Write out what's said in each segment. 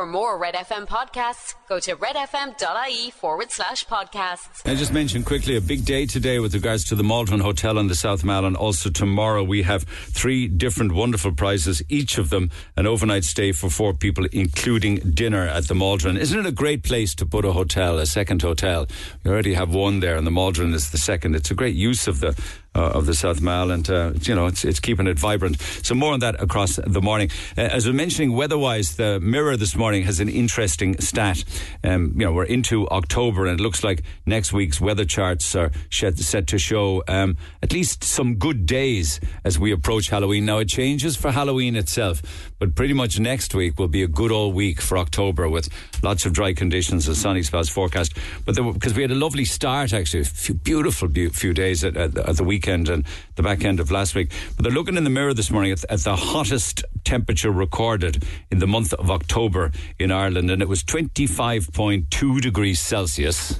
For more Red FM podcasts, go to redfm.ie forward slash podcasts. I just mentioned quickly a big day today with regards to the Maldron Hotel on the South Mall, and also tomorrow we have three different wonderful prizes, each of them an overnight stay for four people, including dinner at the Maldron. Isn't it a great place to put a hotel, a second hotel? We already have one there, and the Maldron is the second. It's a great use of the uh, of the South Mall, and uh, you know it's it's keeping it vibrant. So more on that across the morning. Uh, as we're mentioning, weather-wise, the Mirror this morning has an interesting stat. Um, you know, we're into October, and it looks like next week's weather charts are set to show um, at least some good days as we approach Halloween. Now it changes for Halloween itself, but pretty much next week will be a good all week for October with lots of dry conditions and sunny spells forecast. But because we had a lovely start, actually, a few beautiful few days at, at, at the week weekend and the back end of last week. But they're looking in the mirror this morning at, at the hottest temperature recorded in the month of October in Ireland, and it was 25.2 degrees Celsius.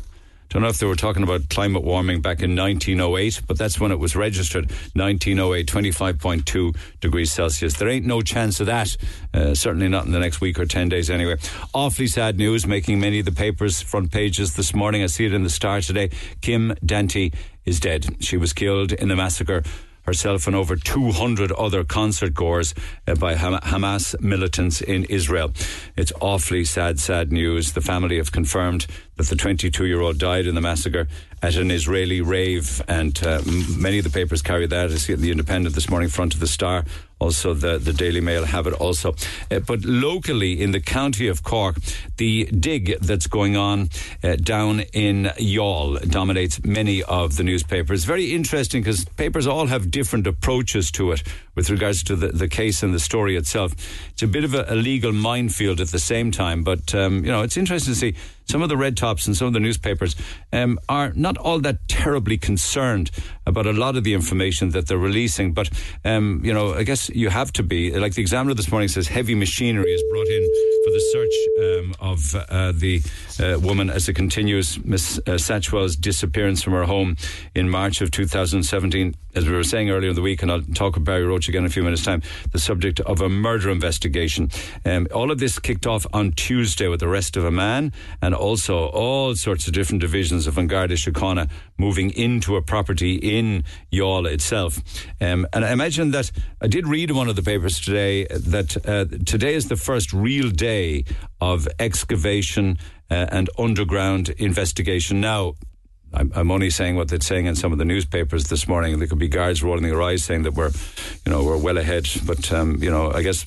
Don't know if they were talking about climate warming back in 1908, but that's when it was registered 1908, 25.2 degrees Celsius. There ain't no chance of that, uh, certainly not in the next week or 10 days anyway. Awfully sad news making many of the papers' front pages this morning. I see it in the Star today. Kim Damti is dead. She was killed in the massacre herself and over 200 other concert goers uh, by Hamas militants in Israel. It's awfully sad, sad news. The family have confirmed that the 22 year old died in the massacre at an Israeli rave, and uh, many of the papers carry that. I see it in the Independent this morning, front of the Star. Also, the, the Daily Mail have it also. Uh, but locally in the county of Cork, the dig that's going on uh, down in Youghal dominates many of the newspapers. Very interesting because papers all have different approaches to it with regards to the, the case and the story itself. It's a bit of a, a legal minefield at the same time, but, um, you know, it's interesting to see some of the red tops and some of the newspapers um, are not all that terribly concerned about a lot of the information that they're releasing. But, um, you know, I guess you have to be. Like the Examiner this morning says heavy machinery is brought in for the search um, of uh, the uh, woman as it continues. Miss uh, Satchwell's disappearance from her home in March of 2017, as we were saying earlier in the week, and I'll talk about Barry Roche again in a few minutes' time, the subject of a murder investigation. Um, all of this kicked off on Tuesday with the arrest of a man and also all sorts of different divisions of Síochána moving into a property in Youghal itself. Um, and I imagine that I did read one of the papers today that uh, today is the first real day of excavation uh, and underground investigation. Now, I'm, only saying what they're saying in some of the newspapers this morning. There could be guards rolling their eyes saying that we're, you know, we're well ahead. But um, you know, I guess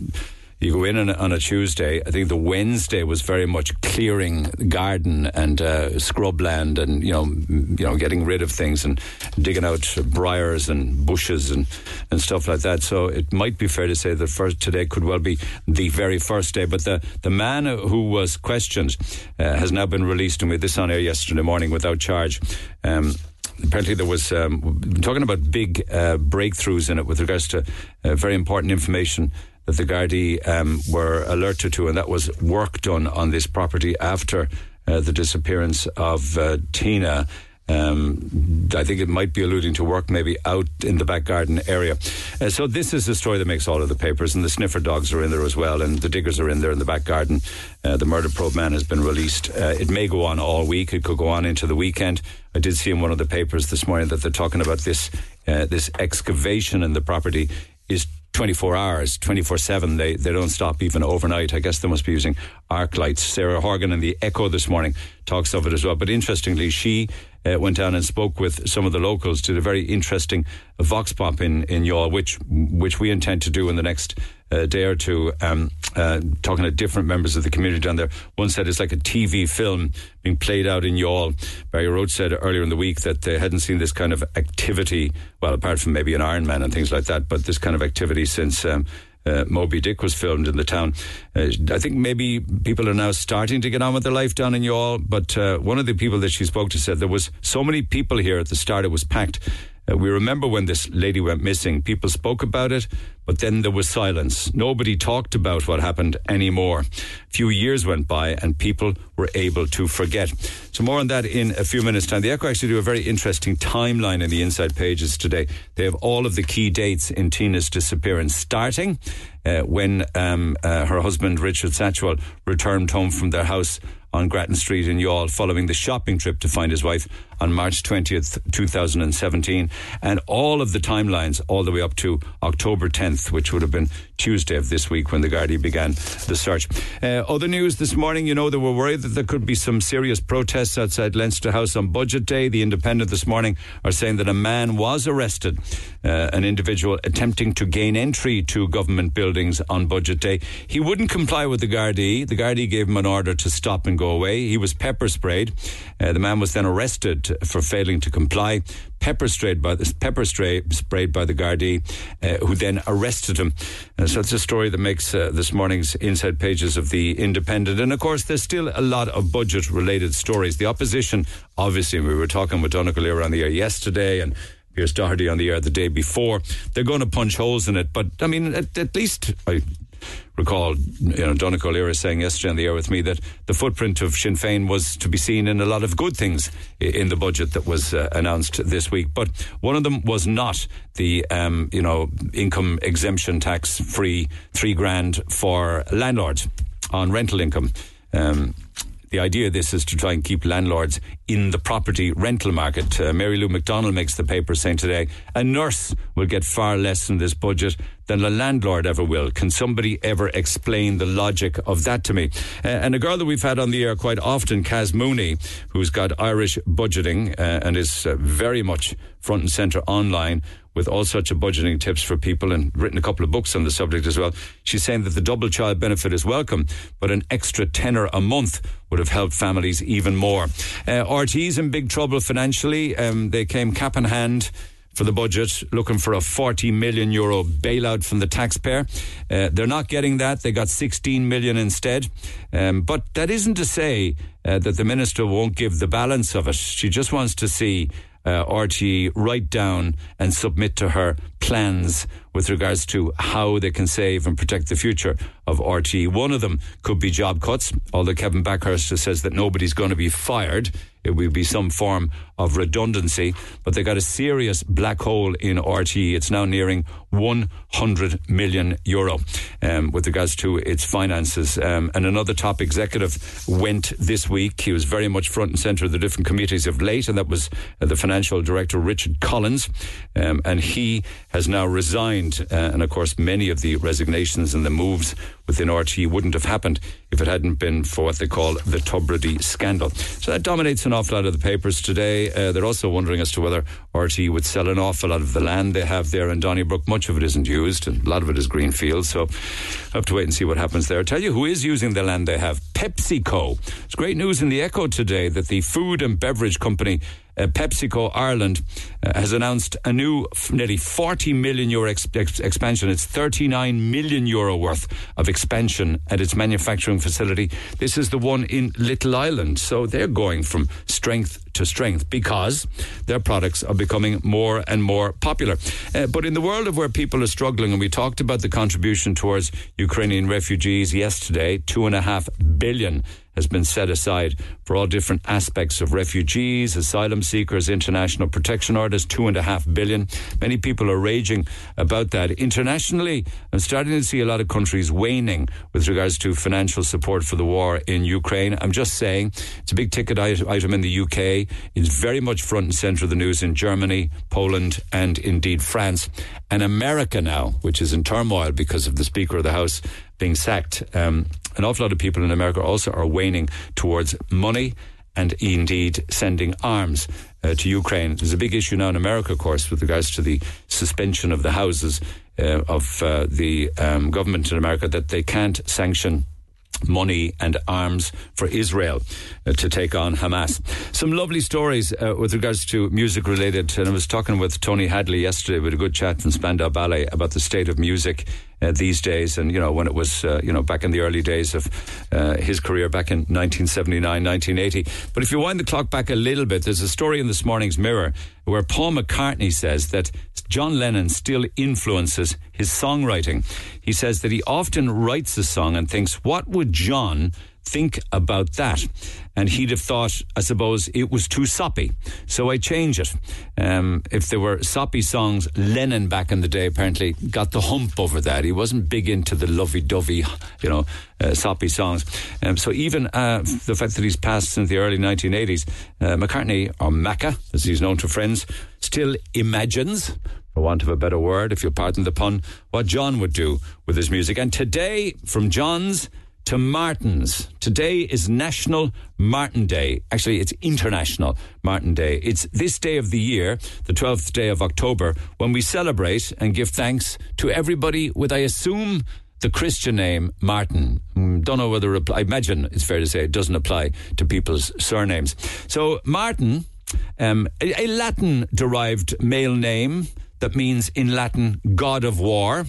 you go in on a, on a, Tuesday. I think the Wednesday was very much clearing garden and uh, scrubland, and you know, you know, getting rid of things and digging out briars and bushes and and stuff like that. So it might be fair to say that first today could well be the very first day. But the the man who was questioned uh, has now been released, and we this on air yesterday morning without charge. Um, apparently there was um, talking about big uh, breakthroughs in it with regards to uh, very important information that the Gardaí um, were alerted to, and that was work done on this property after uh, the disappearance of uh, Tina. Um, I think it might be alluding to work maybe out in the back garden area. Uh, so this is the story that makes all of the papers, and the sniffer dogs are in there as well, and the diggers are in there in the back garden. Uh, the murder probe man has been released. Uh, it may go on all week. It could go on into the weekend. I did see in one of the papers this morning that they're talking about this uh, this excavation in the property is 24 hours, 24 7. They, they don't stop even overnight. I guess they must be using arc lights. Sarah Horgan in the Echo this morning talks of it as well. But interestingly, she uh, went down and spoke with some of the locals, did a very interesting vox pop in, in Youghal, which, which we intend to do in the next uh, day or two, um, uh, talking to different members of the community down there. One said it's like a TV film being played out in Youghal. Barry Roche said earlier in the week that they hadn't seen this kind of activity, well, apart from maybe an Ironman and things like that, but this kind of activity since. Um, uh, Moby Dick was filmed in the town. Uh, I think maybe people are now starting to get on with their life down in Youghal, but uh, one of the people that she spoke to said there was so many people here at the start, it was packed. Uh, we remember when this lady went missing, people spoke about it, but then there was silence. Nobody talked about what happened anymore. A few years went by and people were able to forget. So, more on that in a few minutes' time. The Echo actually do a very interesting timeline in the inside pages today. They have all of the key dates in Tina's disappearance, starting uh, when um, uh, her husband, Richard Satchwell, returned home from their house on Grattan Street in Youghal following the shopping trip to find his wife on March 20th, 2017. And all of the timelines all the way up to October 10th, which would have been Tuesday of this week when the Gardaí began the search. Uh, other news this morning, you know, they were worried that there could be some serious protests outside Leinster House on Budget Day. The Independent this morning are saying that a man was arrested, uh, an individual attempting to gain entry to government buildings on Budget Day. He wouldn't comply with the Gardaí. The Gardaí gave him an order to stop and go away. He was pepper sprayed. Uh, the man was then arrested for failing to comply pepper sprayed by the pepper spray, sprayed by the Gardaí, uh, who then arrested him. Uh, so it's a story that makes uh, this morning's inside pages of the Independent. And of course, there's still a lot of budget-related stories. The opposition, obviously, we were talking with Donnacha Lira on the air yesterday, and Pearse Doherty on the air the day before. They're going to punch holes in it, but I mean, at, at least I recall, you know, Donnacha Lira saying yesterday on the air with me that the footprint of Sinn Féin was to be seen in a lot of good things in the budget that was uh, announced this week. But one of them was not the, um, you know, income exemption tax free three grand for landlords on rental income. Um, the idea of this is to try and keep landlords in the property rental market. Uh, Mary Lou McDonald makes the paper saying today a nurse will get far less in this budget than a landlord ever will. Can somebody ever explain the logic of that to me? Uh, and a girl that we've had on the air quite often, Kaz Mooney, who's got Irish budgeting uh, and is uh, very much front and centre online with all sorts of budgeting tips for people and written a couple of books on the subject as well. She's saying that the double child benefit is welcome, but an extra tenner a month would have helped families even more. Uh, RTE's in big trouble financially. Um, they came cap in hand for the budget, looking for a 40 million euro bailout from the taxpayer. Uh, they're not getting that. They got 16 million instead. Um, but that isn't to say uh, that the minister won't give the balance of it. She just wants to see uh, RTE write down and submit to her plans with regards to how they can save and protect the future of RTE. One of them could be job cuts, although Kevin Bakhurst says that nobody's going to be fired. It will be some form of redundancy, but they got a serious black hole in RTE. It's now nearing 100 million euro um, with regards to its finances. Um, and another top executive went this week. He was very much front and centre of the different committees of late, and that was uh, the financial director, Richard Collins. Um, and he has now resigned. Uh, and of course, many of the resignations and the moves within RTE wouldn't have happened if it hadn't been for what they call the Tubridy scandal. So that dominates an awful lot of the papers today. Uh, they're also wondering as to whether RTE would sell an awful lot of the land they have there in Donnybrook. Much of it isn't used, and a lot of it is greenfield. So I have to wait and see what happens there. I'll tell you who is using the land they have PepsiCo. It's great news in the Echo today that the food and beverage company uh, PepsiCo Ireland uh, has announced a new nearly 40 million euro ex- ex- expansion. It's 39 million euro worth of expansion at its manufacturing facility. This is the one in Little Island. So they're going from strength to strength because their products are becoming more and more popular. Uh, but in the world of where people are struggling, and we talked about the contribution towards Ukrainian refugees yesterday, two and a half billion has been set aside for all different aspects of refugees, asylum seekers, international protection orders, two and a half billion. Many people are raging about that. Internationally, I'm starting to see a lot of countries waning with regards to financial support for the war in Ukraine. I'm just saying it's a big ticket item in the UK. It's very much front and centre of the news in Germany, Poland, and indeed France. And America now, which is in turmoil because of the Speaker of the House being sacked. Um, an awful lot of people in America also are waning towards money and indeed sending arms uh, to Ukraine. There's a big issue now in America, of course, with regards to the suspension of the houses uh, of uh, the um, government in America that they can't sanction money and arms for Israel uh, to take on Hamas. Some lovely stories uh, with regards to music related. And I was talking with Tony Hadley yesterday with a good chat from Spandau Ballet about the state of music uh, these days. And, you know, when it was, uh, you know, back in the early days of uh, his career back in 1979, 1980. But if you wind the clock back a little bit, there's a story in this morning's Mirror where Paul McCartney says that John Lennon still influences his songwriting. He says that he often writes a song and thinks, what would John think about that. And he'd have thought, I suppose, it was too soppy. So I change it. Um, if there were soppy songs, Lennon back in the day apparently got the hump over that. He wasn't big into the lovey dovey, you know, uh, soppy songs. Um, so even uh, the fact that he's passed since the early 1980s, uh, McCartney, or Macca, as he's known to friends, still imagines for want of a better word, if you'll pardon the pun, what John would do with his music. And today, from John's to Martin's. Today is National Martin Day. Actually, it's International Martin Day. It's this day of the year, the 12th day of October, when we celebrate and give thanks to everybody with, I assume, the Christian name Martin. Mm, don't know whether, I imagine it's fair to say it doesn't apply to people's surnames. So, Martin, um, a Latin derived male name that means in Latin God of War.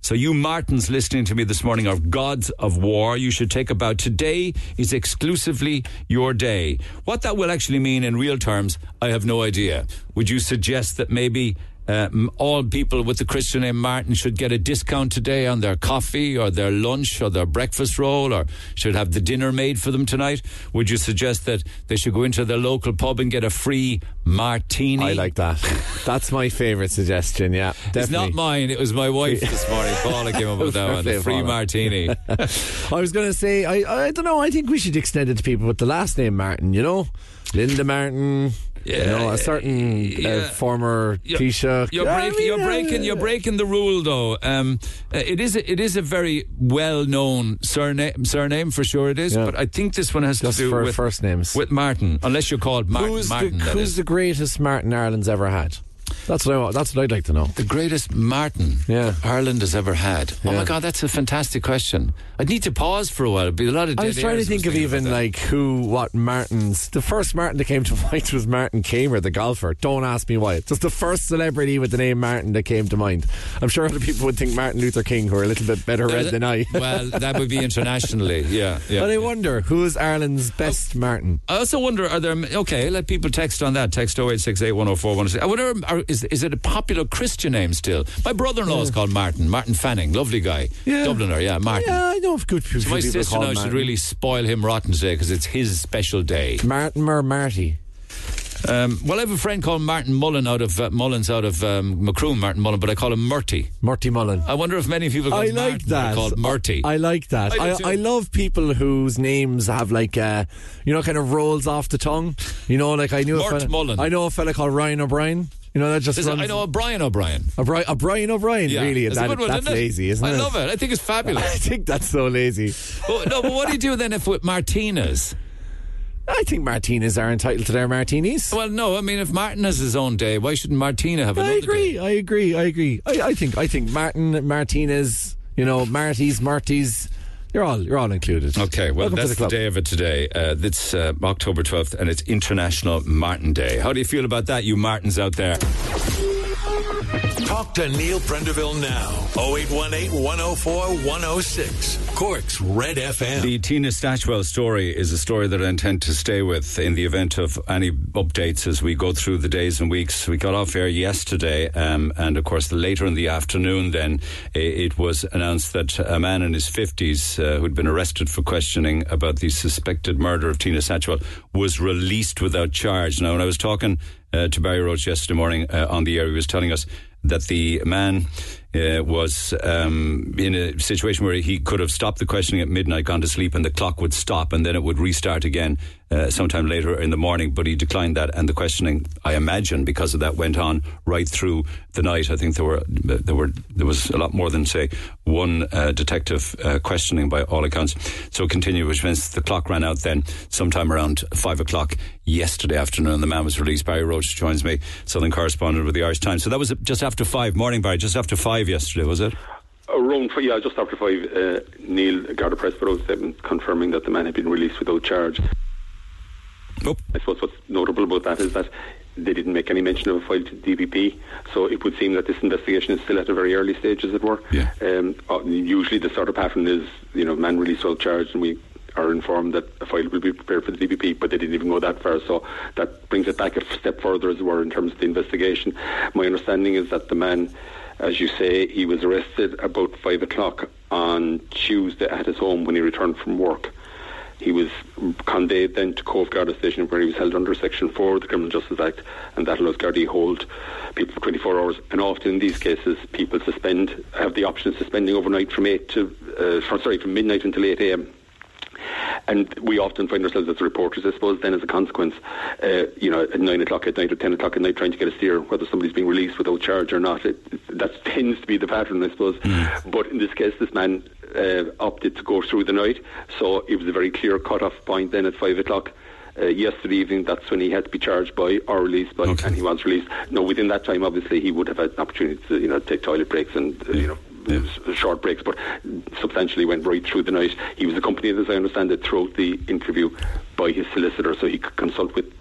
So, you Martins listening to me this morning are gods of war. You should take about today is exclusively your day. What that will actually mean in real terms, I have no idea. Would you suggest that maybe uh, all people with the Christian name Martin should get a discount today on their coffee or their lunch or their breakfast roll or should have the dinner made for them tonight? Would you suggest that they should go into their local pub and get a free martini? I like that. That's my favourite suggestion, yeah. Definitely. It's not mine, it was my wife this morning. Paula came up with that one, the free martini. I was going to say, I, I don't know, I think we should extend it to people with the last name Martin, you know? Linda Martin, yeah, you know, a certain yeah. uh, former you're, Taoiseach. You're, break, I mean, you're breaking. You're breaking the rule, though. Um, uh, it is. A, it is a very well-known surname. Surname for sure. It is. Yeah. But I think this one has Just to do with first names. With Martin, unless you're called Martin. Who's Martin, the, who's the greatest Martin Ireland's ever had? That's what I, that's what I'd like to know. The greatest Martin yeah. Ireland has ever had. Yeah. Oh my God, that's a fantastic question. I'd need to pause for a while. It'd be a lot of. I was trying to think of even like who, what Martins. The first Martin that came to mind was Martin Kaymer, the golfer. Don't ask me why. Just the first celebrity with the name Martin that came to mind. I'm sure other people would think Martin Luther King, who are a little bit better read than I. well, that would be internationally. Yeah, yeah. But I wonder who is Ireland's best oh, Martin. I also wonder are there okay? Let people text on that. Text 0868 I wonder are, is is it a popular Christian name still? My brother-in-law is called Martin. Martin Fanning, lovely guy, yeah. Dubliner. Yeah, Martin. Yeah, I know of good people. So my sister now should really spoil him rotten today because it's his special day. Martin or Marty. Um, well, I have a friend called Martin Mullen out of uh, Mullins out of um, Macroom, Martin Mullen, but I call him Murty. Murty Mullen. I wonder if many people. I like Martin that. Called Murty. I, like that. I, I, I, love people whose names have like, uh, you know, kind of rolls off the tongue. You know, like I knew Murt a fella, Mullen. I know a fella called Ryan O'Brien. You know, that just runs, I know a Brian O'Brien. A, Bri- a Brian O'Brien, yeah. really? It's that, one, that's lazy, isn't I it? I love it. I think it's fabulous. I think that's so lazy. well, no, but what do you do then if with Martinez? I think Martinez are entitled to their martinis. Well, no, I mean, if Martin has his own day, why shouldn't Martina have another I agree. Day? I agree. I agree. I, I think. I think Martin Martinez. You know, Marty's, Marty's. You're all you're all included. Okay, well Welcome that's the, the, day of it today. Uh, it's uh, October 12th, and it's International Martin Day. How do you feel about that, you Martins out there? Talk to Neil Prendeville now. 0818 104 106. Cork's Red FM. The Tina Satchwell story is a story that I intend to stay with in the event of any updates as we go through the days and weeks. We got off air yesterday, um, and of course, later in the afternoon, then it was announced that a man in his 50s uh, who'd been arrested for questioning about the suspected murder of Tina Satchwell was released without charge. Now, when I was talking uh, to Barry Roche yesterday morning uh, on the air, he was telling us that the man uh, was um, in a situation where he could have stopped the questioning at midnight, gone to sleep, and the clock would stop, and then it would restart again uh, sometime later in the morning. But he declined that, and the questioning, I imagine, because of that, went on right through the night. I think there were there were there was a lot more than say one uh, detective uh, questioning by all accounts. So it continued, which means the clock ran out then sometime around five o'clock yesterday afternoon. The man was released. Barry Roche joins me, Southern correspondent with the Irish Times. So that was just after five. Morning, Barry. Just after five yesterday, was it? Around, five, yeah, just after five, uh, Neil Garda Press a confirming that the man had been released without charge. Oh. I suppose what's notable about that is that they didn't make any mention of a file to DPP, so it would seem that this investigation is still at a very early stage, as it were. Yeah. Um, uh, usually, the sort of pattern is, you know, man released without charge, and we are informed that a file will be prepared for the DPP, but they didn't even go that far. So that brings it back a step further, as it were, in terms of the investigation. My understanding is that the man, as you say, he was arrested about five o'clock on Tuesday at his home when he returned from work. He was conveyed then to Cobh Garda Station where he was held under Section 4 of the Criminal Justice Act and that allows Gardaí hold people for 24 hours and often in these cases people suspend, have the option of suspending overnight from 8 to, uh, sorry, from midnight until 8am. And we often find ourselves as reporters, I suppose, then as a consequence, uh, you know, at 9 o'clock at night or 10 o'clock at night trying to get a steer whether somebody's being released without charge or not. It, that tends to be the pattern, I suppose. But in this case, this man uh, opted to go through the night, so it was a very clear cut-off point then at 5 o'clock. Uh, yesterday evening, that's when he had to be charged by or released by, Okay. and he was released. No, within that time, obviously, he would have had an opportunity to, you know, take toilet breaks and, uh, you know, Short breaks, but substantially went right through the night. He was accompanied, as I understand it, throughout the interview by his solicitor, so he could consult with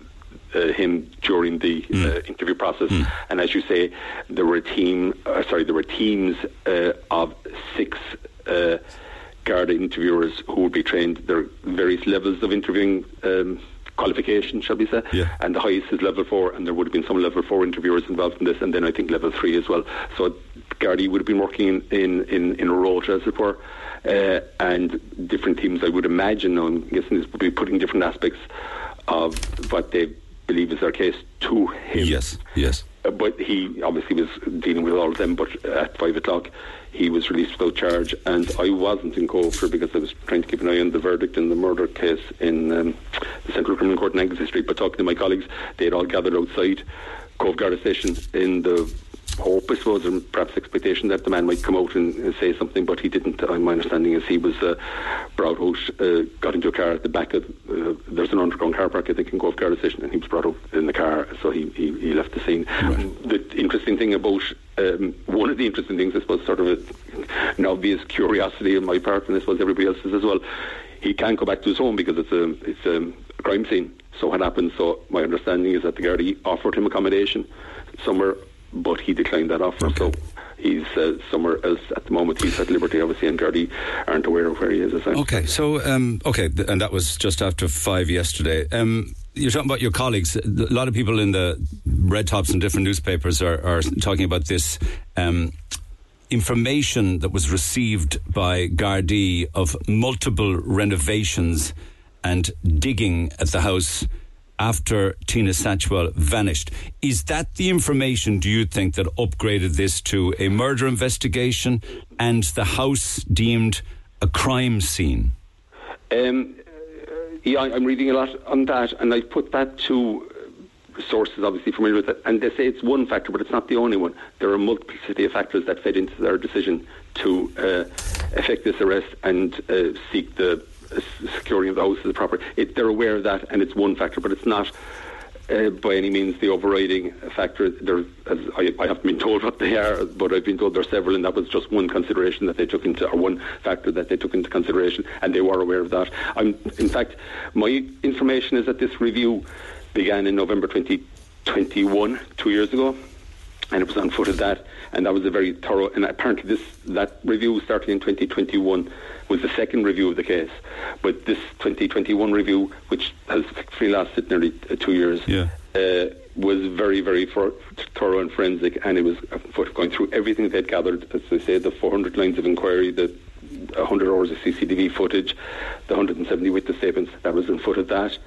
uh, him during the uh, interview process. And as you say, there were a team, uh, sorry, there were teams uh, of six. Uh, Garda interviewers who would be trained. There are various levels of interviewing um, qualification, shall we say? Yeah. And the highest is level four, and there would have been some level four interviewers involved in this, and then I think level three as well. So Gardaí would have been working in, in, in, a rota, as it were, uh, and different teams, I would imagine, I'm guessing, this would be putting different aspects of what they believe is their case to him. Yes, yes. Uh, but he obviously was dealing with all of them. But at five o'clock, he was released without charge, and I wasn't in Cofer because I was trying to keep an eye on the verdict in the murder case in um, the Central Criminal Court in Anglesey Street. But talking to my colleagues, they had all gathered outside Cobh Garda Station in the hope, I suppose, and perhaps expectation that the man might come out and, and say something, but he didn't. Uh, my understanding is he was uh, brought out, uh, got into a car at the back of, uh, there's an underground car park, I think, in Cobh Garda Station, and he was brought out in the car, so he, he, he left the scene. The interesting thing about, um, one of the interesting things, I suppose, sort of a, an obvious curiosity on my part, and I suppose everybody else's as well, he can't go back to his home because it's a, it's a crime scene. So what happened? So my understanding is that the Gardaí offered him accommodation somewhere, but he declined that offer. So he's uh, somewhere else at the moment. He's at Liberty, obviously, and Gardaí aren't aware of where he is. As Okay, so um, okay, th- and that was just after five yesterday. Um, you're talking about your colleagues. A lot of people in the red tops and different newspapers are, are talking about this um, information that was received by Gardaí of multiple renovations and digging at the house after Tina Satchwell vanished. Is that the information, do you think, that upgraded this to a murder investigation and the house deemed a crime scene? Um, yeah, I'm reading a lot on that, and I put that to uh, sources obviously familiar with it, and they say it's one factor, but it's not the only one. There are multiplicity of factors that fed into their decision to uh, effect this arrest and uh, seek the securing the house as a proper. It, they're aware of that, and it's one factor, but it's not. Uh, by any means, the overriding factor. There, as I, I haven't been told what they are, but I've been told there are several, and that was just one consideration that they took into, or one factor that they took into consideration, and they were aware of that. I'm, in fact, my information is that this review began in November 2021, two years ago, and it was on foot at that, and that was a very thorough. And apparently, this that review starting in 2021 was the second review of the case, but this 2021 review, which has effectively lasted nearly two years, Yeah. uh, was very, very for, thorough and forensic, and it was uh, going through everything they'd gathered. As I say, the 400 lines of inquiry, the 100 hours of CCTV footage, the 170 witness statements, that was in foot of that,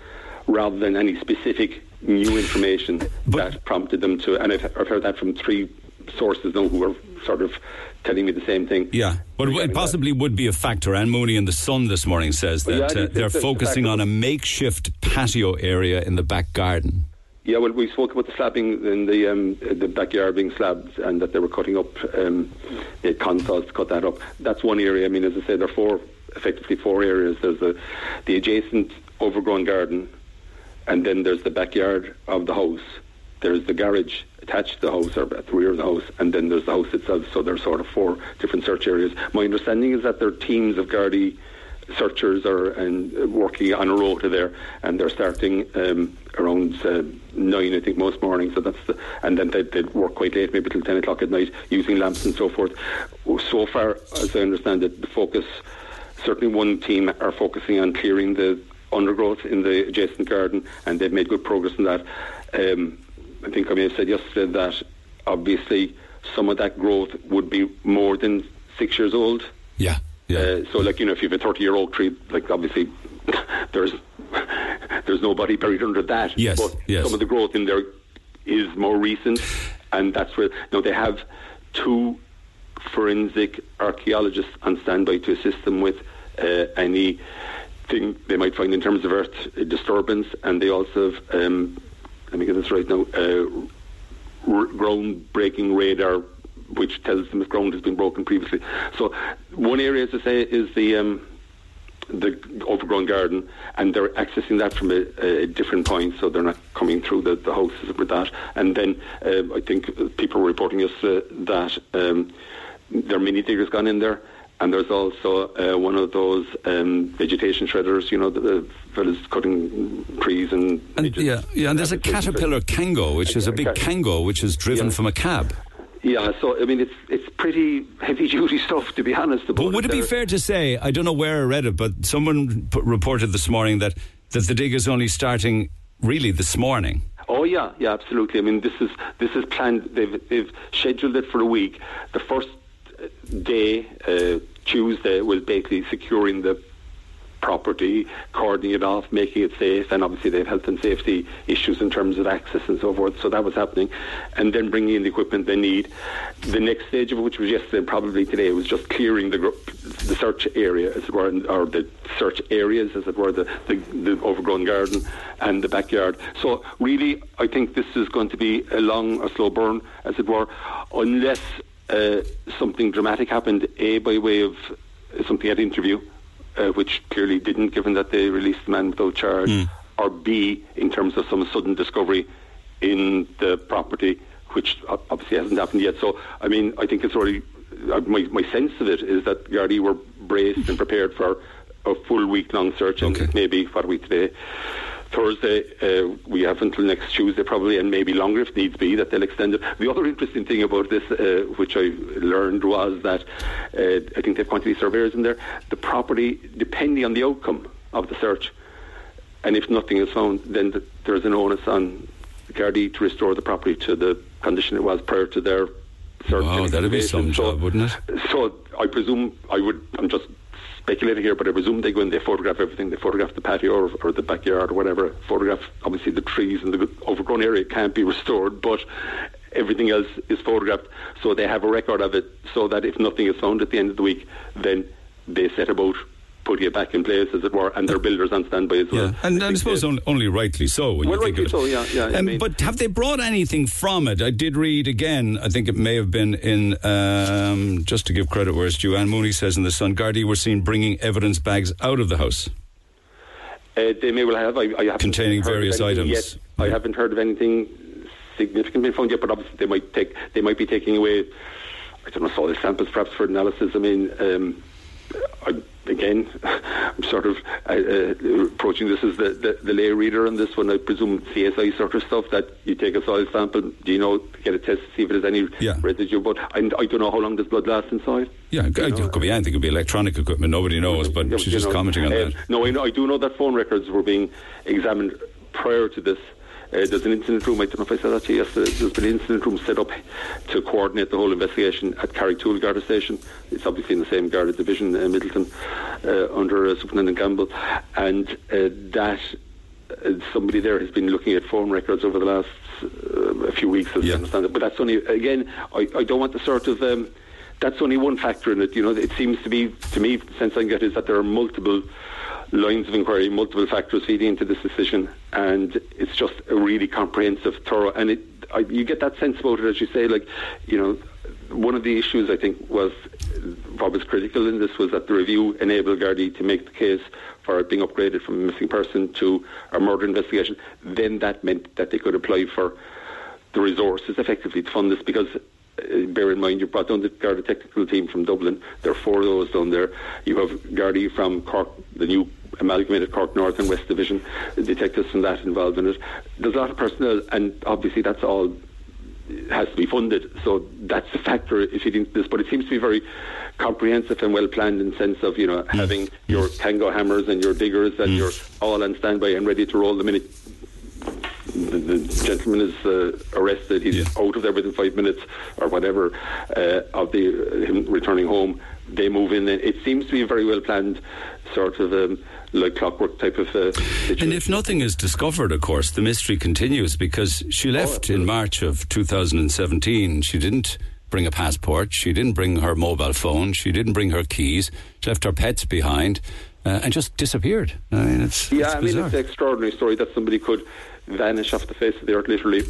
rather than any specific new information But- that prompted them to. And I've, I've heard that from three sources now who are sort of telling me the same thing. Yeah, but it Regarding that. possibly would be a factor. Anne Mooney in the Sun this morning says that yeah, uh, they're focusing on a makeshift patio area in the back garden. Yeah, well, we spoke about the slabbing in the um, the backyard being slabbed, and that they were cutting up um, the consoles to cut that up. That's one area. I mean, as I say, there are four, effectively four areas. There's the the adjacent overgrown garden, and then there's the backyard of the house. There's the garage attached to the house or at the rear of the house, and then there's the house itself. So there's sort of four different search areas. My understanding is that there are teams of Gardaí searchers are and working on a rota there, and they're starting um, around uh, nine, I think, most mornings. So that's the, and then they they work quite late, maybe till ten o'clock at night, using lamps and so forth. So far, as I understand it, the focus certainly one team are focusing on clearing the undergrowth in the adjacent garden, and they've made good progress in that. Um, I think I may have said yesterday that obviously some of that growth would be more than six years old. Yeah. Yeah. Uh, so, like you know, if you have a thirty-year-old tree, like obviously there's there's nobody buried under that. Yes, But yes. some of the growth in there is more recent, and that's where now they have two forensic archaeologists on standby to assist them with uh, any thing they might find in terms of earth disturbance, and they also have. Um, let me get this right now. Uh, r- ground-breaking radar, which tells them if ground has been broken previously. So, one area, as I say, is the um, the overgrown garden, and they're accessing that from a, a different point, so they're not coming through the, the houses with that. And then um, I think uh, people were reporting us uh, that um, there are mini diggers gone in there. And there's also uh, one of those um, vegetation shredders, you know, the, the fellas cutting trees and. And, yeah, yeah, and there's a Caterpillar Kango, which is a big Kango, which is driven Yeah. from a cab. Yeah, so I mean, it's it's pretty heavy duty stuff to be honest. But would it be fair to say, I don't know where I read it, but someone put, reported this morning that, that the dig is only starting really this morning. Oh yeah, yeah, absolutely. I mean, this is this is planned. They've they've scheduled it for a week. The first uh, day, uh, Tuesday, was basically securing the property, cordoning it off, making it safe, and obviously they have health and safety issues in terms of access and so forth. So that was happening, and then bringing in the equipment they need. The next stage of which was yesterday, probably today, was just clearing the the search area, as it were, or the search areas, as it were, the, the the overgrown garden and the backyard. So really, I think this is going to be a long, a slow burn, as it were, unless uh, something dramatic happened. A by way of something at interview uh, which clearly didn't, given that they released the man without charge, or B, in terms of some sudden discovery in the property, which obviously hasn't happened yet. So, I mean, I think it's already, uh, my, my sense of it is that Gardaí were braced and prepared for a full week long search, and Okay. maybe, what are we today? Thursday, uh, we have until next Tuesday probably, and maybe longer if needs be, that they'll extend it. The other interesting thing about this, uh, which I learned, was that uh, I think they've quantity surveyors in there. The property, depending on the outcome of the search, and if nothing is found, then th- there's an onus on Gardaí to restore the property to the condition it was prior to their search. Wow, that'd be some job, wouldn't it? So I presume I would. I'm just speculating here, but I presume they go in, they photograph everything. They photograph the patio or, or the backyard or whatever. Photograph obviously the trees and the overgrown area can't be restored, but everything else is photographed. So they have a record of it, so that if nothing is found at the end of the week, then they set about putting it back in place, as it were, and their builders on standby as well. Yeah, and, and I suppose only, only rightly so. Well, you think rightly so, yeah, yeah, I Um, mean- but have they brought anything from it? I did read again. I think it may have been in um, just to give credit where it's due. Anne Mooney says in the Sun, Gardaí were seen bringing evidence bags out of the house. Uh, they may well have. I, I Containing various items. Yet. I haven't heard of anything significant being found yet, but obviously they might take. They might be taking away. I don't know soil samples, perhaps for analysis. I mean, um, I, again, I'm sort of uh, uh, approaching this as the, the, the lay reader on this one. I presume CSI sort of stuff that you take a soil sample, do you know, get a test to see if there's any Yeah. residue. But I, I don't know how long does blood last inside. Yeah, it could, it could be anything. It could be electronic equipment. Nobody knows, but Yeah, she's just know, commenting on uh, that. No, I, know, I do know that phone records were being examined prior to this. Uh, there's an incident room, I don't know if I said that to you yesterday, there's been an incident room set up to coordinate the whole investigation at Carrigtwohill Garda Station. It's obviously in the same Garda division, uh, Midleton, uh, under uh, Superintendent Gamble. And uh, that uh, somebody there has been looking at phone records over the last uh, a few weeks, as Yeah. I understand it. But that's only, again, I, I don't want the sort of... Um, that's only one factor in it. You know, it seems to be, to me, the sense I get is that there are multiple lines of inquiry, multiple factors feeding into this decision, and it's just a really comprehensive, thorough, and it, I, you get that sense about it, as you say, like, you know, one of the issues I think was what was critical in this was that the review enabled Gardaí to make the case for it being upgraded from a missing person to a murder investigation. Then that meant that they could apply for the resources effectively to fund this because uh, bear in mind you brought down the Garda technical team from Dublin. There are four of those down there. You have Gardaí from Cork, the new amalgamated Cork North and West Division, detectives and that involved in it. There's a lot of personnel, and obviously that's all has to be funded. So that's a factor if you think this. But it seems to be very comprehensive and well planned in the sense of you know having your Kango hammers and your diggers and you're all on standby and ready to roll the minute the, the gentleman is uh, arrested. He's Yeah. out of there within five minutes or whatever uh, of the uh, him returning home. They move in. It seems to be a very well planned sort of um, like clockwork type of uh, situation. And if nothing is discovered, of course, the mystery continues because she left in March of 2017. She didn't bring a passport. She didn't bring her mobile phone. She didn't bring her keys. She left her pets behind uh, and just disappeared. I mean, it's, Yeah, it's I mean, it's an extraordinary story that somebody could vanish off the face of the earth, literally,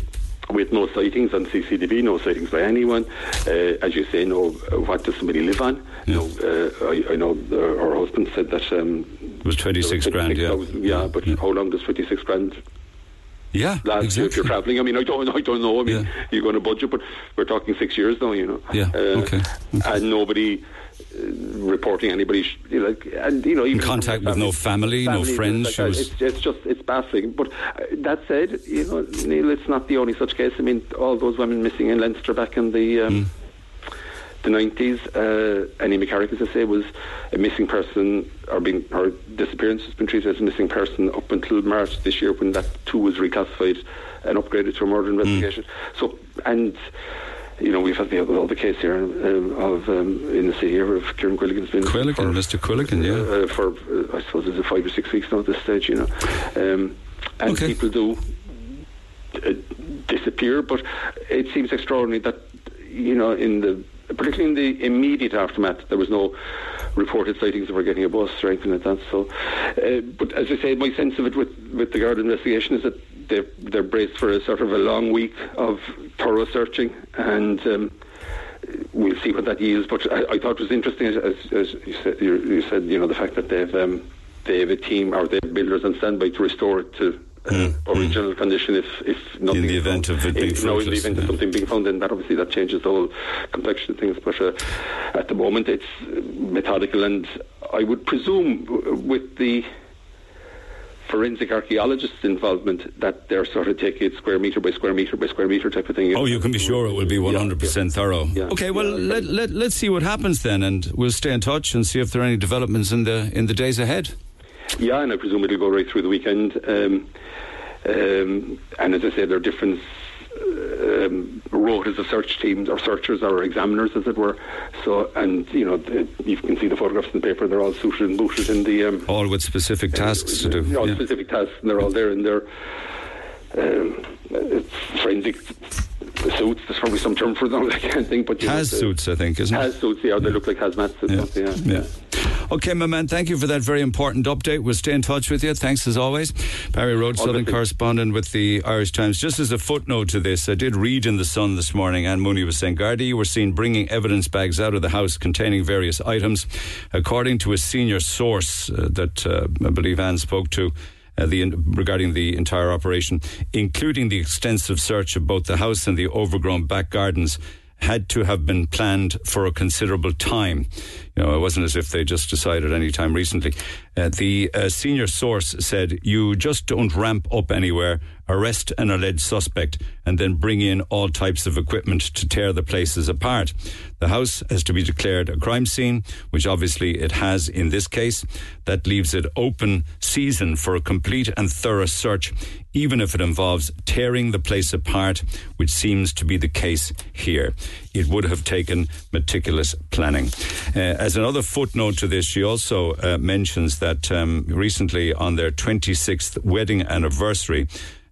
with no sightings on CCTV, no sightings by anyone. Uh, as you say, no, what does somebody live on? No, uh, I, I know her husband said that. Um, it was 26 there was grand, yeah. 26,000, yeah, but how long does 26 grand Yeah, last exactly. if you're travelling? I mean, I don't, I don't know. I mean, Yeah. you're going to budget, but we're talking six years now, you know. Yeah, Uh, okay, And nobody reporting anybody, you know, like, and you know, even contact with no family, no friends, like was- It's, it's just it's baffling. But uh, that said, you know, Neil, it's not the only such case. I mean, all those women missing in Leinster back in the. Um, Mm. The 90s, uh, Annie McCarrick, as I say, was a missing person, or being her disappearance has been treated as a missing person up until March this year, when that too was reclassified and upgraded to a murder Mm. investigation. So, and you know, we've had the all the case here um, of um, in the city here of Kieran Quilligan's been Quilligan, for- Mr. Quilligan, yeah. uh, for uh, I suppose it's five or six weeks now at this stage, you know, um, and Okay. people do uh, disappear. But it seems extraordinary that you know, in the particularly in the immediate aftermath, there was no reported sightings of her getting a bus or anything like that. So, uh, but as I say, my sense of it with with the guard investigation is that they're they're braced for a sort of a long week of thorough searching and. Um, we'll see what that yields. But I, I thought it was interesting, as, as, you, said, you, you said, you know, the fact that they've um, they have a team or they have builders on standby to restore it to. Uh, original condition if if nothing Mm, the event found. of it being If- no, in the event yeah. of something being found then that obviously that changes the whole complexion of things but uh, at the moment it's uh, methodical and I would presume with the forensic archaeologists' involvement that they're sort of taking it square metre by square metre by square metre type of thing Oh, you can be sure it will be 100% thorough. Yeah. Okay, well, Yeah. let, let, let's see what happens then, and we'll stay in touch and see if there are any developments in the in the days ahead. Yeah, and I presume it'll go right through the weekend. Um, um, and as I say, there are different uh, um, rotas of search team or searchers or examiners, as it were. So, and you know, the, you can see the photographs in the paper. They're all suited and booted in the um, All with specific tasks to do. all yeah. specific tasks, and they're all there in their um, it's forensic suits. There's probably some term for them. I can't think, but you know, Has suits, I think, isn't it? Has suits. Yeah, they look like hazmat suits. Yeah. don't? Yeah. Okay, my man, thank you for that very important update. We'll stay in touch with you. Thanks as always. Barry Roche, All Southern correspondent with the Irish Times. Just as a footnote to this, I did read in The Sun this morning, Anne Mooney was saying Gardaí were seen bringing evidence bags out of the house containing various items. According to a senior source uh, that uh, I believe Anne spoke to, uh, the, regarding the entire operation, including the extensive search of both the house and the overgrown back gardens, had to have been planned for a considerable time. You know, it wasn't as if they just decided any time recently. Uh, the uh, senior source said, "You just don't ramp up anywhere, arrest an alleged suspect, and then bring in all types of equipment to tear the places apart. The house has to be declared a crime scene, which obviously it has in this case. That leaves it open season for a complete and thorough search, even if it involves tearing the place apart, which seems to be the case here. It would have taken meticulous planning. Uh, as another footnote to this, she also uh, mentions that um, recently on their 26th wedding anniversary,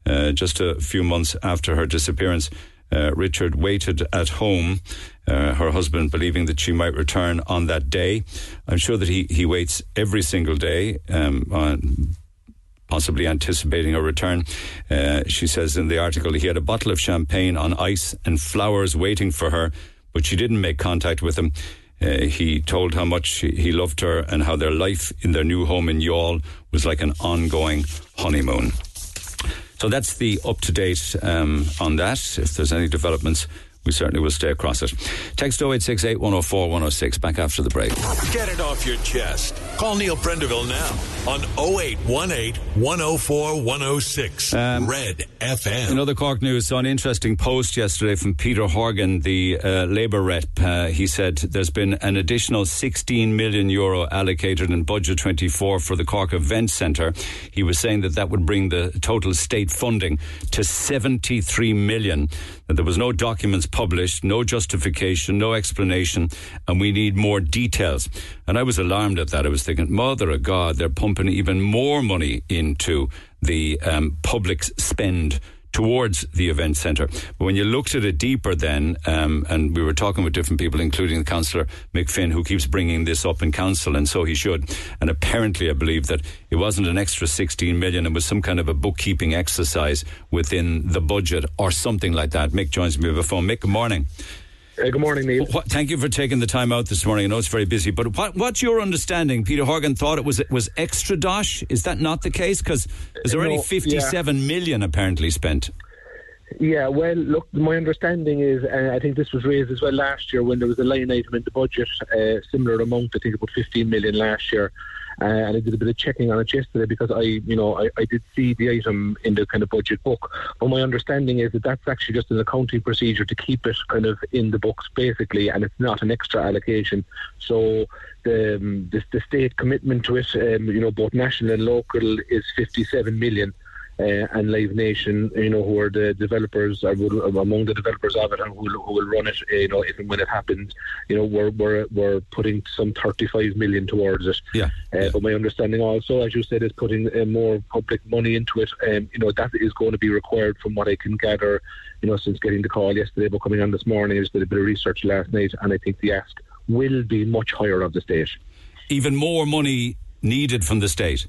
uh, just a few months after her disappearance, uh, Richard waited at home, uh, her husband believing that she might return on that day. I'm sure that he, he waits every single day um, on possibly anticipating her return. Uh, she says in the article he had a bottle of champagne on ice and flowers waiting for her, but she didn't make contact with him. Uh, he told how much he loved her and how their life in their new home in Youghal was like an ongoing honeymoon. So that's the up to date um, on that. If there's any developments, we certainly will stay across it. Text 0868 104 106. Back after the break. Get it off your chest. Call Neil Prendeville now on 0818 104 106. Red FM. In other Cork news, saw an interesting post yesterday from Peter Horgan, the uh, Labour rep. Uh, he said there's been an additional 16 million euro allocated in budget 24 for the Cork Event Centre. He was saying that that would bring the total state funding to 73 million. That there was no documents published, no justification, no explanation, and we need more details. And I was alarmed at that. I was thinking, Mother of God, they're pumping even more money into the um, public spend towards the event centre. But when you looked at it deeper, then, um, and we were talking with different people, including the councillor Mick Finn, who keeps bringing this up in council, and so he should. And apparently, I believe that it wasn't an extra 16 million; it was some kind of a bookkeeping exercise within the budget or something like that. Mick joins me over phone. Mick, good morning. Uh, good morning, Neil. What, thank you for taking the time out this morning. I know it's very busy, but what, what's your understanding? Peter Horgan thought it was it was extra dosh. Is that not the case? Because there's already No, fifty-seven million apparently spent. Yeah, well, look, my understanding is, and I think this was raised as well last year when there was a line item in the budget, uh, similar amount, I think about 15 million last year. Uh, and I did a bit of checking on it yesterday because I, you know, I, I did see the item in the kind of budget book. But my understanding is that that's actually just an accounting procedure to keep it kind of in the books, basically, and it's not an extra allocation. So the um, the, the state commitment to it, um, you know, both national and local, is 57 million. Uh, and Live Nation, you know, who are the developers, are among the developers of it, and who, will- who will run it, you know, if and when it happens, you know, we're we're, we're putting some 35 million towards it. Yeah, Uh, yeah. But my understanding also, as you said, is putting uh, more public money into it. Um, you know, that is going to be required from what I can gather, you know, since getting the call yesterday, but coming on this morning, I just did a bit of research last night, and I think the ask will be much higher of the state. Even more money needed from the state.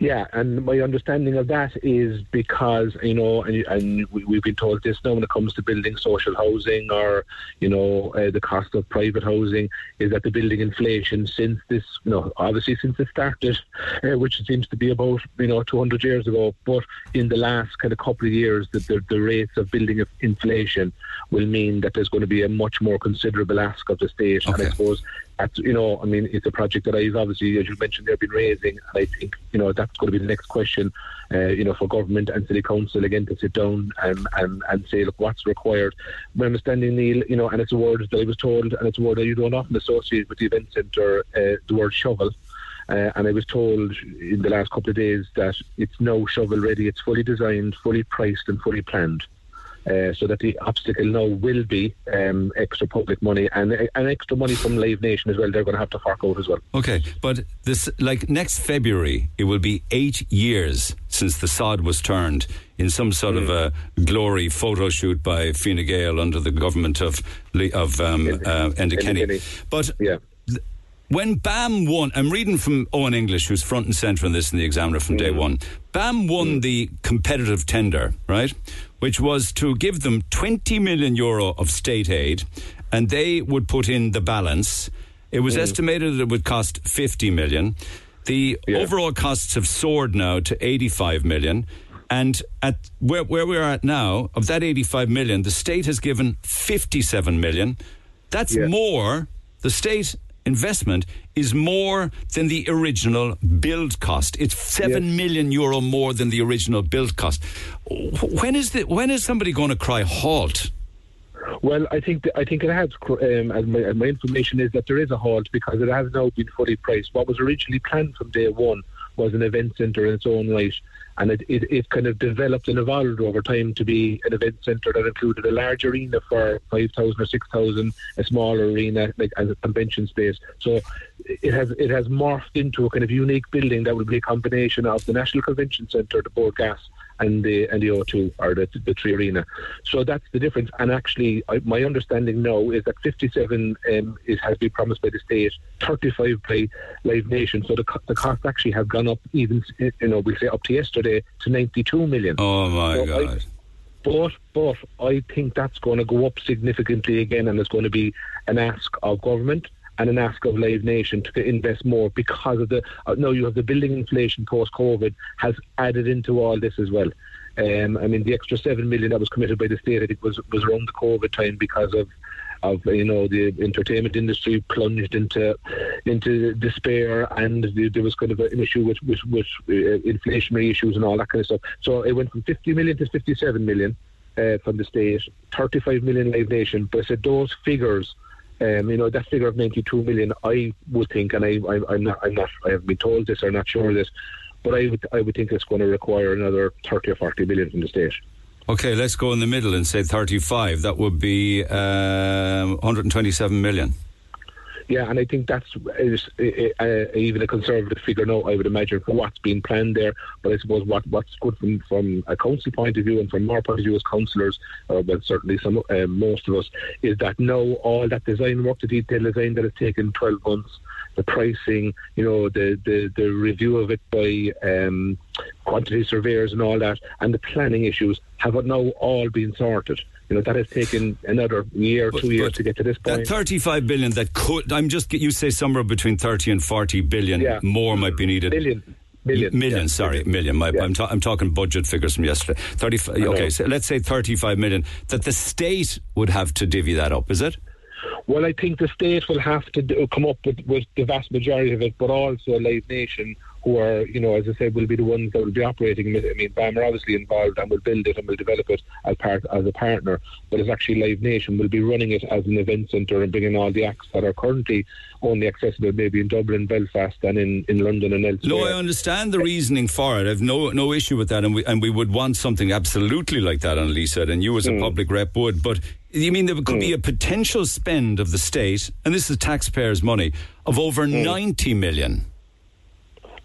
Yeah, and my understanding of that is because you know, and, and we, we've been told this now when it comes to building social housing or you know uh, the cost of private housing is that the building inflation since this, you know, obviously since it started, uh, which seems to be about you know 200 years ago, but in the last kind of couple of years, that the, the rates of building inflation will mean that there's going to be a much more considerable ask of the state, and I suppose that's you know, I mean, it's a project that I've obviously, as you mentioned, they've been raising, and I think you know that's going to be the next question, uh, you know, for government and city council again to sit down and and and say, look, what's required. My understanding, Neil, you know, and it's a word that I was told, and it's a word that you don't often associate with the event centre, uh, the word shovel. Uh, and I was told in the last couple of days that it's now shovel ready. It's fully designed, fully priced, and fully planned. Uh, so that the obstacle now will be um, extra public money and, and extra money from Live Nation as well. They're going to have to fork out as well. Okay, but this like next February, it will be eight years since the sod was turned in some sort of a glory photo shoot by Fine Gael under the government of of um, uh, Enda Kenny. But Yeah. when BAM won, I'm reading from Eoin English, who's front and centre in this in the Examiner from day one. BAM won the competitive tender, right, which was to give them 20 million euro of state aid, and they would put in the balance. It was mm. estimated that it would cost 50 million. The Yeah. overall costs have soared now to 85 million. And at where, where we are at now, of that 85 million, the state has given 57 million. That's Yeah. more, the state investment is more than the original build cost. It's seven million euro more than the original build cost. When is the, when is somebody going to cry halt? Well, I think th- I think it has. Um, and my, and my information is that there is a halt because it has now been fully priced. What was originally planned from day one was an event centre in its own right, and it, it, it kind of developed and evolved over time to be an event centre that included a large arena for five thousand or six thousand, a smaller arena like as a convention space. So it has it has morphed into a kind of unique building that will be a combination of the National Convention Centre, the Bord Gáis, and the and the O2 or the the 3Arena. So that's the difference. And actually, I, my understanding now is that 57 um, is, has been promised by the state, 35 by Live Nation. So the the cost actually have gone up even you know we say up to yesterday to 92 million. Oh my So I- God. But but I think that's going to go up significantly again, and there's going to be an ask of government and an ask of Live Nation to invest more because of the uh, no, you have the building inflation post COVID has added into all this as well. Um, I mean, the extra seven million that was committed by the state, I think, was was around the COVID time because of of you know the entertainment industry plunged into into despair, and there was kind of an issue with with, with uh, inflationary issues and all that kind of stuff. So it went from 50 million to 57 million uh, from the state, 35 million Live Nation. But I said those figures. Um, you know that figure of 92 million. I would think, and I, I, I'm not, I'm not, I haven't been told this or not sure of this, but I would, I would think it's going to require another 30 or 40 million from the state. Okay, let's go in the middle and say 35. That would be um, 127 million. Yeah, and I think that's uh, even a conservative figure now. I would imagine for what's being planned there. But I suppose what what's good from from a council point of view and from our point of view as councillors, uh, well certainly some uh, most of us, is that now all that design work, the detail design that has taken 12 months, the pricing, you know, the the, the review of it by um, quantity surveyors and all that, and the planning issues have now all been sorted you know that has taken another year, or two years to get to this point. That 35 billion that could, I'm just you say somewhere between 30 and 40 billion yeah. more might be needed. Million. Million, million yeah, sorry, million. million. My, Yeah. I'm, ta- I'm talking budget figures from yesterday. 35, okay, so let's say 35 million that the state would have to divvy that up, is it? Well, I think the state will have to do, come up with, with the vast majority of it, but also Live Nation, who are, you know, as I said, will be the ones that will be operating. I mean, BAM are obviously involved and will build it and will develop it as part as a partner, but it's actually Live Nation will be running it as an event centre and bringing all the acts that are currently only accessible maybe in Dublin, Belfast, and in, in London and elsewhere. No, I understand the reasoning for it. I've no no issue with that, and we and we would want something absolutely like that on Lisa, and you as a hmm. public rep would. But you mean there could be hmm. a potential spend of the state, and this is taxpayers' money, of over hmm. ninety million.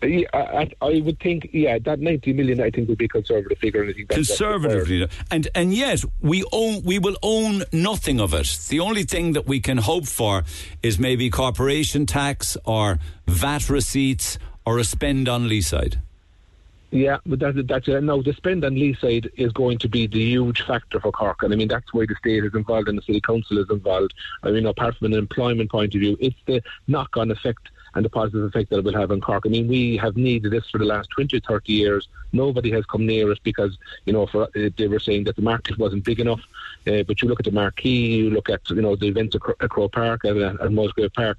Yeah, I, I would think, yeah, that 90 million I think would be a conservative figure. And I think that's, that's conservatively, and and yet we own we will own nothing of it. The only thing that we can hope for is maybe corporation tax or VAT receipts or a spend on Leeside. Yeah, but that, that's uh, no. The spend on Leeside is going to be the huge factor for Cork, and I mean that's why the state is involved and the city council is involved. I mean, apart from an employment point of view, it's the knock-on effect and the positive effect that it will have on Cork. I mean, we have needed this for the last 20, 30 years. Nobody has come near us because, you know, for uh, they were saying that the market wasn't big enough. Uh, but you look at the marquee, you look at, you know, the events at, Crow Park and at Musgrave Park.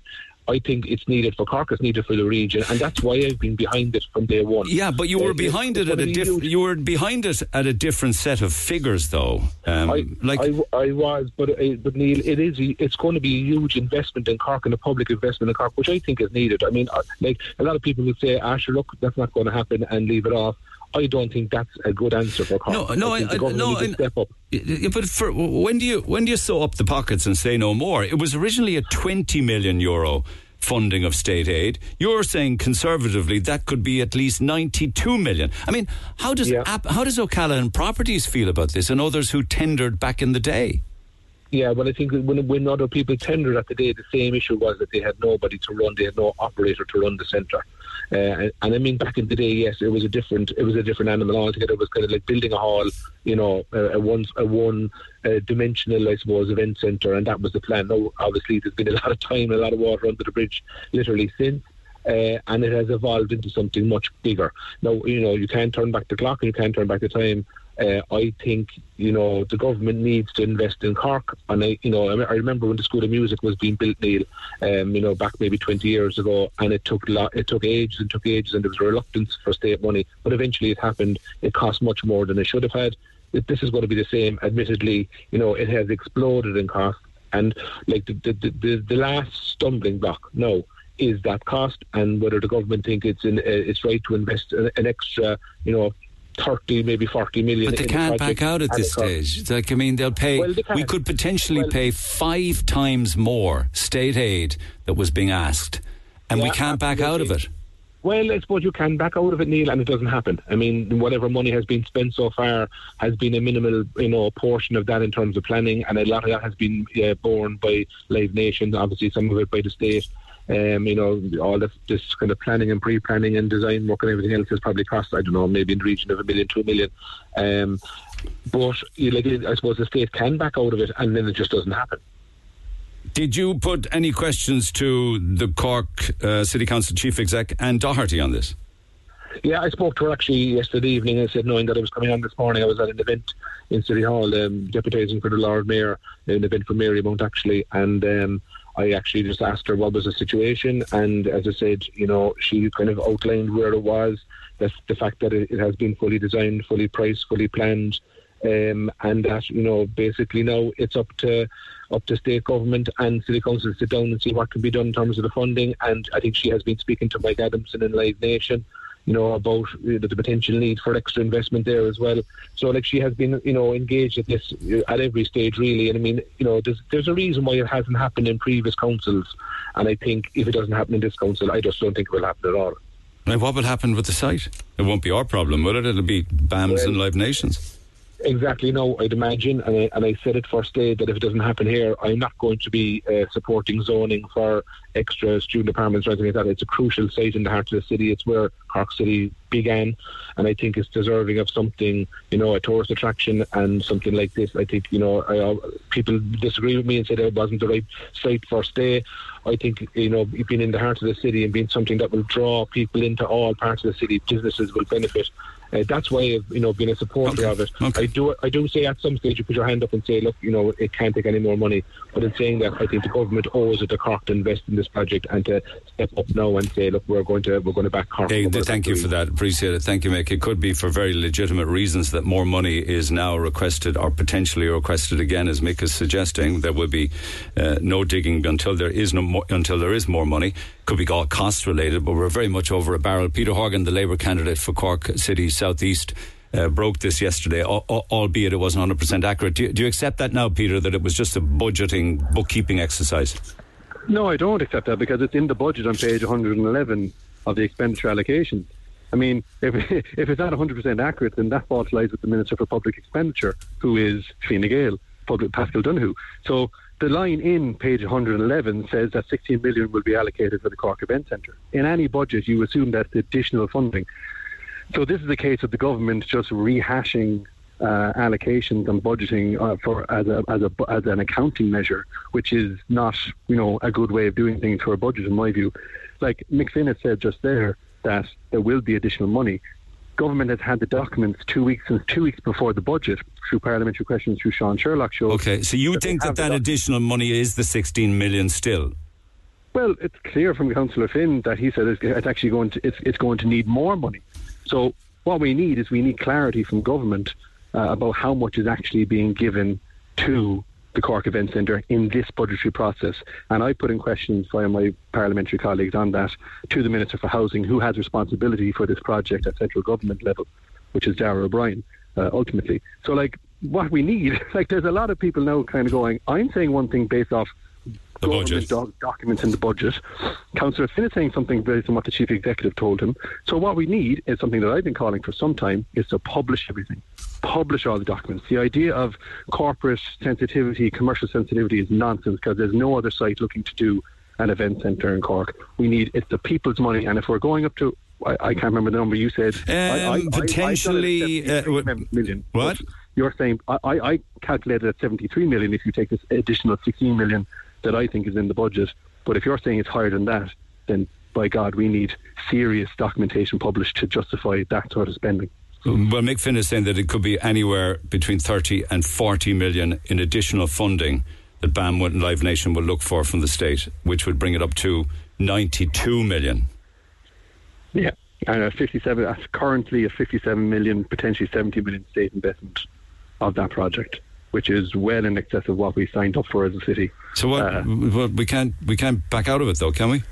I think it's needed for Cork, it's needed for the region, and that's why I've been behind it from day one. Yeah, but you were Uh, behind it at a different. You were behind it at a different set of figures, though. Um, I, like I, I was, but uh, but Neil, it is it's going to be a huge investment in Cork and a public investment in Cork, which I think is needed. I mean, uh, like a lot of people would say, "Ah, sure, look, that's not going to happen," and leave it off. I don't think that's a good answer for Cork. No, no, I think I- no, I- step up. Yeah, but for, when do you when do you sew up the pockets and say no more? It was originally a 20 million euro funding of state aid. You're saying conservatively that could be at least 92 million. I mean, how does Yeah. App, how does O'Callaghan Properties feel about this and others who tendered back in the day? Yeah, well, I think when when other people tendered at the day, the same issue was that they had nobody to run, they had no operator to run the centre. Uh, and, I mean, back in the day, yes, it was a different, it was a different animal altogether. It was kind of like building a hall, you know, a, a one, a one uh, dimensional, I suppose, event centre, and that was the plan. Now, obviously, there's been a lot of time, a lot of water under the bridge, literally since. Uh, and it has evolved into something much bigger. Now, you know, you can't turn back the clock and you can't turn back the time. Uh, I think you know the government needs to invest in Cork, and I, you know, I, remember when the School of Music was being built, Neil, um, you know, back maybe 20 years ago, and it took lo- it took ages and took ages, and there was reluctance for state money, but eventually it happened. It cost much more than it should have had. This is going to be the same. Admittedly, you know, it has exploded in cost, and like the the, the, the, last stumbling block, no. Is that cost, and whether the government think it's in, uh, it's right to invest an extra, you know, 30, maybe 40 million. But they can't back out at this stage. It's like I mean, they'll pay. Well, we could potentially Well- pay five times more state aid that was being asked, and we can't back out of it. Well, I suppose you can back out of it, Neil, and it doesn't happen. I mean, whatever money has been spent so far has been a minimal, you know, portion of that in terms of planning, and a lot of that has been uh, borne by Live Nation, obviously some of it by the state. Um, you know, all this, this kind of planning and pre-planning and design work and everything else has probably cost, I don't know, maybe in the region of a million, two million. Um, but you like, I suppose the state can back out of it, and then it just doesn't happen. Did you put any questions to the Cork uh, City Council Chief Exec Ann Doherty on this? Yeah, I spoke to her actually yesterday evening and said, knowing that I was coming on this morning, I was at an event in City Hall, um, deputising for the Lord Mayor, an event for Marymount actually, and um, I actually just asked her what was the situation, and as I said, you know, she kind of outlined where it was, the, the fact that it, it has been fully designed, fully priced, fully planned, um, and that you know basically now it's up to up to state government and city council to sit down and see what can be done in terms of the funding. And I think she has been speaking to Mike Adamson and Live Nation, you know, about uh, the potential need for extra investment there as well. So like she has been, you know, engaged at this uh, at every stage really. And I mean, you know, there's there's a reason why it hasn't happened in previous councils, and I think if it doesn't happen in this council, I just don't think it will happen at all. And what will happen with the site? It won't be our problem, will it? It'll be BAM's well, and Live Nations. Exactly. No, I'd imagine, and I, and I said it first day that if it doesn't happen here, I'm not going to be uh, supporting zoning for extra student apartments or anything like that. It's a crucial site in the heart of the city. It's where Cork City began, and I think it's deserving of something, you know, a tourist attraction and something like this. I think, you know, I, uh, people disagree with me and say that it wasn't the right site first day. I think, you know, being in the heart of the city and being something that will draw people into all parts of the city, businesses will benefit. Uh, that's why I've you know been a supporter okay. of it. Okay. I do I do say at some stage you put your hand up and say, look, you know, it can't take any more money. But in saying that, I think the government owes it to Cork to invest in this project and to step up now and say, look, we're going to we're going to back Cork. Thank you for that. Appreciate it. Thank you, Mick. It could be for very legitimate reasons that more money is now requested or potentially requested again, as Mick is suggesting. There will be uh, no digging until there is no until there is more money. Could be all cost related, but we're very much over a barrel. Peter Horgan, the Labour candidate for Cork City Southeast uh, broke this yesterday, albeit it wasn't 100% accurate. Do you, do you accept that now, Peter, that it was just a budgeting, bookkeeping exercise? No, I don't accept that because it's in the budget on page 111 of the expenditure allocation. I mean, if, if it's not 100% accurate, then that fault lies with the Minister for Public Expenditure, who is Fine Gael, Public Paschal Donohoe. So the line in page 111 says that 16 million will be allocated for the Cork Event Centre. In any budget, you assume that's additional funding. So this is a case of the government just rehashing uh, allocations and budgeting uh, for as a, as a as an accounting measure, which is not you know a good way of doing things for a budget in my view. Like Mick Finn had said just there that there will be additional money. Government has had the documents two weeks since two weeks before the budget through parliamentary questions through Sean Sherlock show. Okay, so you that think that that additional money is the 16 million still? Well, it's clear from Councillor Finn that he said it's, it's actually going to it's, it's going to need more money. So what we need is we need clarity from government uh, about how much is actually being given to the Cork Event Centre in this budgetary process. And I put in questions via my parliamentary colleagues on that to the Minister for Housing, who has responsibility for this project at central government level, which is Darragh O'Brien, uh, ultimately. So, like, what we need, like, there's a lot of people now kind of going, I'm saying one thing based off the government doc- documents in the budget. Councillor Finn is saying something based on what the chief executive told him. So what we need is something that I've been calling for some time is to publish everything, publish all the documents. The idea of corporate sensitivity, commercial sensitivity is nonsense because there's no other site looking to do an event centre in Cork. We need it's the people's money, and if we're going up to I, I can't remember the number you said. Um, I, I, potentially uh, million. What? You're saying I, I calculated at 73 million if you take this additional 16 million that I think is in the budget. But if you're saying it's higher than that, then by God, we need serious documentation published to justify that sort of spending. Well, Mick Finn is saying that it could be anywhere between 30 and 40 million in additional funding that BAM and Live Nation will look for from the state, which would bring it up to 92 million. Yeah, and a 57, that's currently a 57 million, potentially 70 million state investment of that project which is well in excess of what we signed up for as a city. So what? Uh, we can't we can't back out of it though, can we?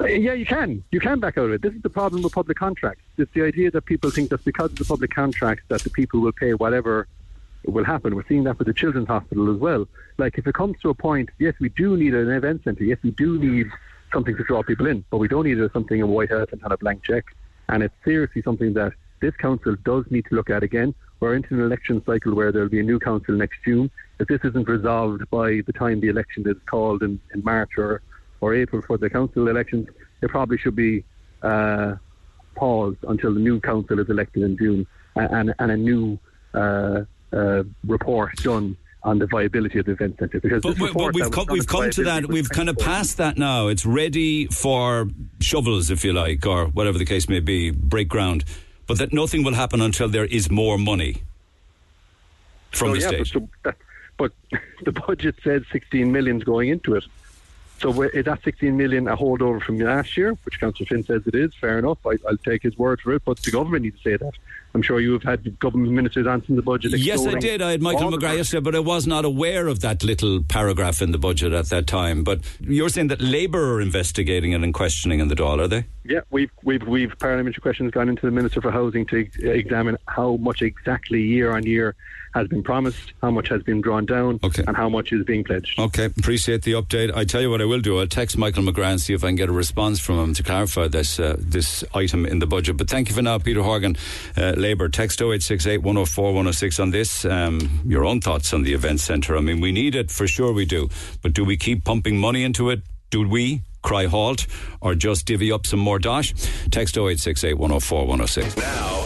Yeah, you can. You can back out of it. This is the problem with public contracts. It's the idea that people think that because of the public contracts that the people will pay whatever will happen. We're seeing that with the Children's Hospital as well. Like if it comes to a point, yes, we do need an event centre. Yes, we do need something to draw people in, but we don't need something in White and have a blank check. And it's seriously something that this council does need to look at again. We're into an election cycle where there'll be a new council next June. If this isn't resolved by the time the election is called in, in March or, or April for the council elections, it probably should be uh, paused until the new council is elected in June and, and a new uh, uh, report done on the viability of the event centre. Because but, but, but we've come, we've come to that. We've kind of passed that now. It's ready for shovels, if you like, or whatever the case may be, break ground. But that nothing will happen until there is more money from so, the yeah, state. But the, but the budget said 16 million is going into it. So is that 16 million a holdover from last year, which Councillor Finn says it is? Fair enough. I, will take his word for it. But the government needs to say that. I'm sure you have had government ministers answering the budget. Yes, I did. I had Michael McGrath yesterday, but I was not aware of that little paragraph in the budget at that time. But you're saying that Labour are investigating it and questioning in the Dáil, are they? Yeah, we've we've we've parliamentary questions gone into the Minister for Housing to examine how much exactly year on year has been promised, how much has been drawn down, okay. and how much is being pledged. Okay, appreciate the update. I tell you what I will do. I'll text Michael McGrath and see if I can get a response from him to clarify this uh, this item in the budget. But thank you for now, Peter Horgan, uh, Labour. Text 0868 104 106 on this. Um, your own thoughts on the event centre. I mean, we need it for sure, we do. But do we keep pumping money into it? Do we? cry halt or just divvy up some more dosh. Text 0868 104 106. Now, Prendeville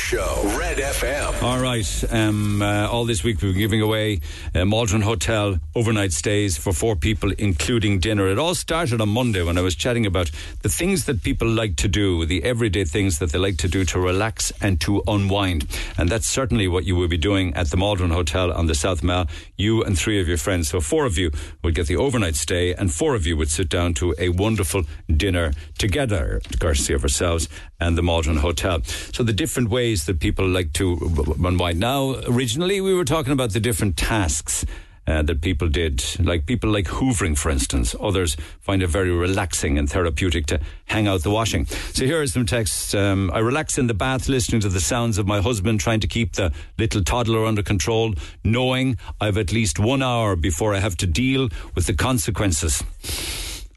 Show, Red FM. All right. Um, uh, all this week we've been giving away uh, Maldron Hotel overnight stays for four people, including dinner. It all started on Monday when I was chatting about the things that people like to do, the everyday things that they like to do to relax and to unwind. And that's certainly what you will be doing at the Maldron Hotel on the South Mall. You and three of your friends. So four of you would get the overnight stay, and four of you would sit down to a wonderful dinner together, courtesy of ourselves and the Maldron Hotel. So the different ways that people like to unwind. Now, originally we were talking about the different tasks. Uh, that people did, like people like hoovering, for instance. Others find it very relaxing and therapeutic to hang out the washing. So here are some texts. Um, I relax in the bath listening to the sounds of my husband trying to keep the little toddler under control, knowing I've at least one hour before I have to deal with the consequences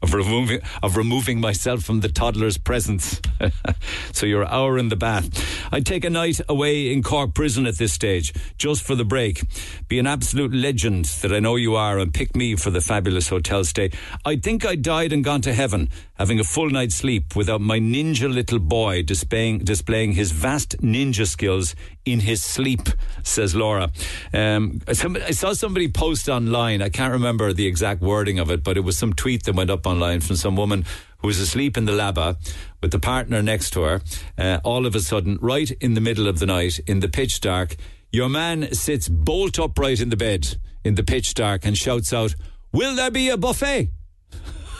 of removing of removing myself from the toddler's presence. so you're hour in the bath. I'd take a night away in Cork prison at this stage, just for the break. Be an absolute legend that I know you are, and pick me for the fabulous hotel stay. I'd think I'd died and gone to heaven, having a full night's sleep without my ninja little boy displaying displaying his vast ninja skills in his sleep, says Laura. Um, I saw somebody post online. I can't remember the exact wording of it, but it was some tweet that went up online from some woman who was asleep in the laba with the partner next to her. Uh, all of a sudden, right in the middle of the night, in the pitch dark, your man sits bolt upright in the bed in the pitch dark and shouts out, Will there be a buffet?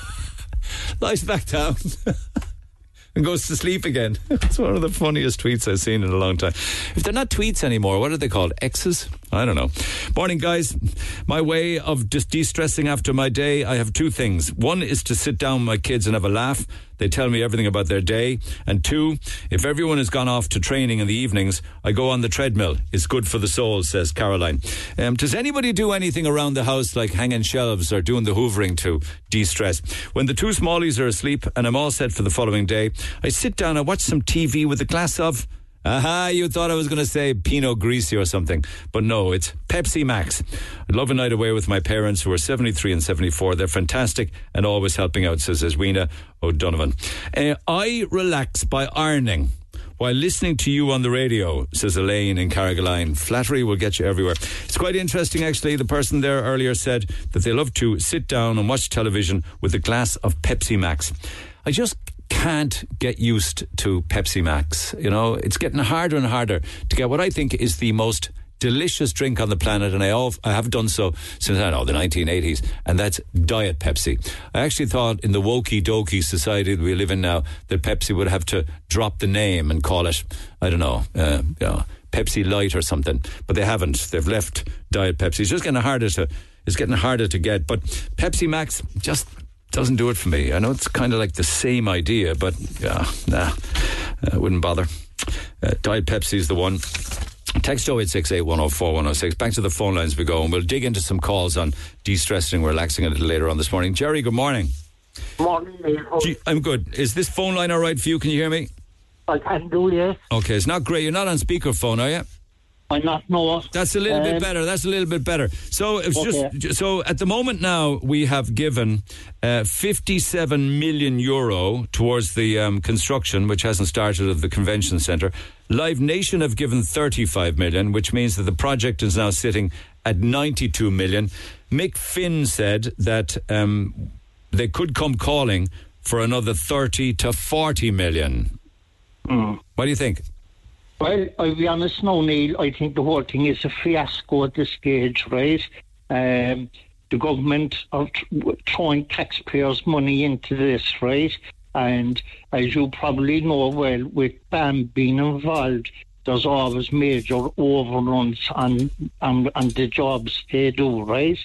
Lies back down. and goes to sleep again. it's one of the funniest tweets I've seen in a long time. If they're not tweets anymore, what are they called? X's? I don't know. Morning, guys. My way of just de stressing after my day, I have two things. One is to sit down with my kids and have a laugh. They tell me everything about their day. And two, if everyone has gone off to training in the evenings, I go on the treadmill. It's good for the soul, says Caroline. Um, does anybody do anything around the house like hanging shelves or doing the hoovering to de stress? When the two smallies are asleep and I'm all set for the following day, I sit down and watch some TV with a glass of Aha, you thought I was going to say Pinot Grigio or something. But no, it's Pepsi Max. I'd love a night away with my parents who are 73 and 74. They're fantastic and always helping out, says Eswina O'Donovan. Uh, I relax by ironing while listening to you on the radio, says Elaine in Carrigaline. Flattery will get you everywhere. It's quite interesting, actually. The person there earlier said that they love to sit down and watch television with a glass of Pepsi Max. I just can't get used to Pepsi Max. You know, it's getting harder and harder to get what I think is the most delicious drink on the planet, and I, I have done so since I know the 1980s, and that's Diet Pepsi. I actually thought in the wokey dokey society that we live in now that Pepsi would have to drop the name and call it, I don't know, uh, you know Pepsi Light or something, but they haven't. They've left Diet Pepsi. It's just getting harder to. It's getting harder to get, but Pepsi Max just doesn't do it for me. I know it's kind of like the same idea, but yeah, nah, I uh, wouldn't bother. Uh, Diet Pepsi is the one. Text 0868 104 106. Back to the phone lines we go, and we'll dig into some calls on de stressing, relaxing a little later on this morning. Jerry, good morning. Morning, Gee, I'm good. Is this phone line all right for you? Can you hear me? I can do, yes. Okay, it's not great. You're not on speakerphone, are you? I not. That's a little bit Um, better. That's a little bit better. So it's Okay. just so at the moment now we have given uh, 57 million euro towards the um, construction, which hasn't started of the convention centre. Live Nation have given 35 million, which means that the project is now sitting at 92 million. Mick Finn said that um, they could come calling for another 30 to 40 million. Hmm. What do you think? Well, I'll be honest now, Neil. I think the whole thing is a fiasco at this stage, right? Um, the government are throwing taxpayers' money into this, right? And as you probably know well, with BAM being involved, there's always major overruns on, on, on the jobs they do, right?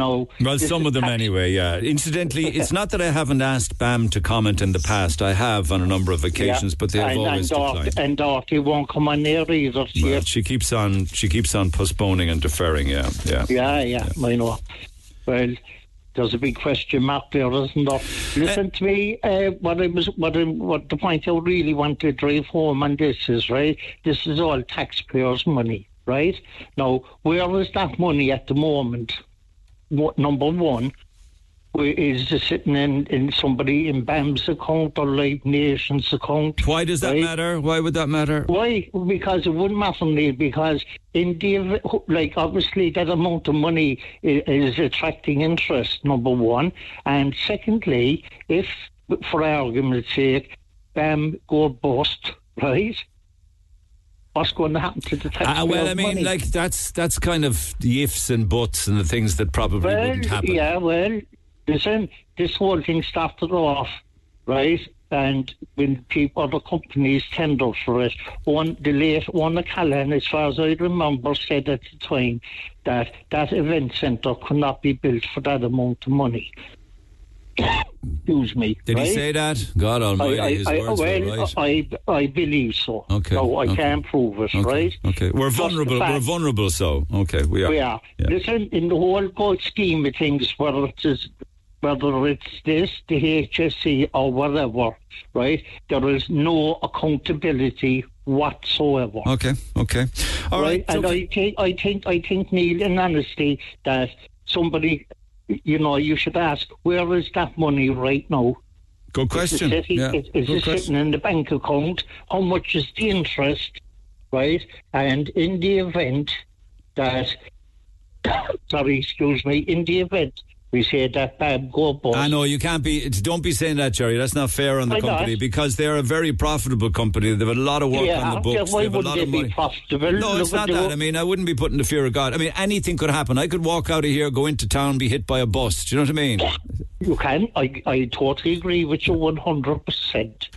Well, some of them anyway, yeah. Incidentally, it's not that I haven't asked BAM to comment in the past. I have on a number of occasions, Yeah. but they have and, always and declined. And Dorothy won't come on there either. Well, she keeps on she keeps on postponing and deferring, yeah. Yeah. Yeah, yeah, yeah. I know. Well, there's a big question mark there, isn't there? Listen to me. Uh, what I was, what, I, what the point I really want to drive home on this is right. This is all taxpayers' money, right? Now, where is that money at the moment? What, number one, is it sitting in, in somebody in BAM's account or Live Nation's account? Why does that right? matter? Why would that matter? Why? Because it wouldn't matter, Neil, because in the, like, obviously that amount of money i- is attracting interest, number one. And secondly, if, for argument's sake, BAM go bust, right? What's going to happen to the taxpayers' Uh, well, I mean, money? like that's that's kind of the ifs and buts and the things that probably Well, wouldn't happen. yeah, well, listen, this whole thing started off, right? And when people, other companies tendered for it, one, the late Owen O'Callaghan, as far as I remember, said at the time that that event centre could not be built for that amount of money. Excuse me. Did he say that? God Almighty, I, I, his I, words well, right. I, I believe so. Okay, No, I okay. can't prove it, okay, right? okay, we're vulnerable. We're vulnerable. So, okay, we are. we are. Yeah. Listen, in the whole good scheme of things, whether it's whether it's this, the HSE, or whatever, right? There is no accountability whatsoever. Okay, okay, all right. And okay. I think, I think, I think, Neil, in honesty, that somebody, you know, you should ask, where is that money right now? Good question. Is it, sitting, yeah, is, is it question. sitting in the bank account? How much is the interest? Right? And in the event that, sorry, excuse me, in the event we say that BAM go bust. I know you can't be. It's, don't be saying that, Jerry. That's not fair on the Why company not? because they're a very profitable company. They've a lot of work yeah, on the books. yeah, why they have a lot they of be profitable? No, Look it's not that. I mean, I wouldn't be putting the fear of God. I mean, anything could happen. I could walk out of here, go into town, be hit by a bus. Do you know what I mean? You can. I, I totally agree with you 100%.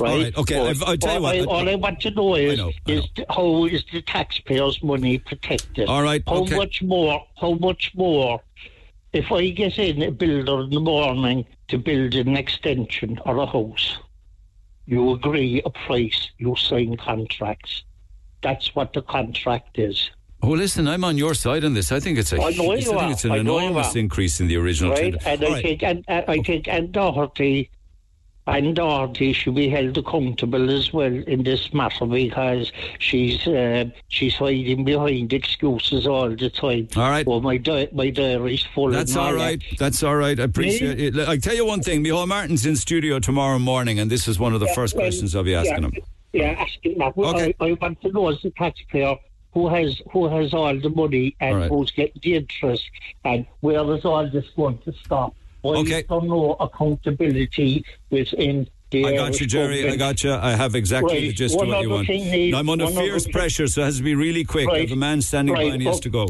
Right? All right, okay, But I'll tell you what, I, I- all I want to know is, know, I is th- how is the taxpayers' money protected? All right, How okay. much more? How much more? If I get in a builder in the morning to build an extension or a house, you agree a price, you sign contracts. That's what the contract is. Oh, listen, I'm on your side on this. I think it's a. I know you I think are. it's an I enormous increase in the original right? tender. And All I right. think and I think Ann Doherty Ann Doherty should be held accountable as well in this matter because she's uh, she's hiding behind excuses all the time. All right. Well, my di- my diary's full. That's all right. That's all right. I appreciate it. I tell you one thing. Micheál Martin's in studio tomorrow morning, and this is one of the Yeah, first well, questions I'll be asking yeah, him. Yeah, asking that. Okay. I, I want to know as a taxpayer who has who has all the money and All right. who's getting the interest and where is all this going to stop? Why Okay. is there no accountability within the I got you, Jerry. Government? I got you. I have exactly right. the gist one of what you want. Needs, I'm under fierce pressure, so it has to be really quick. I Right. have a man standing by Right. and he has to go.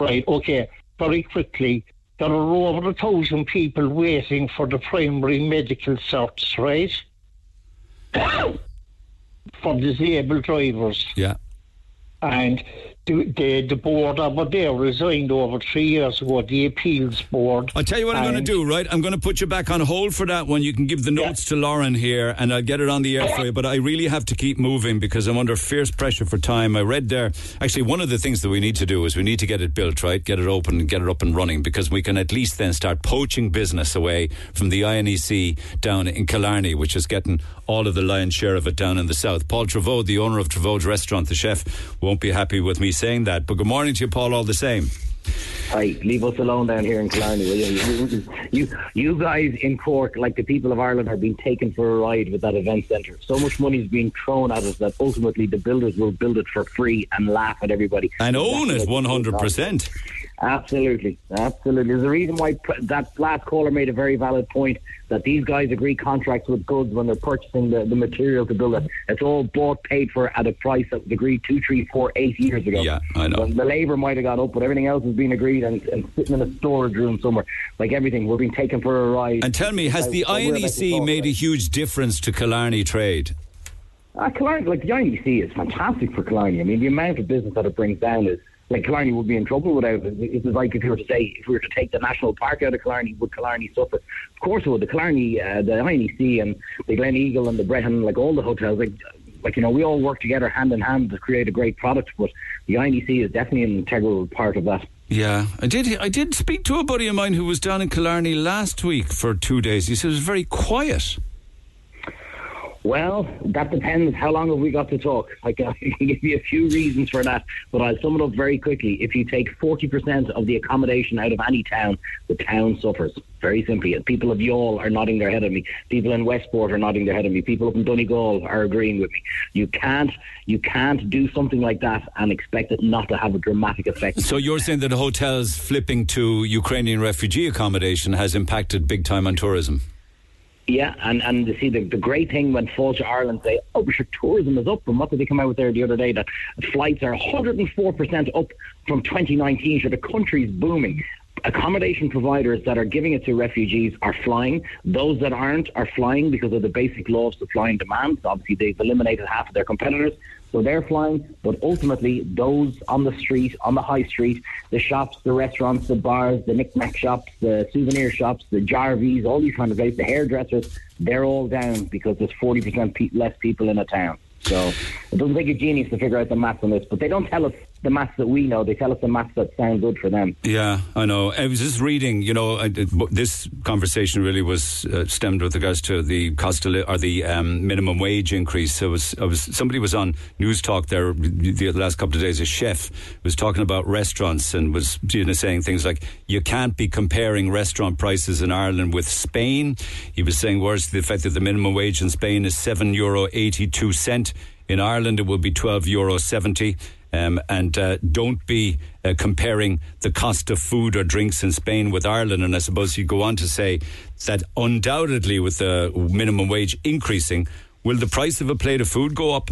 Right, okay. Very quickly. There are over a thousand people waiting for the primary medical certs, right? for disabled drivers. Yeah. And the, the, the board it there resigned over three years ago, the appeals board. I'll tell you what I'm going to do, right? I'm going to put you back on hold for that one. You can give the notes to Lauren here and I'll get it on the air for you. But I really have to keep moving because I'm under fierce pressure for time. I read there, actually, one of the things that we need to do is we need to get it built, right? Get it open and get it up and running because we can at least then start poaching business away from the INEC down in Killarney, which is getting all of the lion's share of it down in the south. Paul Treyvaud, the owner of Treyvaud's restaurant, the chef, won't be happy with me saying that. But good morning to you, Paul, all the same. Hey, leave us alone down here in Killarney, will you? You, you? you guys in Cork, like the people of Ireland, are being taken for a ride with that event centre. So much money is being thrown at us that ultimately the builders will build it for free and laugh at everybody. And own That's it 100%. Absolutely, absolutely. There's a reason why that last caller made a very valid point that these guys agree contracts with goods when they're purchasing the, the material to build it. It's all bought, paid for at a price that was agreed two, three, four, eight years ago. Yeah, I know. Well, the labour might have got up, but everything else has been agreed and, and sitting in a storage room somewhere. Like everything, we're being taken for a ride. And tell me, has the So we're about to INEC made a huge difference to Killarney trade? Uh, Killarney, like the INEC is fantastic for Killarney. I mean, the amount of business that it brings down is like Killarney would be in trouble without it. It's like if you were to say if we were to take the national park out of Killarney, would Killarney suffer? Of course it would. The Killarney, uh, the INEC, and the Gleneagle and the Brehon, like all the hotels, like like you know, we all work together hand in hand to create a great product. But the INEC is definitely an integral part of that. Yeah, I did. I did speak to a buddy of mine who was down in Killarney last week for two days. He said it was very quiet. Well, that depends. How long have we got to talk? I can, give you a few reasons for that, but I'll sum it up very quickly. If you take 40% of the accommodation out of any town, the town suffers. Very simply. People of Youghal are nodding their head at me. People in Westport are nodding their head at me. People up in Donegal are agreeing with me. You can't, you can't do something like that and expect it not to have a dramatic effect. So you're saying that hotels flipping to Ukrainian refugee accommodation has impacted big time on tourism? Yeah, and, and you see the, the great thing when Fáilte Ireland say, oh, but sure, tourism is up. And what did they come out with there the other day? That flights are 104% up from 2019. Sure, the country's booming. Accommodation providers that are giving it to refugees are flying. Those that aren't are flying because of the basic law of supply and demand. Obviously, they've eliminated half of their competitors. So they're flying, but ultimately, those on the street, on the high street, the shops, the restaurants, the bars, the knick-knack shops, the souvenir shops, the Jarvies, all these kind of places, the hairdressers, they're all down because there's 40% pe- less people in a town. So it doesn't take a genius to figure out the maths on this, but they don't tell us the maths that we know. They tell us the maths that sound good for them. Yeah, I know. I was just reading. You know, I, this conversation really was uh, stemmed with regards to the cost of li- or the um, minimum wage increase. So was, I was somebody was on Newstalk there the last couple of days. A chef was talking about restaurants and was you know saying things like you can't be comparing restaurant prices in Ireland with Spain. He was saying worse the fact that the minimum wage in Spain is seven euro eighty two cent. In Ireland, it will be twelve euro seventy. Um, and uh, don't be uh, comparing the cost of food or drinks in Spain with Ireland. And I suppose you go on to say that undoubtedly, with the minimum wage increasing, will the price of a plate of food go up?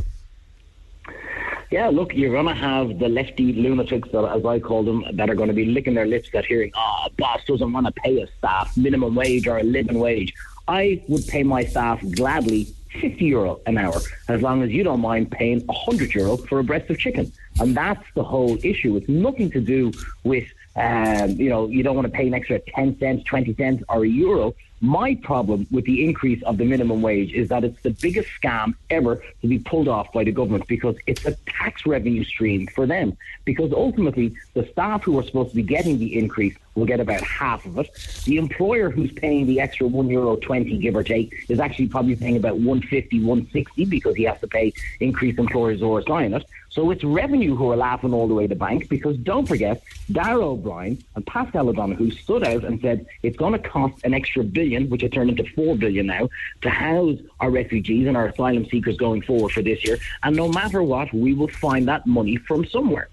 Yeah, look, you're going to have the lefty lunatics, that, as I call them, that are going to be licking their lips at hearing, oh, boss doesn't want to pay a staff minimum wage or a living wage. I would pay my staff gladly 50 euro an hour, as long as you don't mind paying 100 euro for a breast of chicken. And that's the whole issue. It's nothing to do with, um, you know, you don't want to pay an extra 10 cents, 20 cents, or a euro. My problem with the increase of the minimum wage is that it's the biggest scam ever to be pulled off by the government because it's a tax revenue stream for them. Because ultimately, the staff who are supposed to be getting the increase will get about half of it. The employer who's paying the extra one euro twenty, give or take, is actually probably paying about 150, 160 because he has to pay increased employers or assign it. So it's revenue who are laughing all the way to the bank because don't forget, Darragh O'Brien and Paschal O'Donoghue stood out and said it's going to cost an extra billion, which has turned into four billion now, to house our refugees and our asylum seekers going forward for this year. And no matter what, we will find that money from somewhere.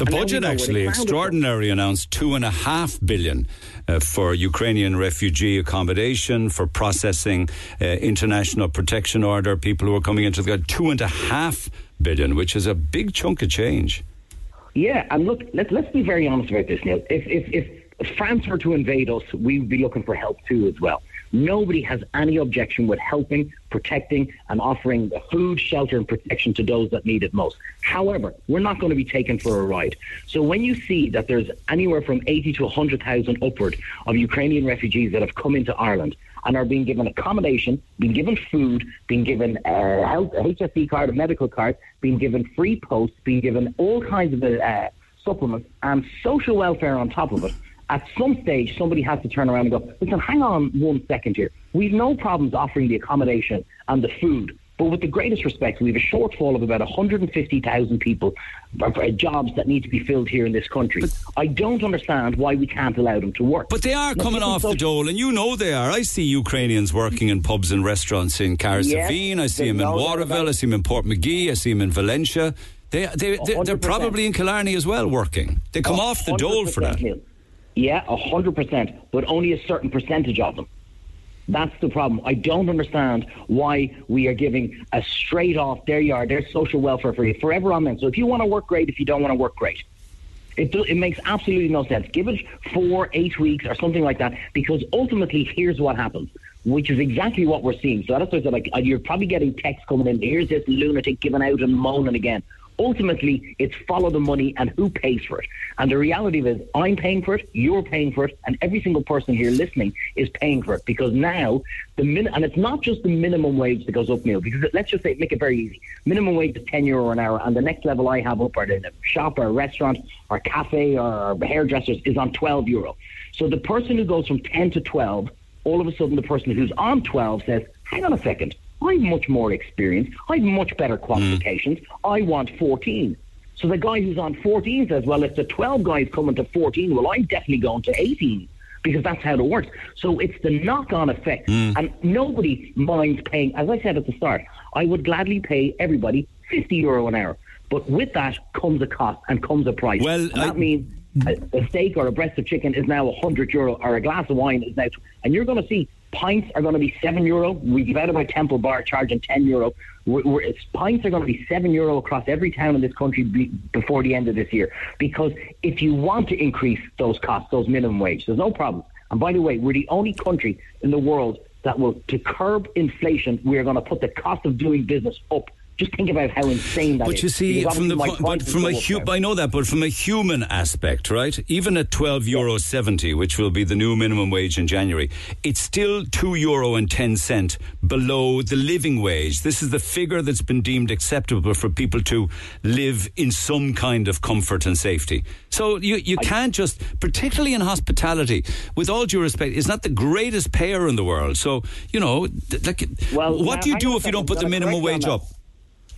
The And budget know where they actually extraordinary announced two and a half billion uh, for Ukrainian refugee accommodation, for processing uh, international protection order, people who are coming into the country. two and a half billion, which is a big chunk of change. Yeah, and look, let, let's be very honest about this, Neil. If, if, if France were to invade us, we would be looking for help too as well. Nobody has any objection with helping, protecting, and offering food, shelter, and protection to those that need it most. However, we're not going to be taken for a ride. So when you see that there's anywhere from 80 to 100,000 upward of Ukrainian refugees that have come into Ireland and are being given accommodation, being given food, being given a health, a HSE card, a medical card, being given free posts, being given all kinds of uh, supplements and social welfare on top of it at some stage, somebody has to turn around and go, listen, hang on one second here. We've no problems offering the accommodation and the food. But with the greatest respect, we have a shortfall of about 150,000 people, for jobs that need to be filled here in this country. But, I don't understand why we can't allow them to work. But they are now, coming off the dole, and you know they are. I see Ukrainians working in pubs and restaurants in Cahersiveen. Yes, I see them in Waterville. I see them in Portmagee. I see them in Valentia. They, they, they, they're probably in Killarney as well working. They come off the dole for that. Neil. Yeah, 100%, but only a certain percentage of them. That's the problem. I don't understand why we are giving a straight off, there you are, there's social welfare for you, forever on them. So if you want to work great, if you don't want to work great. It, do, it makes absolutely no sense. Give it four, eight weeks or something like that, because ultimately, here's what happens, which is exactly what we're seeing. So that's why I said, like, uh, you're probably getting texts coming in. Here's this lunatic giving out and moaning again ultimately it's follow the money and who pays for it. And the reality is I'm paying for it, you're paying for it, and every single person here listening is paying for it because now the min and it's not just the minimum wage that goes up, Neil, because let's just say make it very easy. Minimum wage is ten euro an hour and the next level I have up or in a shop or a restaurant or cafe or hairdressers is on twelve euro. So the person who goes from ten to twelve, all of a sudden the person who's on twelve says, Hang on a second, I'm much more experienced. I've much better qualifications. Mm. I want 14. So the guy who's on 14 says, well, if the 12 guys coming to 14, well, I'm definitely going to 18 because that's how it works. So it's the knock-on effect. Mm. And nobody minds paying, as I said at the start, I would gladly pay everybody 50 euro an hour. But with that comes a cost and comes a price. Well, and that I... means a, a, steak or a breast of chicken is now 100 euro, or a glass of wine is now, and you're going to see pints are going to be seven euro. We give out of our Temple Bar charging ten euro. We're, we're, pints are going to be seven euro across every town in this country be, before the end of this year. Because if you want to increase those costs, those minimum wage, there's no problem. And by the way, we're the only country in the world that will, to curb inflation, we are going to put the cost of doing business up just think about how insane that but is. you see, from the but from a hu- I know that, but from a human aspect, right? Even at twelve euro seventy, which will be the new minimum wage in January, it's still two euro and ten cent below the living wage. This is the figure that's been deemed acceptable for people to live in some kind of comfort and safety. So you you I, can't just, particularly in hospitality, with all due respect, it's not the greatest payer in the world. So you know, like, well, what do you do if you don't put the minimum wage up?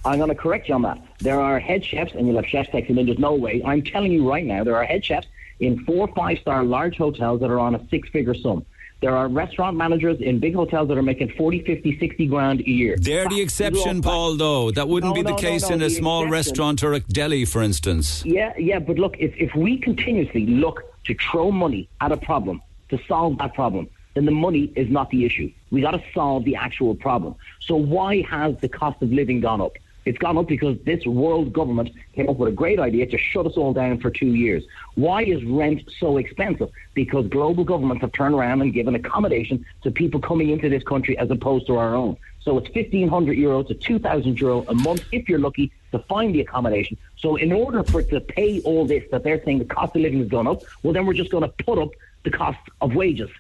I'm going to correct you on that. There are head chefs, and you'll have chefs texting in. There's no way. I'm telling you right now, there are head chefs in four, five star large hotels that are on a six figure sum. There are restaurant managers in big hotels that are making 40, 50, 60 grand a year. They're the exception, Paul, though. That wouldn't no, be the no, case no, in a small exception. restaurant or a deli, for instance. Yeah, yeah, but look, if, if we continuously look to throw money at a problem to solve that problem, then the money is not the issue. We got to solve the actual problem. So why has the cost of living gone up? It's gone up because this world government came up with a great idea to shut us all down for two years. Why is rent so expensive? Because global governments have turned around and given accommodation to people coming into this country as opposed to our own. So it's 1,500 euro to 2,000 euro a month if you're lucky to find the accommodation. So in order for it to pay all this that they're saying the cost of living has gone up, well then we're just going to put up the cost of wages.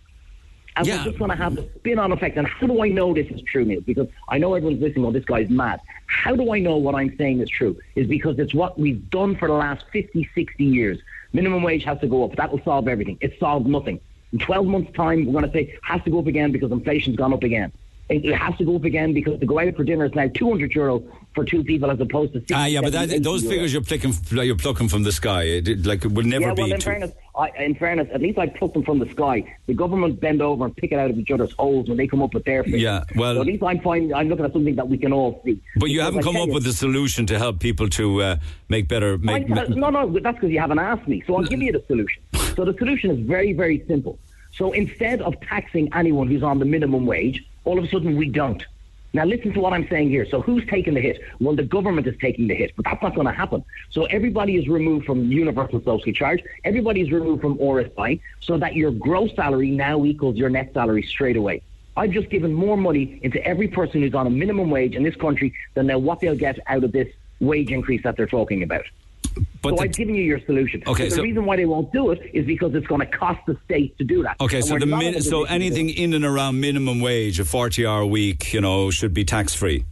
And yeah. we're just going to have the spin on effect. And how do I know this is true, Neil? Because I know everyone's listening, well, this guy's mad. How do I know what I'm saying is true? Is because it's what we've done for the last 50, 60 years. Minimum wage has to go up. That will solve everything. It solved nothing. In 12 months' time, we're going to say has to go up again because inflation's gone up again. It has to go up again because to go out for dinner is now 200 euro for two people as opposed to six. Ah, yeah, but that, those euro. figures you're plucking, you're plucking from the sky. It, like it will never yeah, well, be. In fairness, I, in fairness, at least I pluck them from the sky. The government bend over and pick it out of each other's holes when they come up with their figures. Yeah, well, so at least I'm finding, I'm looking at something that we can all see. But you haven't come up you, with a solution to help people to uh, make better. Make, I, no, no, that's because you haven't asked me. So I'll give you the solution. So the solution is very, very simple. So instead of taxing anyone who's on the minimum wage, all of a sudden we don't. Now, listen to what I'm saying here. So, who's taking the hit? Well, the government is taking the hit, but that's not going to happen. So, everybody is removed from universal social charge. Everybody is removed from PRSI, so that your gross salary now equals your net salary straight away. I've just given more money into every person who's on a minimum wage in this country than what they'll get out of this wage increase that they're talking about. But so the- I've given you your solution. Okay, But the so- reason why they won't do it is because it's going to cost the state to do that. Okay, And so the min- so position to do anything in and around minimum wage, a forty-hour week, you know, should be tax-free.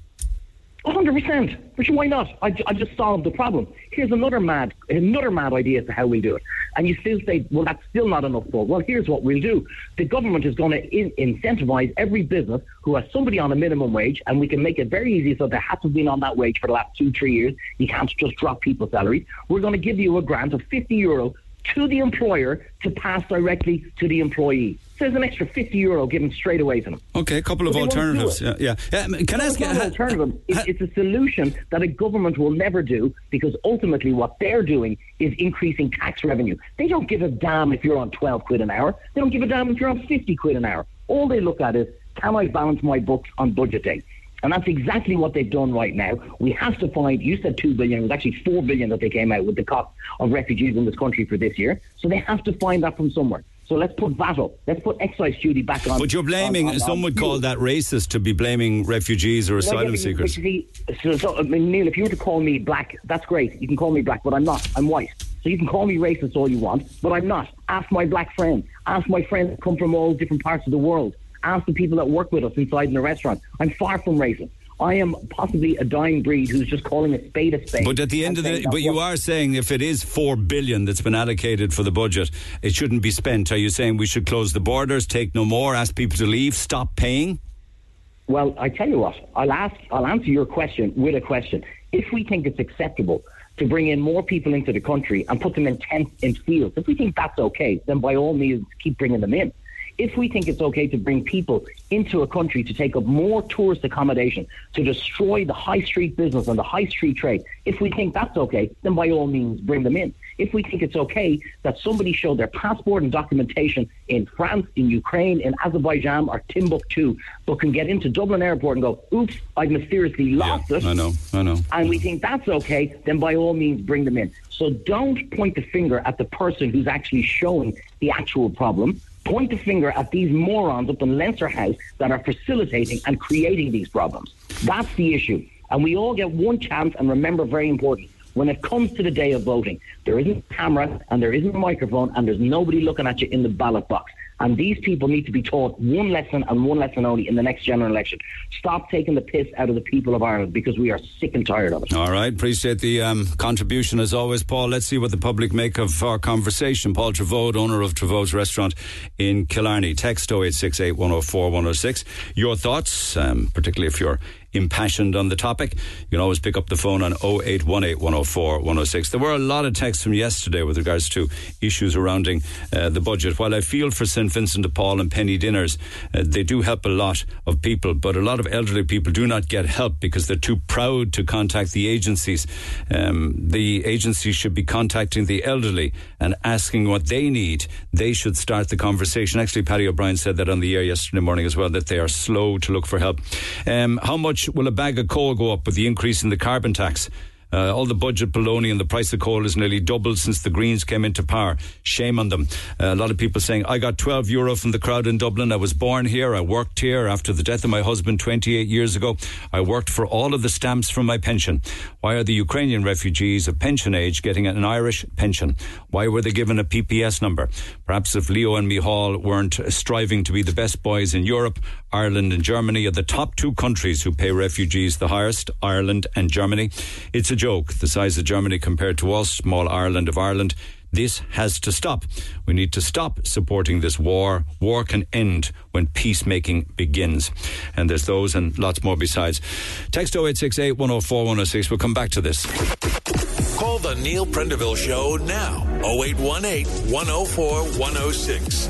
Hundred percent. But why not? I, I just solved the problem. Here's another mad, another mad idea as to how we'll do it. And you still say, well, that's still not enough. Paul. Well, here's what we'll do. The government is going to in- incentivize every business who has somebody on a minimum wage, and we can make it very easy so they have to been on that wage for the last two, three years. You can't just drop people's salaries. We're going to give you a grant of fifty euro to the employer to pass directly to the employee. So there's an extra 50 euro given straight away to them. Okay, a couple of But they won't do alternatives. Yeah, yeah. yeah. Can I ask it's not an alternative. It's, ha- it's a solution that a government will never do because ultimately what they're doing is increasing tax revenue. They don't give a damn if you're on 12 quid an hour. They don't give a damn if you're on 50 quid an hour. All they look at is, can I balance my books on budget day? And that's exactly what they've done right now. We have to find, you said 2 billion, it was actually 4 billion that they came out with the cost of refugees in this country for this year. So they have to find that from somewhere. So let's put VAT up. Let's put excise duty back on. But you're blaming, on- on- some on would fuel. call that racist to be blaming refugees or asylum seekers. see, so, so, I mean, Neil, if you were to call me black, that's great. You can call me black, but I'm not. I'm white. So you can call me racist all you want, but I'm not. Ask my black friends. Ask my friends that come from all different parts of the world. Ask the people that work with us inside in the restaurant. I'm far from racist. I am possibly a dying breed who's just calling a spade a spade. But at the end of the but you what- are saying if it is four billion that's been allocated for the budget, it shouldn't be spent. Are you saying we should close the borders, take no more, ask people to leave, stop paying? Well, I tell you what, I'll ask, I'll answer your question with a question. If we think it's acceptable to bring in more people into the country and put them in tents in fields, if we think that's okay, then by all means keep bringing them in. If we think it's okay to bring people into a country to take up more tourist accommodation, to destroy the high street business and the high street trade, if we think that's okay, then by all means bring them in. If we think it's okay that somebody showed their passport and documentation in France, in Ukraine, in Azerbaijan, or Timbuktu, but can get into Dublin Airport and go, oops, I've mysteriously lost it I know, I know. and we think that's okay, then by all means bring them in. So don't point the finger at the person who's actually showing the actual problem. Point the finger at these morons up in Leinster House that are facilitating and creating these problems. That's the issue. And we all get one chance, and remember, very important, when it comes to the day of voting, there isn't a camera and there isn't a microphone and there's nobody looking at you in the ballot box. And these people need to be taught one lesson and one lesson only in the next general election. Stop taking the piss out of the people of Ireland because we are sick and tired of it. All right, appreciate the um, contribution as always, Paul. Let's see what the public make of our conversation. Paul Treyvaud, owner of Treyvaud's Restaurant in Killarney. Text 0868 104 106. Your thoughts, um, particularly if you're impassioned on the topic, you can always pick up the phone on 0818 104 106. There were a lot of texts from yesterday with regards to issues surrounding uh, the budget. While I feel for St Vincent de Paul and penny dinners, uh, they do help a lot of people, but a lot of elderly people do not get help because they're too proud to contact the agencies. Um, the agencies should be contacting the elderly and asking what they need. They should start the conversation. Actually, Paddy O'Brien said that on the air yesterday morning as well, that they are slow to look for help. Um, how much will a bag of coal go up with the increase in the carbon tax? Uh, all the budget baloney and the price of coal has nearly doubled since the Greens came into power. Shame on them. Uh, a lot of people saying, I got 12 euro from the crowd in Dublin. I was born here. I worked here. After the death of my husband 28 years ago, I worked for all of the stamps from my pension. Why are the Ukrainian refugees of pension age getting an Irish pension? Why were they given a PPS number? Perhaps if Leo and Micheál weren't striving to be the best boys in Europe, Ireland and Germany are the top two countries who pay refugees the highest, Ireland and Germany. It's a joke, the size of Germany compared to us, small Ireland of Ireland. This has to stop. We need to stop supporting this war. War can end when peacemaking begins. And there's those and lots more besides. Text 0868 104 106. We'll come back to this. Call the Neil Prendeville Show now. 0818 104 106.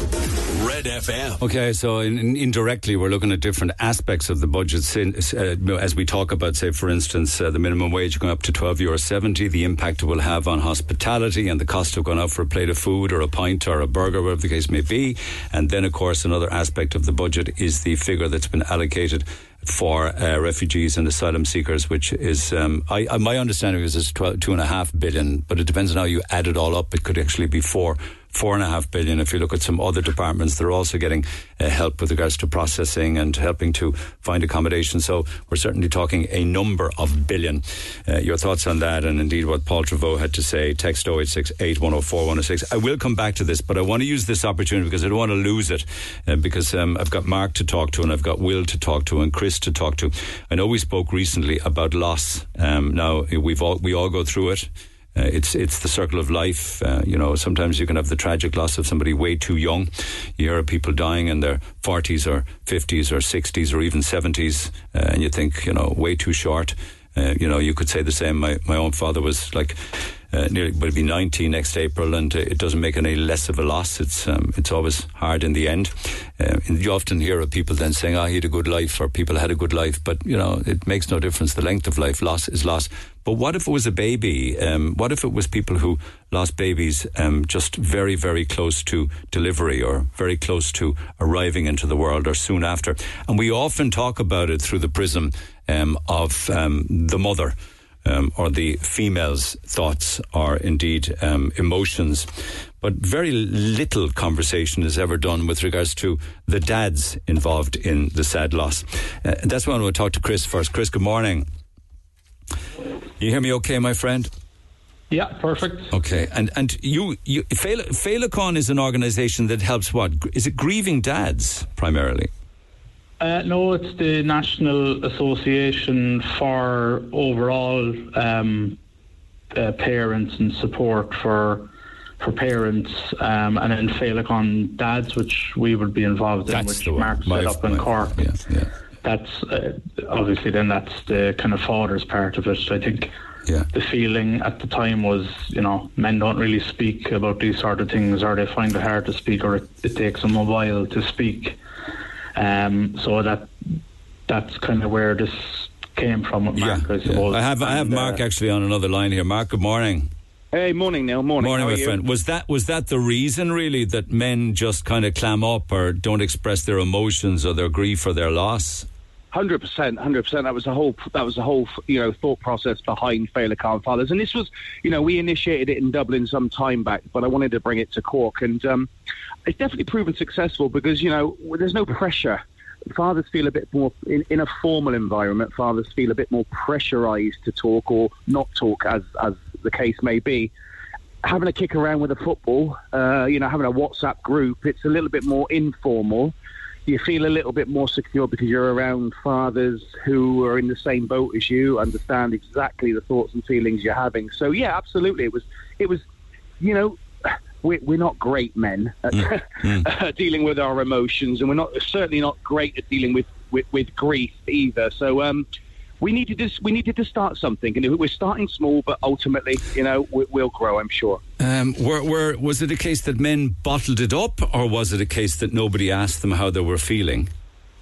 Red FM. Okay, so in, in, indirectly, we're looking at different aspects of the budget. Uh, as we talk about, say, for instance, uh, the minimum wage going up to twelve euro seventy, the impact it will have on hospitality, and the cost of going out for a plate of food or a pint or a burger, whatever the case may be. And then, of course, another aspect of the budget is the figure that's been allocated for uh, refugees and asylum seekers, which is um, I, I, my understanding is it's 12, two and a half billion, but it depends on how you add it all up. It could actually be four four and a half billion. If you look at some other departments, they're also getting uh, help with regards to processing and helping to find accommodation. So we're certainly talking a number of billion. Uh, your thoughts on that, and indeed what Paul Treyvaud had to say? Text 0868 104 106. I will come back to this, but I want to use this opportunity because I don't want to lose it uh, because um, I've got Mark to talk to and I've got Will to talk to and Chris to talk to. I know we spoke recently about loss. Um, now we've all we all go through it. Uh, it's it's the circle of life. Uh, you know, sometimes you can have the tragic loss of somebody way too young. You hear of people dying in their forties or fifties or sixties or even seventies, uh, and you think, you know, way too short. Uh, you know, you could say the same. My my own father was like uh, nearly will be 90 next April, and uh, it doesn't make any less of a loss. It's um, it's always hard in the end. Uh, you often hear of people then saying, "Ah, oh, he had a good life," or "People had a good life," but you know it makes no difference. The length of life, loss is loss. But what if it was a baby? Um, what if it was people who lost babies um, just very, very close to delivery or very close to arriving into the world or soon after? And we often talk about it through the prism um, of um, the mother um, or the female's thoughts or indeed um, emotions. But very little conversation is ever done with regards to the dads involved in the sad loss. Uh, that's why I want to talk to Chris first. Chris, good morning. You hear me okay, my friend? Yeah, perfect. Okay, and and you, you Féileacáin is an organisation that helps what? Is it grieving dads primarily? Uh, no, it's the National Association for overall um, uh, parents and support for for parents, um, and then Féileacáin dads, which we would be involved in, that's which Mark set up in Cork. Yeah, yeah. That's uh, obviously then that's the kind of father's part of it. I think. Yeah. The feeling at the time was, you know, men don't really speak about these sort of things, or they find it hard to speak, or it, it takes them a while to speak. Um, so that that's kind of where this came from with Mark, yeah, I suppose. Yeah. I have I have and, Mark uh, actually on another line here. Mark, good morning. Hey, morning, Neil. Morning. Morning, How my you? friend. Was that was that the reason really that men just kind of clam up or don't express their emotions or their grief or their loss? Hundred percent, hundred percent. That was the whole. That was the whole. You know, thought process behind Féileacáin Fathers, and this was, you know, we initiated it in Dublin some time back, but I wanted to bring it to Cork, and um, it's definitely proven successful because you know there's no pressure. Fathers feel a bit more in, in a formal environment. Fathers feel a bit more pressurised to talk or not talk, as as the case may be. Having a kick around with a football, uh, you know, having a WhatsApp group, it's a little bit more informal you feel a little bit more secure because you're around fathers who are in the same boat as you, understand exactly the thoughts and feelings you're having. So yeah, absolutely, it was it was, you know. We're, we're not great men at Mm. dealing with our emotions, and we're not certainly not great at dealing with, with, with grief either. So um, we needed to we needed to start something, and we're starting small, but ultimately, you know, we, we'll grow. I'm sure. Um, were, were, was it a case that men bottled it up, or was it a case that nobody asked them how they were feeling?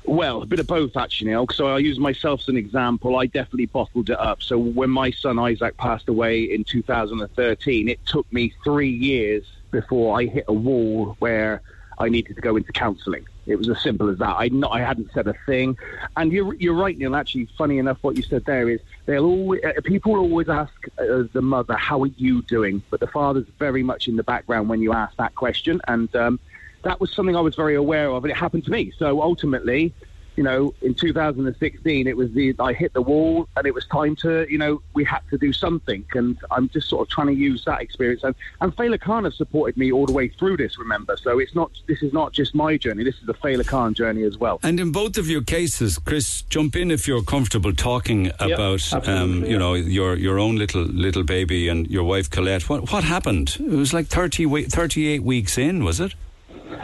Well, a bit of both, actually, Neil. So I'll use myself as an example. I definitely bottled it up. So when my son Isaac passed away in 2013, it took me three years before I hit a wall where I needed to go into counselling. It was as simple as that. I not, I hadn't said a thing, and you're you're right, Neil. Actually, funny enough, what you said there is they'll always uh, people always ask uh, the mother, "How are you doing?" But the father's very much in the background when you ask that question, and um, that was something I was very aware of, and it happened to me. So ultimately, you know, in 2016, it was the I hit the wall, and it was time to, you know, we had to do something, and I'm just sort of trying to use that experience. And and Féileacáin have supported me all the way through this. Remember, so it's not this is not just my journey. This is the Féileacáin journey as well. And in both of your cases, Chris, jump in if you're comfortable talking about, um, absolutely, you know, your your own little little baby and your wife Colette. What what happened? It was like 30 38 weeks in, was it?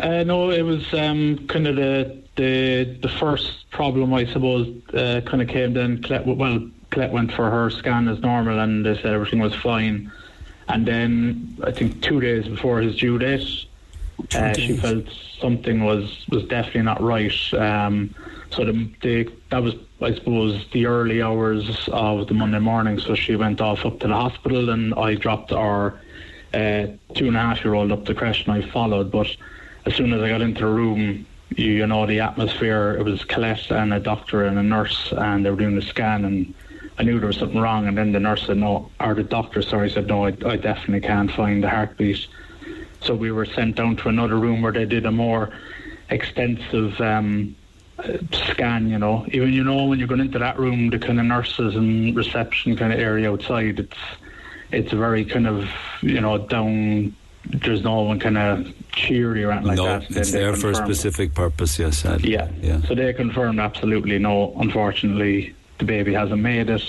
Uh, no, it was um, kind of the the the first problem, I suppose, uh, kind of came then. Colette, well, Colette went for her scan as normal, and they said everything was fine. And then I think two days before his due date, uh, she felt something was was definitely not right. Um, so the, the that was, I suppose, the early hours of the Monday morning. So she went off up to the hospital, and I dropped our uh, two and a half year old up the creche, and I followed. But as soon as I got into the room, you, know the atmosphere. It was Colette and a doctor and a nurse, and they were doing the scan, and I knew there was something wrong. And then the nurse said no, or the doctor, sorry, said no, I, I definitely can't find the heartbeat. So we were sent down to another room where they did a more extensive um, scan. You know, even you know when you're going into that room, the kind of nurses and reception kind of area outside, it's it's a very kind of you know down. There's no one kind of cheery or anything like no, that. it's there for a specific purpose. Yes, sadly. Yeah. yeah. So they confirmed absolutely no. Unfortunately, the baby hasn't made it.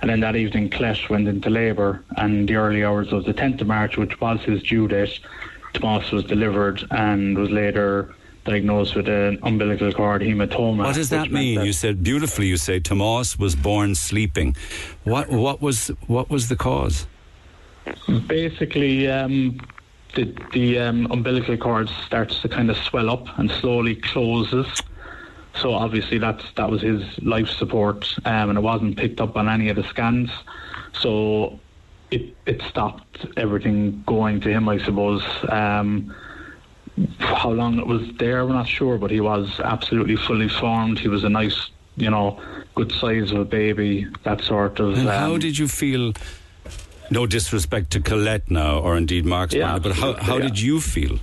And then that evening, Colette went into labour, and the early hours of the 10th of March, which was his due date, Tomas was delivered and was later diagnosed with an umbilical cord hematoma. What does that mean? that- You said beautifully. You say Tomas was born sleeping. What what was what was the cause? Basically, um, the, the um, umbilical cord starts to kind of swell up and slowly closes. So obviously that's that was his life support, um, and it wasn't picked up on any of the scans. So it it stopped everything going to him, I suppose. Um, how long it was there, we're not sure, but he was absolutely fully formed. He was a nice, you know, good size of a baby, that sort of. And how um, did you feel? No disrespect to Colette now, or indeed Mark's Yeah, partner, but how, how yeah. did you feel?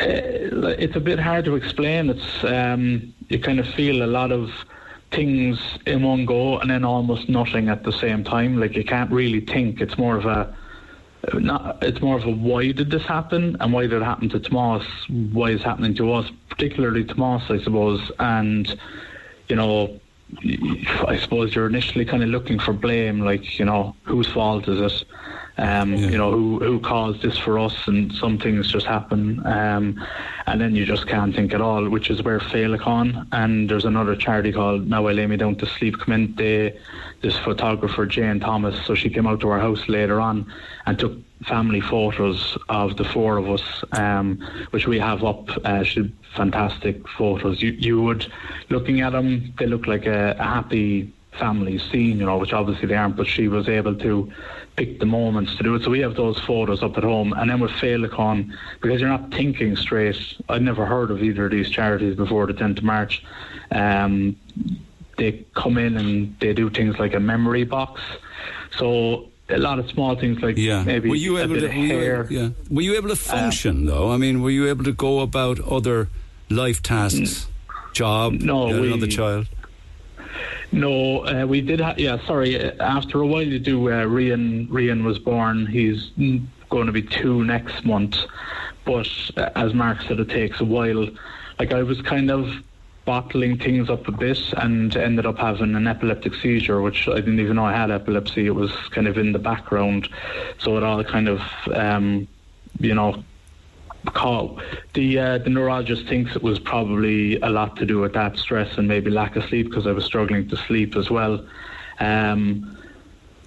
Uh, it's a bit hard to explain. It's um, you kind of feel a lot of things in one go, and then almost nothing at the same time. Like you can't really think. It's more of a not. It's more of a why did this happen, and why did it happen to Tomas? Why is it happening to us, particularly Tomas, I suppose. And you know, I suppose you're initially kind of looking for blame, like you know, whose fault is it? Um, You know, who who caused this for us? And some things just happen, um, and then you just can't think at all. Which is where Féileacáin and there's another charity called Now I Lay Me Down to Sleep come in. They, this photographer Jane Thomas, so she came out to our house later on and took family photos of the four of us, um, which we have up. Uh, she fantastic photos. You you would looking at them, they look like a, a happy family scene, you know, which obviously they aren't. But she was able to pick the moments to do it. So we have those photos up at home, and then with Féileacáin, because you're not thinking straight. I'd never heard of either of these charities before the 10th of March. Um, they come in and they do things like a memory box. So a lot of small things like Yeah. maybe were you a able bit to? of Were you, yeah. Were you able to function though? I mean, were you able to go about other life tasks, job, No, we- another child? No, uh, we did. Ha- yeah, sorry. uh, After a while, you do. Uh, Rian, Rian was born. He's going to be two next month. But uh, as Mark said, it takes a while. Like I was kind of bottling things up a bit and ended up having an epileptic seizure, which I didn't even know I had epilepsy. It was kind of in the background, so it all kind of, um, you know, call. The uh, the neurologist thinks it was probably a lot to do with that stress and maybe lack of sleep because I was struggling to sleep as well. Um,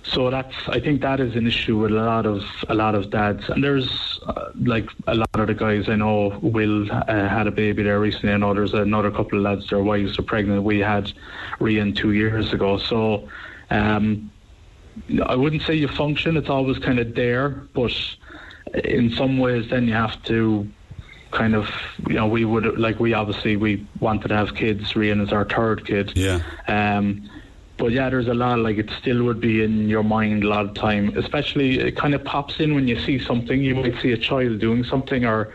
so that's I think that is an issue with a lot of a lot of dads, and there's uh, like a lot of the guys I know. Will uh, had a baby there recently. I know there's another couple of lads. Their wives are pregnant. We had Rian two years ago. So um, I wouldn't say you function. It's always kind of there, but in some ways, then you have to kind of, you know, we would like we obviously we wanted to have kids. Rian is our third kid. Yeah. Um, but yeah, there's a lot like it still would be in your mind a lot of time. Especially it kind of pops in when you see something. You might see a child doing something, or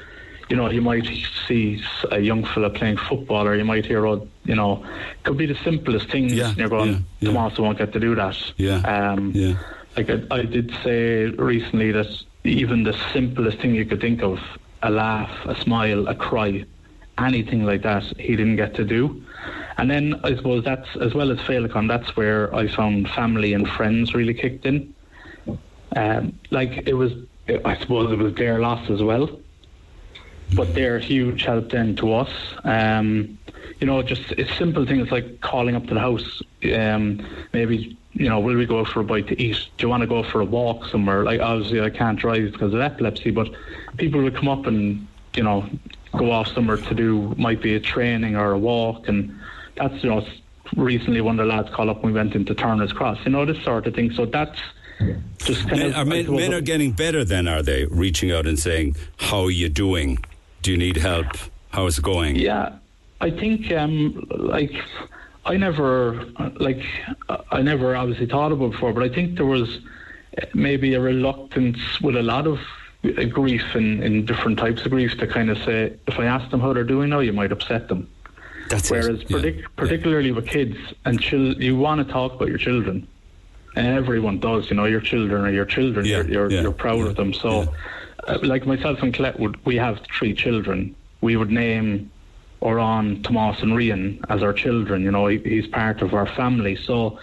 you know, you might see a young fella playing football, or you might hear, oh, you know, it could be the simplest things. Yeah, and you're going, yeah, yeah. Tomas won't get to do that. Yeah. Um, Yeah. like I, I did say recently that even the simplest thing you could think of, a laugh, a smile, a cry, anything like that, he didn't get to do. And then I suppose that's, as well as Féileacáin, that's where I found family and friends really kicked in. Um, like it was, I suppose it was their loss as well. But they're a huge help then to us. Um, you know, just it's simple thing. things like calling up to the house. Um, maybe you know, will we go for a bite to eat? Do you want to go for a walk somewhere? Like obviously I can't drive because of epilepsy, but people would come up and you know go off somewhere to do might be a training or a walk, and that's you know recently one of the lads called up and we went into Turner's Cross. You know this sort of thing. So that's just kind Men, of are men, men are getting better then, are they? Reaching out and saying, How are you doing? Do you need help? How's it going? Yeah, I think um, like I never like I never obviously thought about before, but I think there was maybe a reluctance with a lot of uh, grief in, in different types of grief to kind of say, if I ask them how they're doing now, you might upset them. That's Whereas, it. partic- particularly with kids and chil- you want to talk about your children. And everyone does, you know, your children are your children. Yeah, You're, you're, yeah, you're proud of them. So, uh, like myself and Colette, would, we have three children. We would name Oran, Tomas, and Rian as our children. You know, he, he's part of our family. So,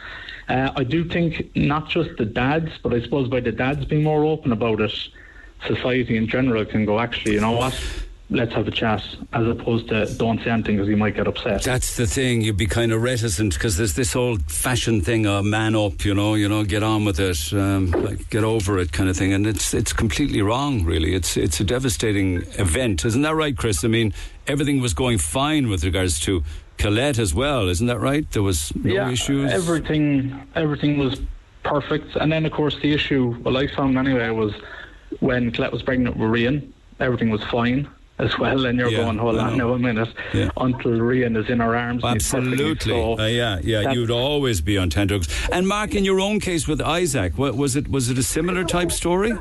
uh, I do think not just the dads, but I suppose by the dads being more open about it, society in general can go, actually, you know what? Let's have a chat, as opposed to don't say anything because you might get upset. That's the thing. You'd be kind of reticent because there's this old fashioned thing, uh, man up, you know, you know, get on with it, um, like get over it, kind of thing. And it's it's completely wrong, really. It's it's a devastating event, isn't that right, Chris? I mean, everything was going fine with regards to Colette as well, isn't that right? There was no yeah, issues. Everything, everything was perfect. And then, of course, the issue, well, I found anyway, was when Colette was pregnant with Rian, everything was fine as well. And you're Yeah, going, hold on now a minute, Yeah. until Rian is in our arms. and he's perfect. Absolutely. So Uh, yeah, yeah. You'd always be on tenterhooks. And Mark, in your own case with Isaac, what, was it? Was it a similar type story?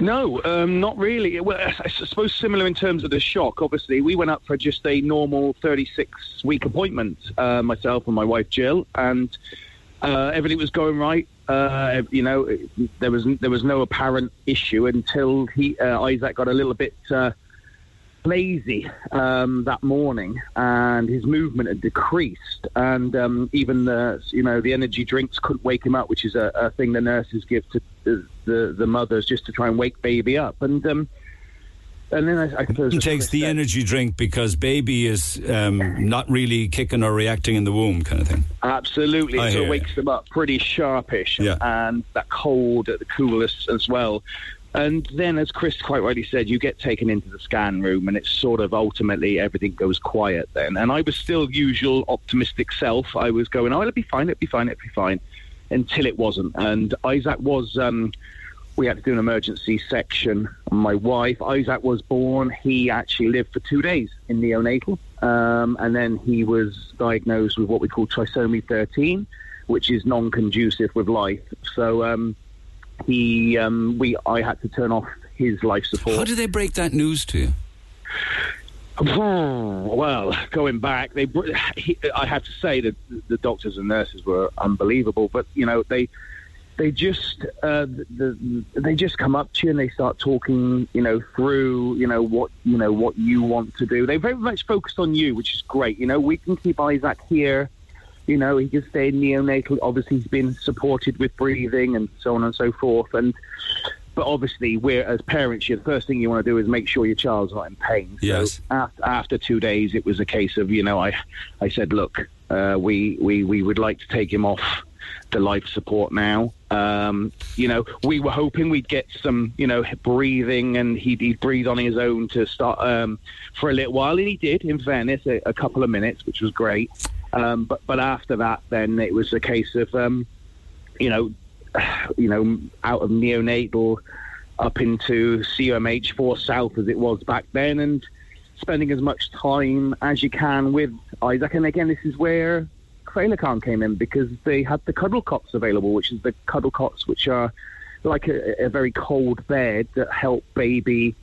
No, um, not really. Well, I I suppose similar in terms of the shock. Obviously, we went up for just a normal 36 week appointment, uh, myself and my wife Jill, and uh, everything was going right. Uh, you know, there was there was no apparent issue until he uh, Isaac got a little bit. Lazy um, that morning, and his movement had decreased, and um, even the you know the energy drinks couldn't wake him up, which is a, a thing the nurses give to the, the the mothers just to try and wake baby up, and um, and then I, I suppose He takes the said- energy drink because baby is um, not really kicking or reacting in the womb, kind of thing. Absolutely, I it hear sort you. wakes them up pretty sharpish, Yeah. and that cold at the coolest as well. And then, as Chris quite rightly said, you get taken into the scan room, and it's sort of ultimately everything goes quiet then. And I was still usual optimistic self. I was going, oh, it'll be fine, it'll be fine, it'll be fine, until it wasn't. And Isaac was. Um, we had to do an emergency section my wife. Isaac was born. He actually lived for two days in neonatal. Um, and then he was diagnosed with what we call trisomy 13, which is non conducive with life. So um, he, um, we, I had to turn off his life support. How did they break that news to you? Well, going back, they he, I have to say that the doctors and nurses were unbelievable. But you know, they they just uh, the, the, they just come up to you and they start talking, you know, through you know what you know what you want to do. They very much focused on you, which is great. You know, we can keep Isaac here. You know, he can stay neonatal. Obviously, he's been supported with breathing and so on and so forth. And but obviously, we're as parents, the first thing you want to do is make sure your child's not in pain. Yes. So after, after two days, it was a case of you know, I I said, look, uh, we we we would like to take him off the life support now. Um, you know, we were hoping we'd get some, you know, breathing and he'd, he'd breathe on his own to start um, for a little while, and he did. In fairness, a, a couple of minutes, which was great. Um, but but after that, then it was a case of, um, you know, you know, out of neonatal up into CUMH four South as it was back then, and spending as much time as you can with Isaac. And again, this is where Féileacáin came in because they had the cuddle cots available, which is the cuddle cots which are like a, a very cold bed that help baby.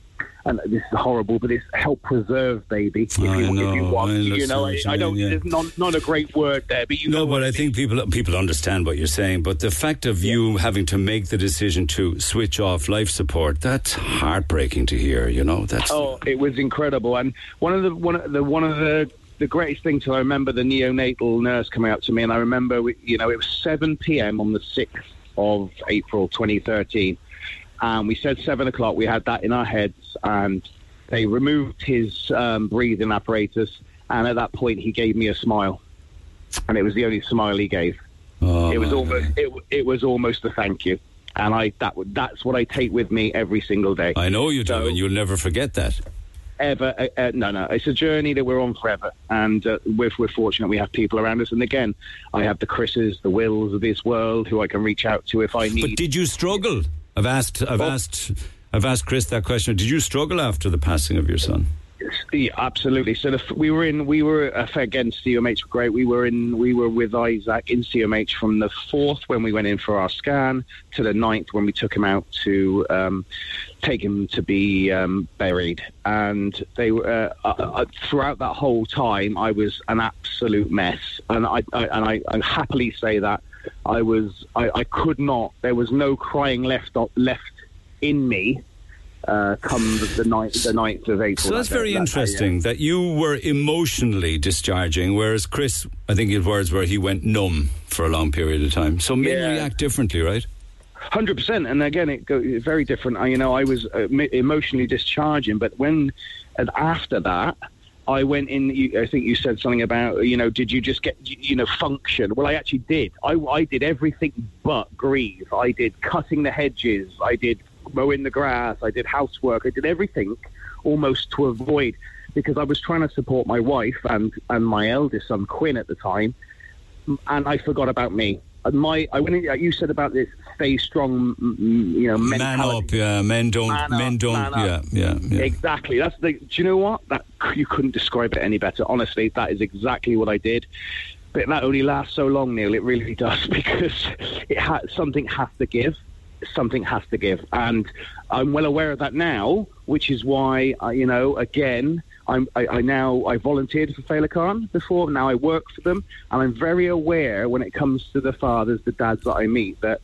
And this is horrible, but it's help preserve baby. If, I you, if know, you want, I you know, I, I what don't. It's not not a great word there, but you No, know. but I think people people understand what you're saying. But the fact of you having to make the decision to switch off life support, that's heartbreaking to hear. You know, that's Oh, it was incredible, and one of the one of the one of the the greatest things I remember the neonatal nurse coming up to me, and I remember you know it was 7 p.m. on the 6th of April 2013, and we said seven o'clock. We had that in our heads, and they removed his um, breathing apparatus, and at that point he gave me a smile, and it was the only smile he gave. Oh, it was almost it, it was almost a thank you, and I that that's what I take with me every single day. I know you do, So- and you'll never forget that. ever. Uh, uh, no, no. It's a journey that we're on forever, and uh, we're, we're fortunate we have people around us. And again, I have the Chris's, the Wills of this world, who I can reach out to if I need. But did you struggle? I've asked. I've Oh. asked. I've asked Chris that question. Did you struggle after the passing of your son? Yeah, absolutely. So the, we were in, we were uh, again, CMH were great. We were in, we were with Isaac in CMH from the fourth when we went in for our scan to the ninth when we took him out to um, take him to be um, buried. And they were uh, uh, uh throughout that whole time, I was an absolute mess, and I, I and I, I happily say that I was, I, I could not. There was no crying left left in me uh, come the, ninth, the 9th of April. So that's that very that interesting day, yeah. that you were emotionally discharging, whereas Chris, I think his words were he went numb for a long period of time. So men yeah. react differently, right? Hundred percent, and again, it goes very different. I, you know, I was uh, emotionally discharging, but when and after that, I went in. I think you said something about you know, did you just get you know function? Well, I actually did. I, I did everything but grieve. I did cutting the hedges. I did mowing the grass. I did housework. I did everything almost to avoid because I was trying to support my wife and and my eldest son Quinn at the time, and I forgot about me. And my I went. In, you said about this stay strong, you know, mentality. man up. Yeah, men don't. Man men up, don't. Yeah, yeah, yeah. Exactly. That's the. Do you know what? That you couldn't describe it any better. Honestly, that is exactly what I did. But that only lasts so long, Neil. It really does because it ha- something has to give something has to give. And I'm well aware of that now, which is why, I, you know, again, I'm, I, I, now I volunteered for Féileacáin before. Now I work for them, and I'm very aware when it comes to the fathers, the dads that I meet, that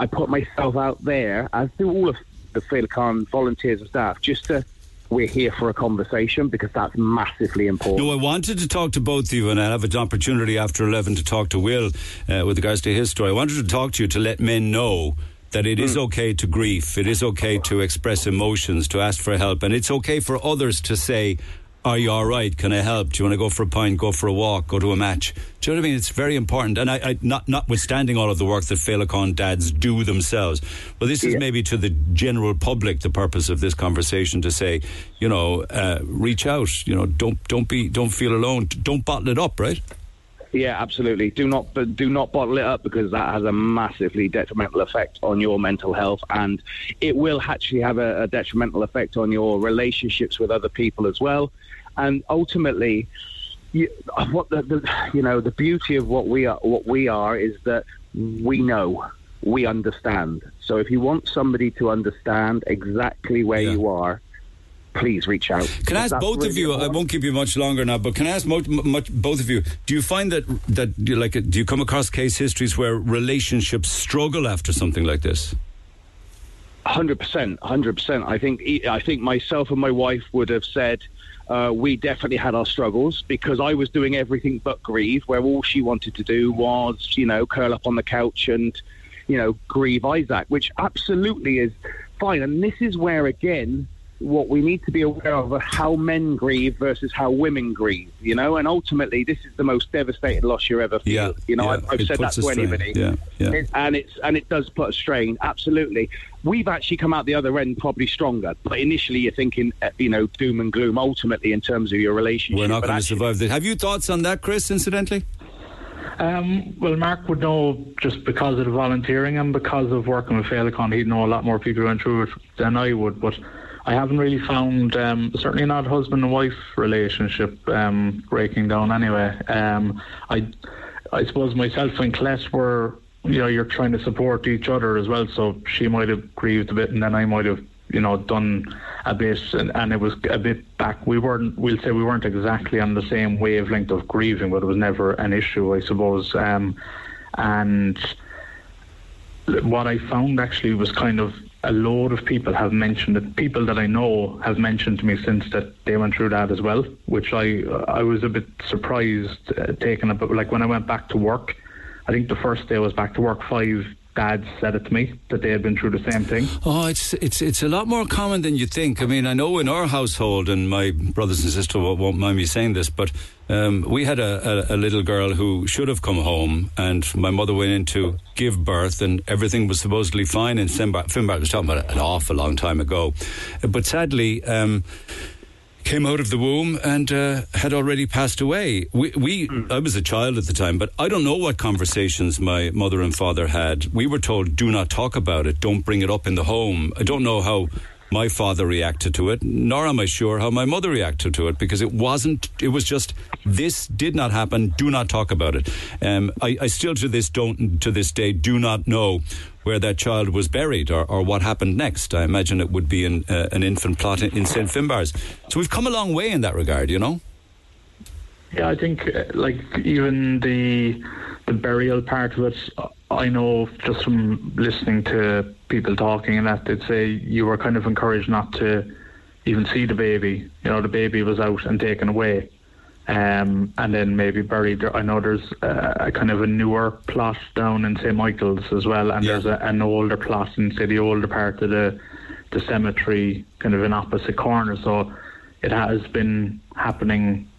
I put myself out there, as do all of the Féileacáin volunteers and staff, just to we're here for a conversation because that's massively important. No, I wanted to talk to both of you, and I'll have an opportunity after 11 to talk to Will uh, with regards to his story. I wanted to talk to you to let men know that it mm. is hmm. okay to grieve, it is okay to express emotions, to ask for help, and it's okay for others to say, are you all right? Can I help? Do you want to go for a pint, go for a walk, go to a match? Do you know what I mean? It's very important. And I, I not notwithstanding all of the work that Féileacáin dads do themselves, but this is yeah. maybe to the general public the purpose of this conversation to say, you know, uh, reach out. You know, don't don't be don't feel alone. Don't bottle it up, right? Yeah, absolutely. Do not do not bottle it up because that has a massively detrimental effect on your mental health, and it will actually have a, a detrimental effect on your relationships with other people as well and ultimately, you, what the, the, you know the beauty of what we are what we are is that we know we understand. So if you want somebody to understand exactly where yeah. you are, please reach out. Can I ask both really of you? Important. I won't keep you much longer now, but can I ask mo- much, both of you? Do you find that that you like? Do you come across case histories where relationships struggle after something like this? Hundred percent, hundred percent. I think I think myself and my wife would have said uh, we definitely had our struggles because I was doing everything but grieve, where all she wanted to do was, you know, curl up on the couch and, you know, grieve Isaac, which absolutely is fine. And this is where, again, what we need to be aware of are how men grieve versus how women grieve, you know, and ultimately this is the most devastating loss you ever feel. Yeah, you know, yeah, I've, I've said that to anybody. Yeah, yeah. It, and it's and it does put a strain, absolutely. We've actually come out the other end probably stronger, but initially you're thinking, uh, you know, doom and gloom. Ultimately, in terms of your relationship, we're not going to survive this. Have you thoughts on that, Chris? Incidentally. Um, well, Mark would know just because of the volunteering and because of working with Féileacáin, he'd know a lot more people went through it than I would. But I haven't really found, um, certainly not husband and wife relationship um, breaking down anyway. Um, I, I suppose myself and Colette were, you know, you're trying to support each other as well. So she might have grieved a bit, and then I might have, you know, done a bit, and, and it was a bit back. We weren't, we'll say, we weren't exactly on the same wavelength of grieving, but it was never an issue, I suppose. Um, and what I found actually was kind of a load of people have mentioned that People that I know have mentioned to me since that they went through that as well, which I I was a bit surprised, uh, taken about. Like when I went back to work, I think the first day I was back to work, five dads said it to me that they had been through the same thing. Oh, it's it's it's a lot more common than you think. I mean, I know in our household, and my brothers and sisters won't mind me saying this, but um, we had a, a, a, little girl who should have come home, and my mother went in to give birth, and everything was supposedly fine. And Finbarr was talking about it an awful long time ago, but sadly. Um, came out of the womb and uh, had already passed away. We, we mm. I was a child at the time, but I don't know what conversations my mother and father had. We were told, "Do not talk about it. Don't bring it up in the home." I don't know how my father reacted to it, nor am I sure how my mother reacted to it because it wasn't. It was just this did not happen. Do not talk about it. Um, I, I still to this don't to this day do not know where that child was buried or, or what happened next. I imagine it would be in, uh, an infant plot in, in St. Finbarr's. So we've come a long way in that regard, you know? Yeah, I think uh, like even the the burial part of it, I know just from listening to people talking and that they'd say you were kind of encouraged not to even see the baby. You know, the baby was out and taken away. Um, and then maybe buried. I know there's a, a, kind of a newer plot down in St Michael's as well, and yeah. there's a, an older plot in say the older part of the the cemetery, kind of in opposite corner. So it has been happening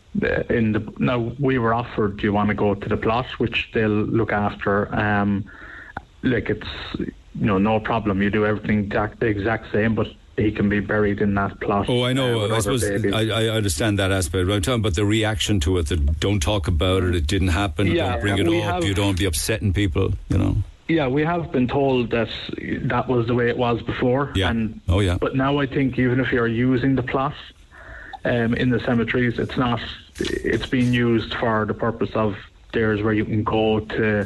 in the now we were offered do you want to go to the plot which they'll look after um like it's you know no problem you do everything the exact same but he can be buried in that plot. Oh, I know. Uh, I suppose I, I, understand that aspect. But I'm talking about the reaction to it. That don't talk about it. It didn't happen. Yeah, don't bring it up. Have, you don't be upsetting people. You know. Yeah, we have been told that that was the way it was before. Yeah. And, oh, yeah. But now I think even if you're using the plot um, in the cemeteries, it's not. It's being used for the purpose of there's where you can go to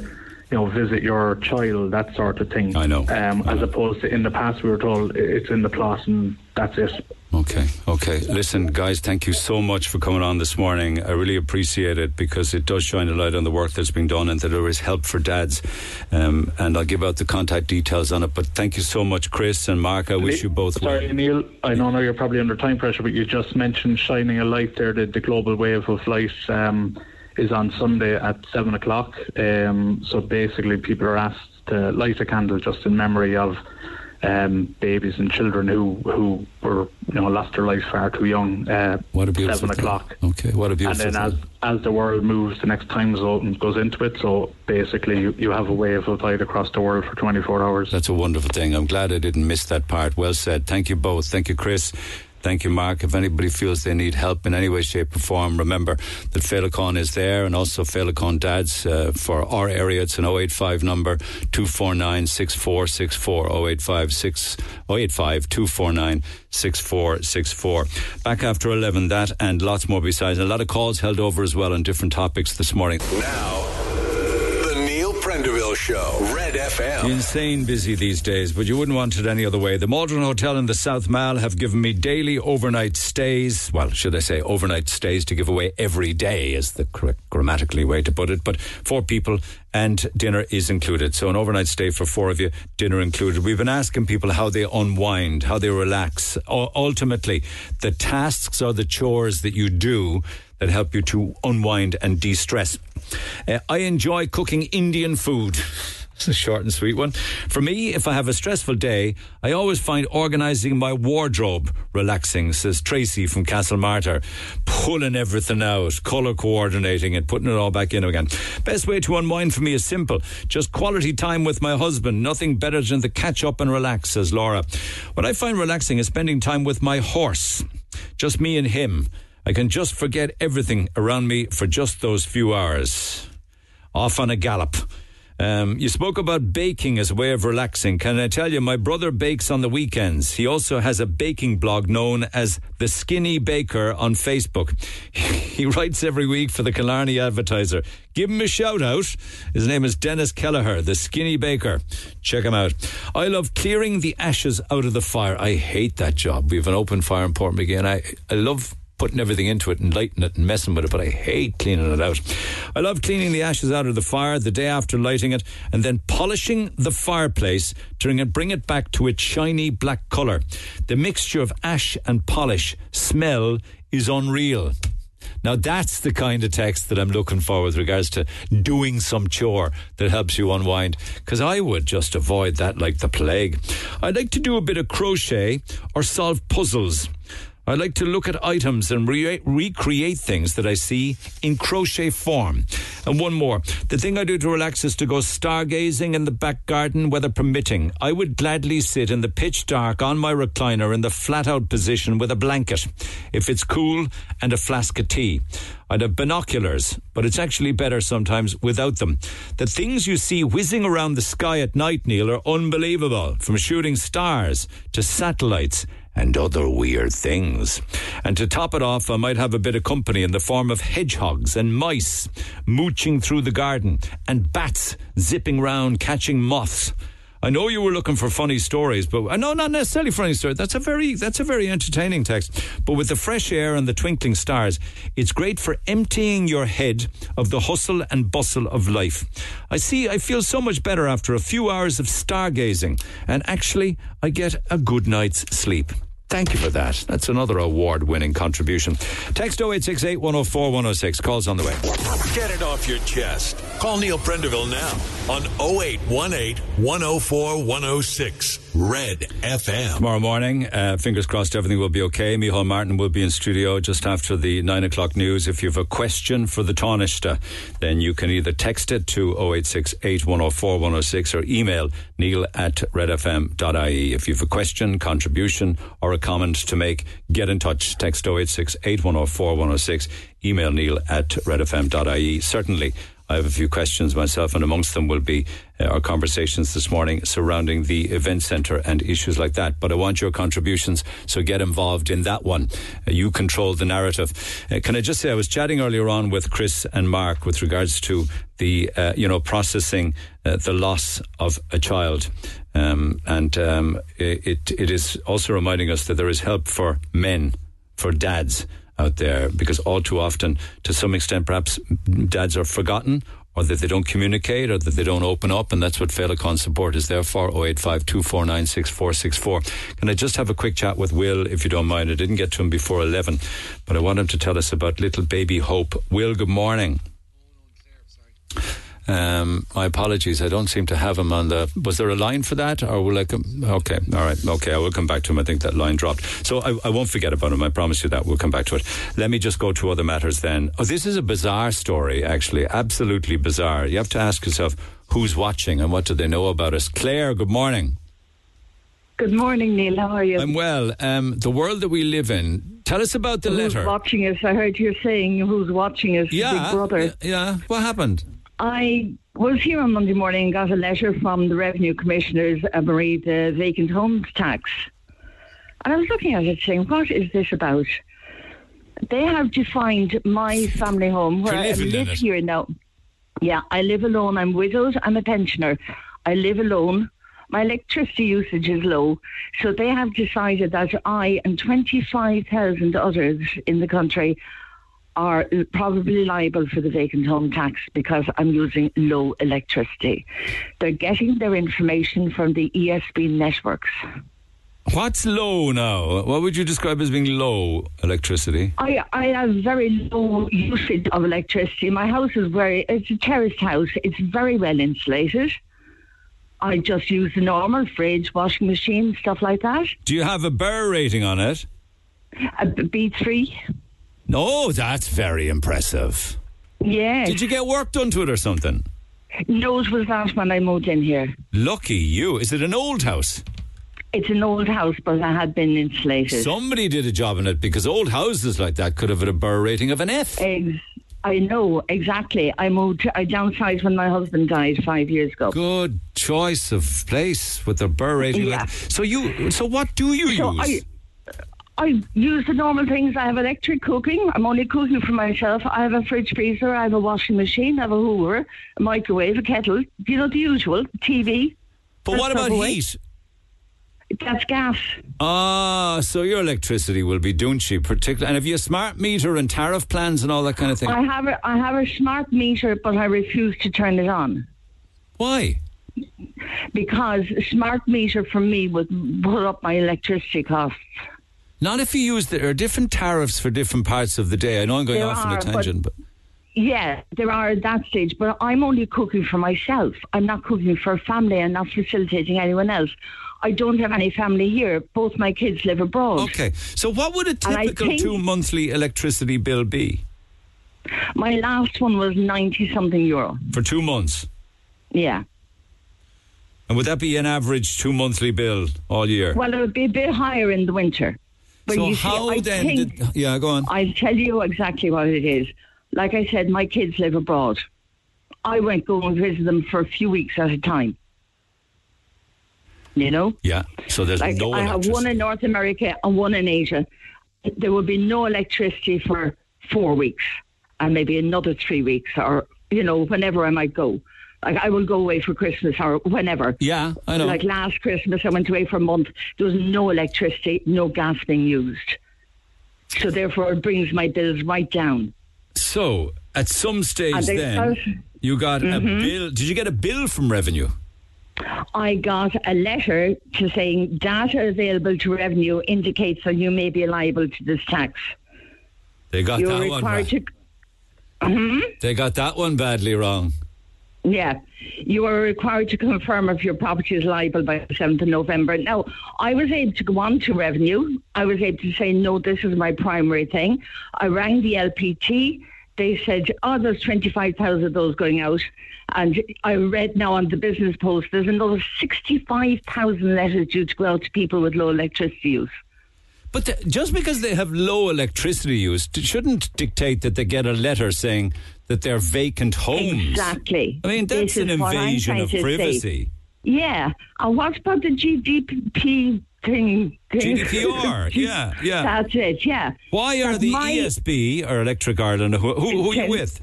you know, visit your child, that sort of thing. I know. Um, I as know. opposed to in the past, we were told it's in the plot and that's it. Okay, okay. Listen, guys, thank you so much for coming on this morning. I really appreciate it because it does shine a light on the work that's being done and that there is help for dads. Um, and I'll give out the contact details on it. But thank you so much, Chris and Mark. I wish you both Sorry, well. Neil, I know now you're probably under time pressure, but you just mentioned shining a light there, the, the global wave of light. Um, is on Sunday at seven o'clock. Um, so basically, people are asked to light a candle just in memory of um, babies and children who who were you know lost their lives far too young. Uh, what a beautiful seven o'clock. Okay, what a beautiful. And then thing. as as the world moves, the next time zone goes into it. So basically, you, you have a wave of light across the world for 24 hours. That's a wonderful thing. I'm glad I didn't miss that part. Well said. Thank you both. Thank you, Chris. Thank you, Mark. If anybody feels they need help in any way, shape, or form, remember that Féileacáin is there and also Féileacáin Dads uh, for our area. It's an 085 number 249 6464 085 085 249 6464. Back after 11, that and lots more besides. A lot of calls held over as well on different topics this morning. Now, Prendeville Show, Red FM. Insane busy these days, but you wouldn't want it any other way. The Maldron Hotel in the South Mall have given me daily overnight stays. Well, should I say overnight stays to give away every day is the correct grammatically way to put it. But four people and dinner is included. So an overnight stay for four of you, dinner included. We've been asking people how they unwind, how they relax. Ultimately, the tasks or the chores that you do that help you to unwind and de-stress. Uh, I enjoy cooking Indian food. It's a short and sweet one. For me, if I have a stressful day, I always find organising my wardrobe relaxing, says Tracy from Castlemartyr. Pulling everything out, colour coordinating it, putting it all back in again. Best way to unwind for me is simple. Just quality time with my husband. Nothing better than to catch up and relax, says Laura. What I find relaxing is spending time with my horse. Just me and him. I can just forget everything around me for just those few hours. Off on a gallop. Um, you spoke about baking as a way of relaxing. Can I tell you, my brother bakes on the weekends. He also has a baking blog known as The Skinny Baker on Facebook. he writes every week for the Killarney Advertiser. Give him a shout out. His name is Dennis Kelleher, The Skinny Baker. Check him out. I love clearing the ashes out of the fire. I hate that job. We have an open fire in Portmagee. I, I love putting everything into it and lighting it and messing with it, but I hate cleaning it out. I love cleaning the ashes out of the fire the day after lighting it and then polishing the fireplace to bring it, back to its shiny black colour. The mixture of ash and polish smell is unreal. Now that's the kind of text that I'm looking for with regards to doing some chore that helps you unwind. Because I would just avoid that like the plague. I'd like to do a bit of crochet or solve puzzles. I like to look at items and re- recreate things that I see in crochet form. And one more. The thing I do to relax is to go stargazing in the back garden, weather permitting. I would gladly sit in the pitch dark on my recliner in the flat out position with a blanket, if it's cool, and a flask of tea. I'd have binoculars, but it's actually better sometimes without them. The things you see whizzing around the sky at night, Neil, are unbelievable. From shooting stars to satellites and other weird things. And to top it off, I might have a bit of company in the form of hedgehogs and mice mooching through the garden and bats zipping round catching moths. I know you were looking for funny stories, but uh, I know not necessarily funny stories. That's a very that's a very entertaining text. But with the fresh air and the twinkling stars, it's great for emptying your head of the hustle and bustle of life. I see I feel so much better after a few hours of stargazing, and actually I get a good night's sleep. Thank you for that. That's another award winning contribution. Text 0868 104 106. Calls on the way. Get it off your chest. Call Neil Prendeville now on 0818 104 106. Red FM. Tomorrow morning, uh, fingers crossed everything will be okay. Micheál Martin will be in studio just after the 9 o'clock news. If you have a question for the Taoiseach, then you can either text it to 0868 104 106 or email neil at redfm.ie. If you have a question, contribution, or a comment to make, get in touch. Text 0868 104 106. Email neil at redfm.ie. Certainly, I have a few questions myself, and amongst them will be uh, our conversations this morning surrounding the event centre and issues like that. But I want your contributions, so get involved in that one. Uh, you control the narrative. Uh, can I just say, I was chatting earlier on with Chris and Mark with regards to the, uh, you know, processing uh, the loss of a child. Um, and um, it, it is also reminding us that there is help for men, for dads out there because all too often, to some extent, perhaps dads are forgotten or that they don't communicate or that they don't open up, and that's what Féileacáin support is there for 085 Can I just have a quick chat with Will, if you don't mind? I didn't get to him before 11, but I want him to tell us about little baby Hope. Will, good morning. Um, my apologies. I don't seem to have him on the. Was there a line for that, or will I come? Okay, all right, okay. I will come back to him. I think that line dropped, so I, I won't forget about him. I promise you that. We'll come back to it. Let me just go to other matters then. Oh, this is a bizarre story, actually. Absolutely bizarre. You have to ask yourself who's watching and what do they know about us. Claire, good morning. Good morning, Neil. How are you? I'm well. Um, the world that we live in. Tell us about the who's letter. watching us? I heard you saying who's watching us. Yeah, Big Brother. Yeah. What happened? I was here on Monday morning and got a letter from the Revenue Commissioners about the vacant homes tax. And I was looking at it saying, what is this about? They have defined my family home where I live here now. Yeah, I live alone. I'm widowed. I'm a pensioner. I live alone. My electricity usage is low. So they have decided that I and 25,000 others in the country are probably liable for the vacant home tax because I'm using low electricity. They're getting their information from the ESB networks. What's low now? What would you describe as being low electricity? I, I have very low usage of electricity. My house is very, it's a terraced house. It's very well insulated. I just use the normal fridge, washing machine, stuff like that. Do you have a BER rating on it? A B- B3. No, that's very impressive. Yeah. Did you get work done to it or something? No, it was that when I moved in here. Lucky you. Is it an old house? It's an old house, but I had been insulated. Somebody did a job in it because old houses like that could have had a BER rating of an F. Ex- I know exactly. I moved. I downsized when my husband died five years ago. Good choice of place with the BER rating. Yeah. Like, so you. So what do you So use? I, I use the normal things. I have electric cooking. I'm only cooking for myself. I have a fridge freezer. I have a washing machine. I have a Hoover, a microwave, a kettle. You know the usual. TV. but what about heat? That's gas. Ah, so your electricity will be doing cheap, particularly. And have you a smart meter and tariff plans and all that kind of thing? I have a I have a smart meter, but I refuse to turn it on. Why? Because smart meter for me would put up my electricity costs. Not if you use there are different tariffs for different parts of the day. I know I'm going There off on a are, but- tangent, but Yeah, there are at that stage, but I'm only cooking for myself. I'm not cooking for a family. I'm not facilitating anyone else. I don't have any family here. Both my kids live abroad. okay. So what would a typical two monthly electricity bill be My last one was 90 something euro. for two months? Yeah. And would that be an average two monthly bill all year? Well, it would be a bit higher in the winter. But so you see, how I then? think- Did, yeah, go on. I'll tell you exactly what it is. Like I said, my kids live abroad. I went go and visit them for a few weeks at a time. You know, Yeah. So there's like no I have one in North America and one in Asia. There will be no electricity for four weeks and maybe another three weeks, or you know, whenever I might go. Like I will go away for Christmas or whenever. Yeah, I know. Like last Christmas, I went away for a month. There was no electricity, no gas being used. So therefore, it brings my bills right down. So at some stage they- then you got a Mhm. bill. Did you get a bill from revenue? I got a letter to saying data available to revenue indicates that you may be liable to this tax. They got You're that one. Right. to. Mhm. They got that one badly wrong. Yeah, you are required to confirm if your property is liable by the 7th of November. Now, I was able to go on to revenue. I was able to say, no, this is my primary thing. I rang the LPT. They said, oh, there's 25,000 of those going out. And I read now on the business post, there's another 65,000 letters due to go out to people with low electricity use. But the, just because they have low electricity use, shouldn't dictate that they get a letter saying that they're vacant homes. Exactly. I mean, that's an is what I'm invasion of to say. privacy. Yeah. And what about the GDP thing? thing? GDPR, yeah, yeah. That's it, yeah. Why are That the my- ESB or Electric Ireland? Who, who, who are you with?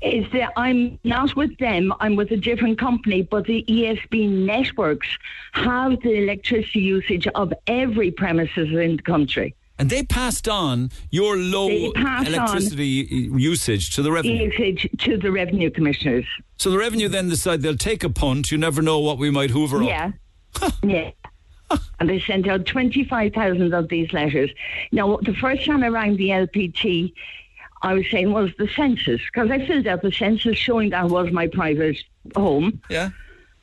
Is that I'm not with them, I'm with a different company, but the ESB networks have the electricity usage of every premises in the country. And they passed on your low They pass on- electricity usage to the revenue. Usage to the revenue commissioners. So the revenue then decide they'll take a punt. You never know what we might hoover up. Yeah. yeah. And they sent out 25,000 of these letters. Now, the first time I rang the LPT, I was saying was the census, because I filled out the census showing that was my private home. Yeah.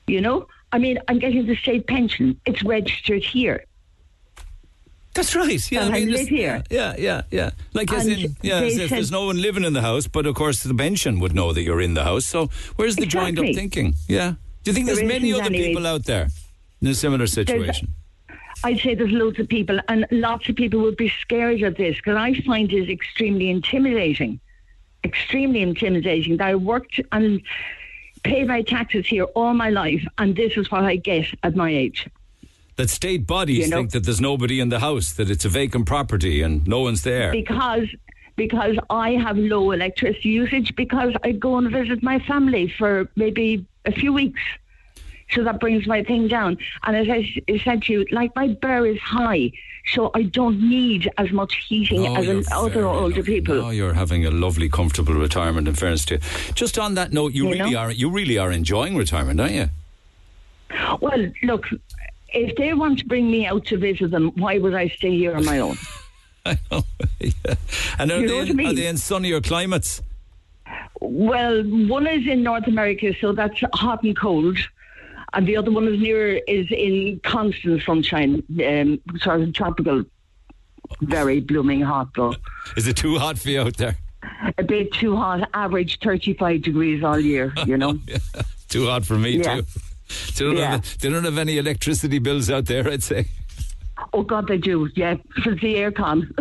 You know? I mean, I'm getting the state pension. It's registered here. That's right. Yeah, And I mean, live here. Yeah, yeah, yeah. Like as in, yeah, as if said- there's no one living in the house, but of course the pension would know that you're in the house. So where's the joined up thinking? Yeah. Do you think There there's many other people out there in a similar situation? I'd say there's loads of people, and lots of people would be scared of this because I find it extremely intimidating. Extremely intimidating. That I worked and paid my taxes here all my life, and this is what I get at my age. That state bodies You know- think that there's nobody in the house, that it's a vacant property and no one's there. Because because I have low electricity usage because I go and visit my family for maybe a few weeks. So that brings my thing down. And as I said to you, like my bill is high, so I don't need as much heating Oh, as other older people. Oh, you're having a lovely, comfortable retirement. In fairness to you, just on that note, you, You really know? are you really are enjoying retirement, aren't you? Well, look, if they want to bring me out to visit them, why would I stay here on my own? I know. yeah. And are You they in, are they in sunnier climates? Well, one is in North America, so that's hot and cold. And the other one is near is in constant sunshine, um, sort of tropical, very blooming hot though. Is it too hot for you out there? A bit too hot, average 35 degrees all year, you know. Too hot for me Yeah. too. They don't, Yeah. have, they don't have any electricity bills out there, I'd say. Oh God, they do. Yeah, for the aircon.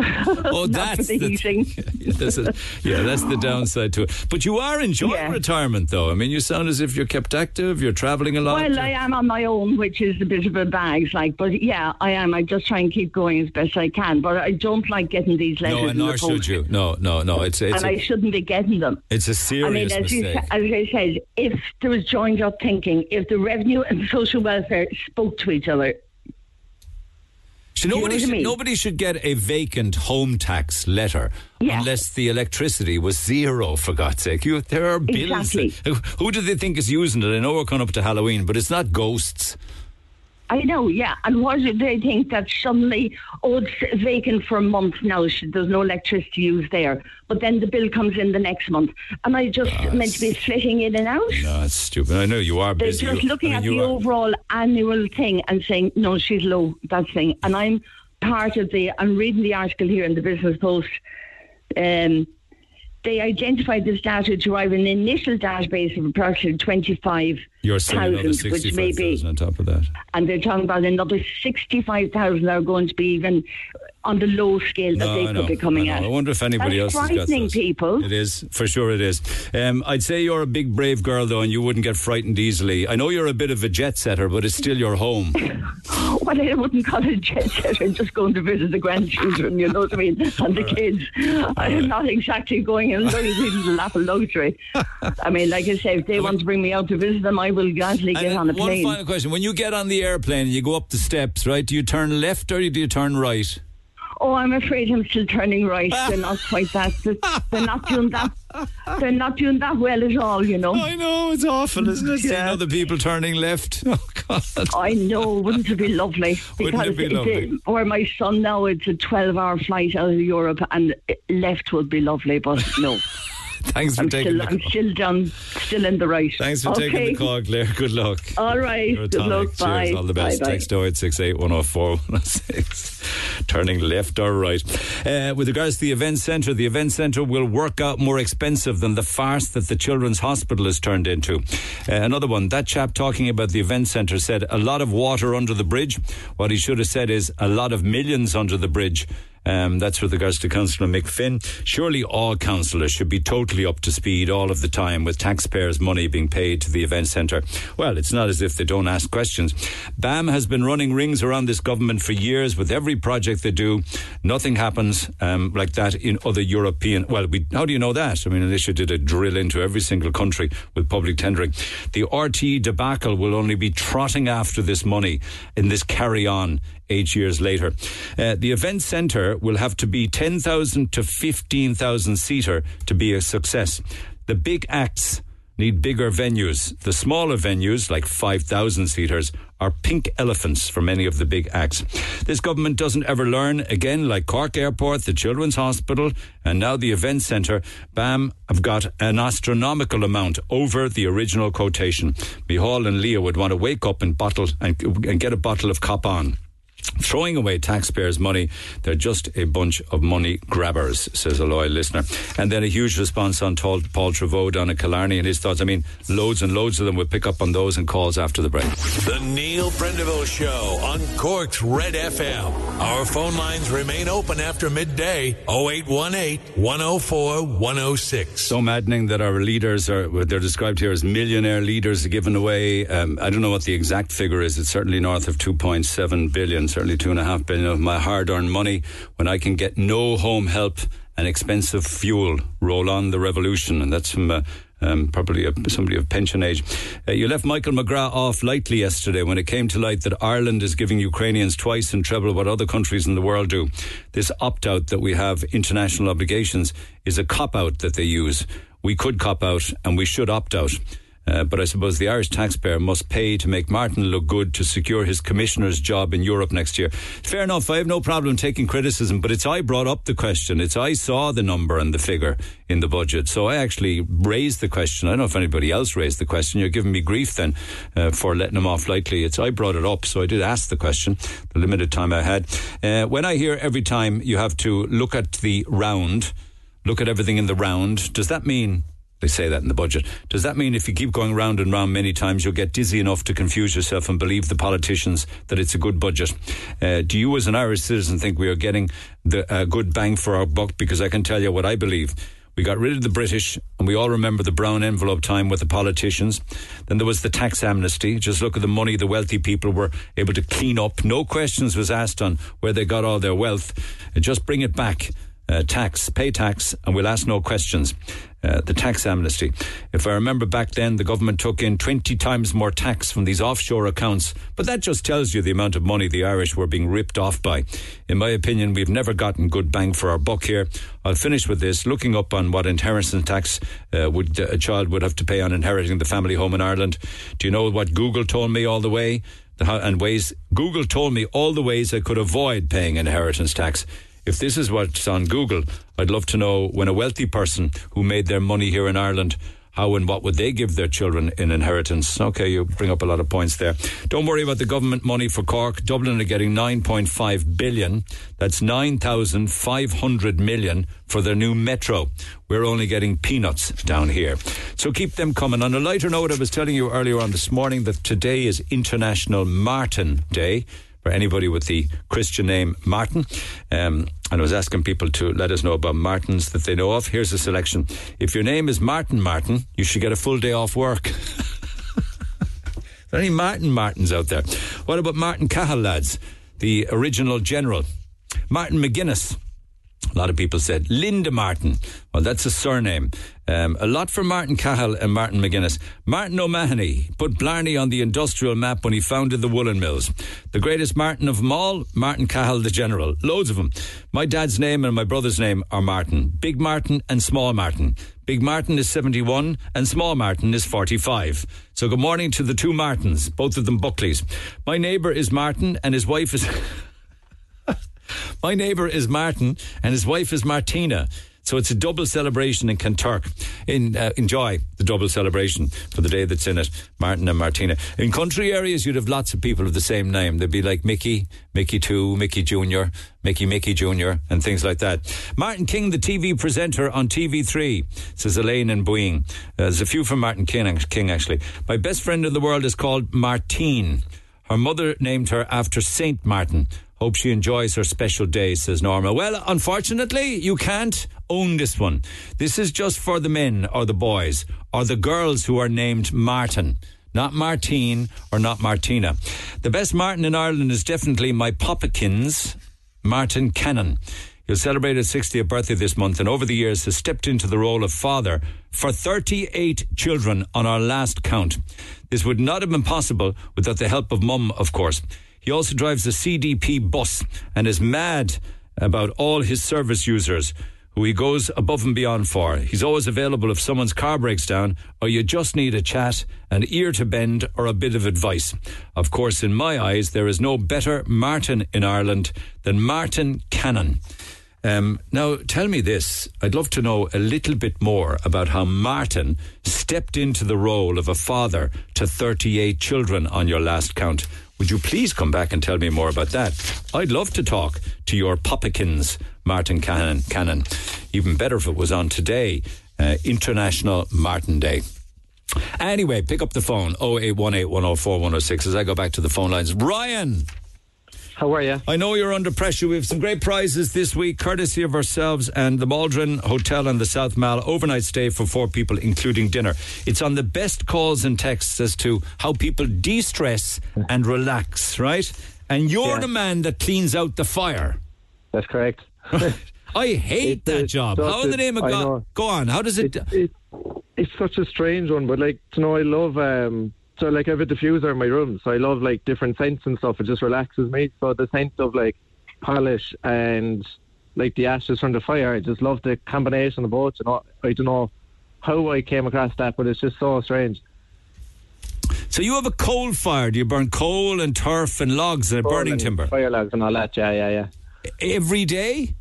Oh, that's the the- heating. Yeah, that's a- yeah, that's the downside to it. But you are enjoying Yeah. retirement, though. I mean, you sound as if you're kept active. You're travelling a lot. Well, I am on my own, which is a bit of a bag, like. But yeah, I am. I just try and keep going as best I can. But I don't like getting these letters. no, and nor should you. No, no, no. It's it's and I shouldn't be getting them. it's a I mean, serious as, you, mistake. as I said, if there was joined up thinking, if the revenue and social welfare spoke to each other, So nobody should, nobody should get a vacant home tax letter Yeah. unless the electricity was zero. For God's sake, you, there are bills. Exactly. Who, who do they think is using it? I know we're coming up to Halloween, but it's not ghosts. I know, yeah. And what do they think that suddenly, oh, it's vacant for a month now, there's no electricity used there. But then the bill comes in the next month. Am I just meant to be flitting in and out? No, it's stupid. I know you are They're busy. just looking I at the are- overall annual thing and saying, no, she's low, that thing. And I'm part of the, I'm reading the article here in the Business Post. Um, they identified this data to arrive an initial database of approximately 25,000, You're saying another which may be, on top of that. and they're talking about another 65,000 are going to be even on the low scale that No, they I could know, be coming I at. I wonder if anybody That's else has got frightening those. people. It is, for sure it is. Um, I'd say you're a big, brave girl, though, and you wouldn't get frightened easily. I know you're a bit of a jet setter, but it's still your home. Well, I wouldn't call it a jet setter, I'm just going to visit the grandchildren, you know what I mean, and the kids. I'm not exactly going in luxury, lap of luxury. I mean, like I say, if they want to bring me out to visit them, I will gladly get on a one plane. final question. When you get on the airplane and you go up the steps, right, do you turn left or do you turn right? Oh, I'm afraid I'm still turning right. They're not quite that. They're not doing that. They're not doing that well at all, you know. I know it's awful, isn't it? Seeing other people turning left. Oh God! I know, wouldn't it be lovely? Wouldn't it be lovely? where my son now, it's a 12 hour flight out of Europe, and left would be lovely, but no. Thanks for I'm taking still, the I'm call. still down, still in the right. Thanks for okay. taking the call, Claire. Good luck. All right. Good luck. Cheers. Bye. All the best. Bye-bye. Text 0868 104 106. Turning left or right. Uh, with regards to the event centre, the event centre will work out more expensive than the farce that the Children's Hospital has turned into. Uh, another one, that chap talking about the event centre said a lot of water under the bridge. What he should have said is a lot of millions under the bridge. Um, that's with regards to Councillor Mick Finn. Surely all councillors should be totally up to speed all of the time with taxpayers' money being paid to the event centre. Well, it's not as if they don't ask questions. BAM has been running rings around this government for years with every project they do. Nothing happens um, like that in other European. Well, we, how do you know that? I mean, they should did a drill into every single country with public tendering. The RTE debacle will only be trotting after this money in this carry on eight years later. Uh, the event centre will have to be 10,000 to 15,000 seater to be a success. The big acts need bigger venues. The smaller venues, like 5,000 seaters, are pink elephants for many of the big acts. This government doesn't ever learn. Again, like Cork Airport, the Children's Hospital, and now the Event Centre, BAM have got an astronomical amount over the original quotation. Micheál and Leah would want to wake up and bottle and, and get a bottle of cop on. Throwing away taxpayers' money, they're just a bunch of money grabbers, says a loyal listener. And then a huge response on Paul, Paul Treyvaud down at Killarney and his thoughts. I mean, loads and loads of them will pick up on those and calls after the break. The Neil Prendeville Show on Cork's Red FM. Our phone lines remain open after midday 0818 104 106. So maddening that our leaders are, they're described here as millionaire leaders given away. Um, I don't know what the exact figure is. It's certainly north of 2.7 billion, certainly 2.5 billion of my hard earned money when I can get no home help and expensive fuel. Roll on the revolution. And that's from. Uh, um, probably a, somebody of pension age. Uh, you left Michael McGrath off lightly yesterday when it came to light that Ireland is giving Ukrainians twice and treble what other countries in the world do. This opt out that we have international obligations is a cop out that they use. We could cop out and we should opt out. Uh, but I suppose the Irish taxpayer must pay to make Martin look good to secure his commissioner's job in Europe next year. Fair enough, I have no problem taking criticism, but it's I brought up the question. It's I saw the number and the figure in the budget. So I actually raised the question. I don't know if anybody else raised the question. You're giving me grief then uh, for letting him off lightly. It's I brought it up, so I did ask the question, the limited time I had. Uh, when I hear every time you have to look at the round, look at everything in the round, does that mean they say that in the budget. Does that mean if you keep going round and round many times, you'll get dizzy enough to confuse yourself and believe the politicians that it's a good budget? Uh, do you, as an Irish citizen, think we are getting the uh, good bang for our buck? Because I can tell you what I believe. We got rid of the British, and we all remember the brown envelope time with the politicians. Then there was the tax amnesty. Just look at the money the wealthy people were able to clean up. No questions was asked on where they got all their wealth. Uh, just bring it back. Uh, tax, pay tax, and we'll ask no questions. Uh, the tax amnesty. If I remember back then, the government took in 20 times more tax from these offshore accounts, but that just tells you the amount of money the Irish were being ripped off by. In my opinion, we've never gotten good bang for our buck here. I'll finish with this. Looking up on what inheritance tax uh, would a child would have to pay on inheriting the family home in Ireland. Do you know what Google told me all the way? And ways Google told me all the ways I could avoid paying inheritance tax. If this is what's on Google, I'd love to know when a wealthy person who made their money here in Ireland, how and what would they give their children in inheritance? Okay, you bring up a lot of points there. Don't worry about the government money for Cork. Dublin are getting 9.5 billion. That's 9,500 million for their new metro. We're only getting peanuts down here. So keep them coming. On a lighter note, I was telling you earlier on this morning that today is International Martin Day. For anybody with the Christian name Martin. Um, and I was asking people to let us know about Martins that they know of. Here's a selection. If your name is Martin Martin, you should get a full day off work. there any Martin Martins out there? What about Martin Cahill, lads? The original general. Martin McGuinness. A lot of people said Linda Martin. Well, that's a surname. Um, a lot for Martin Cahill and Martin McGuinness. Martin O'Mahony put Blarney on the industrial map when he founded the woolen mills. The greatest Martin of them all, Martin Cahill the General. Loads of them. My dad's name and my brother's name are Martin. Big Martin and Small Martin. Big Martin is 71 and Small Martin is 45. So good morning to the two Martins, both of them Buckleys. My neighbour is Martin and his wife is... My neighbour is Martin and his wife is Martina. So it's a double celebration in Kanturk. In, uh, enjoy the double celebration for the day that's in it, Martin and Martina. In country areas, you'd have lots of people of the same name. They'd be like Mickey, Mickey 2, Mickey Jr., Mickey Mickey Jr., and things like that. Martin King, the TV presenter on TV3, says Elaine and Bweeng. Uh, there's a few from Martin King, King, actually. My best friend in the world is called Martine. Her mother named her after Saint Martin. Hope she enjoys her special day, says Norma. Well, unfortunately, you can't own this one. This is just for the men or the boys or the girls who are named Martin. Not Martine or not Martina. The best Martin in Ireland is definitely my Popikins, Martin Cannon. He'll celebrate his 60th birthday this month and over the years has stepped into the role of father for 38 children on our last count. This would not have been possible without the help of mum, of course. He also drives the CDP bus and is mad about all his service users who he goes above and beyond for. He's always available if someone's car breaks down or you just need a chat, an ear to bend, or a bit of advice. Of course, in my eyes, there is no better Martin in Ireland than Martin Cannon. Um, now, tell me this. I'd love to know a little bit more about how Martin stepped into the role of a father to 38 children on your last count. Would you please come back and tell me more about that? I'd love to talk to your Popikins, Martin Cannon. Cannon. Even better if it was on today, uh, International Martin Day. Anyway, pick up the phone 0818 104 106 as I go back to the phone lines. Ryan! How are you? I know you're under pressure. We have some great prizes this week, courtesy of ourselves and the Maldron Hotel and the South Mall overnight stay for four people, including dinner. It's on the best calls and texts as to how people de stress and relax, right? And you're Yeah. the man that cleans out the fire. That's correct. I hate It, uh, that job. How in the name of God? Go on. How does it? It, it, it's such a strange one, but like, you know, I love. um So like, I have a diffuser in my room, so I love like different scents and stuff. It just relaxes me. So the scent of like polish and like the ashes from the fire, I just love the combination of both. Know, I don't know how I came across that, but it's just so strange. so you have a coal fire. Do you burn coal and turf and logs and burning and timber fire logs and all that. Yeah, yeah, yeah. every day?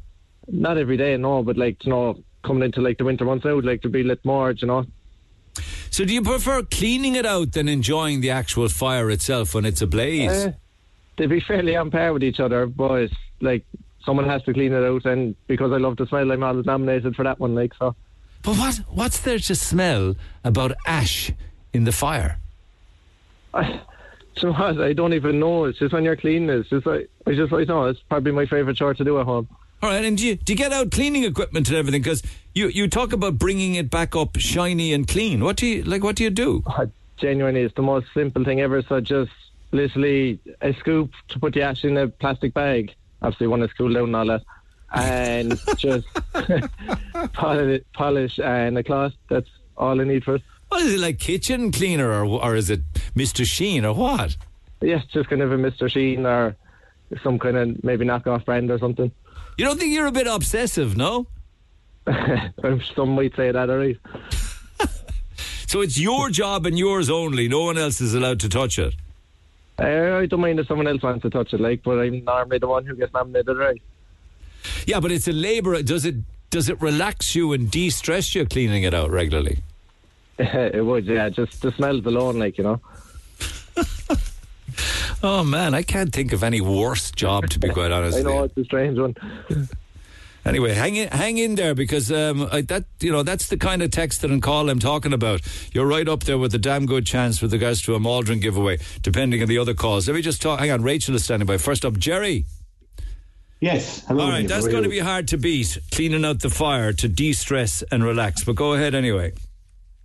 Not every day, no, but like you know, coming into like the winter months out, like to be lit more, you know. So do you prefer cleaning it out than enjoying the actual fire itself when it's ablaze? Uh, they'd be fairly on par with each other, but like someone has to clean it out, and because I love the smell, I'm always nominated for that one. Like so, But what what's there to smell about ash in the fire? I, know what? I don't even know. It's just when you're cleaning, it, it's just like I just I know it's probably my favorite chore to do at home. All right, and do you, do you get out cleaning equipment and everything? Because you, you talk about bringing it back up shiny and clean. What do you like? What do you do? Uh, genuinely, it's the most simple thing ever. So just literally a scoop to put the ash in a plastic bag. Obviously, one is cooled down and all that. And just polish, polish and a cloth. That's all I need for it. What is it like, kitchen cleaner, or or is it Mister Sheen, or what? Yes, just kind of a Mr. Sheen or some kind of maybe knockoff brand or something. You don't think you're a bit obsessive, no? some might say that, alright. So it's your job and yours only. No one else is allowed to touch it. Uh, I don't mind if someone else wants to touch it, like, but I'm normally the one who gets nominated, right? Yeah, but it's a labour. Does it does it relax you and de-stress you cleaning it out regularly? it would, yeah. Just the smells alone, like, you know. Oh man, I can't think of any worse job to be quite honest. I with you. know it's a strange one. Anyway, hang in, hang in there because um, I, that you know that's the kind of text and call I'm talking about. You're right up there with a damn good chance with regards to a Maldron giveaway, depending on the other calls. Let me just talk. Hang on, Rachel is standing by. First up, Jerry. Yes. Hello. All right, that's going to be hard to beat. Cleaning out the fire to de-stress and relax. But go ahead anyway.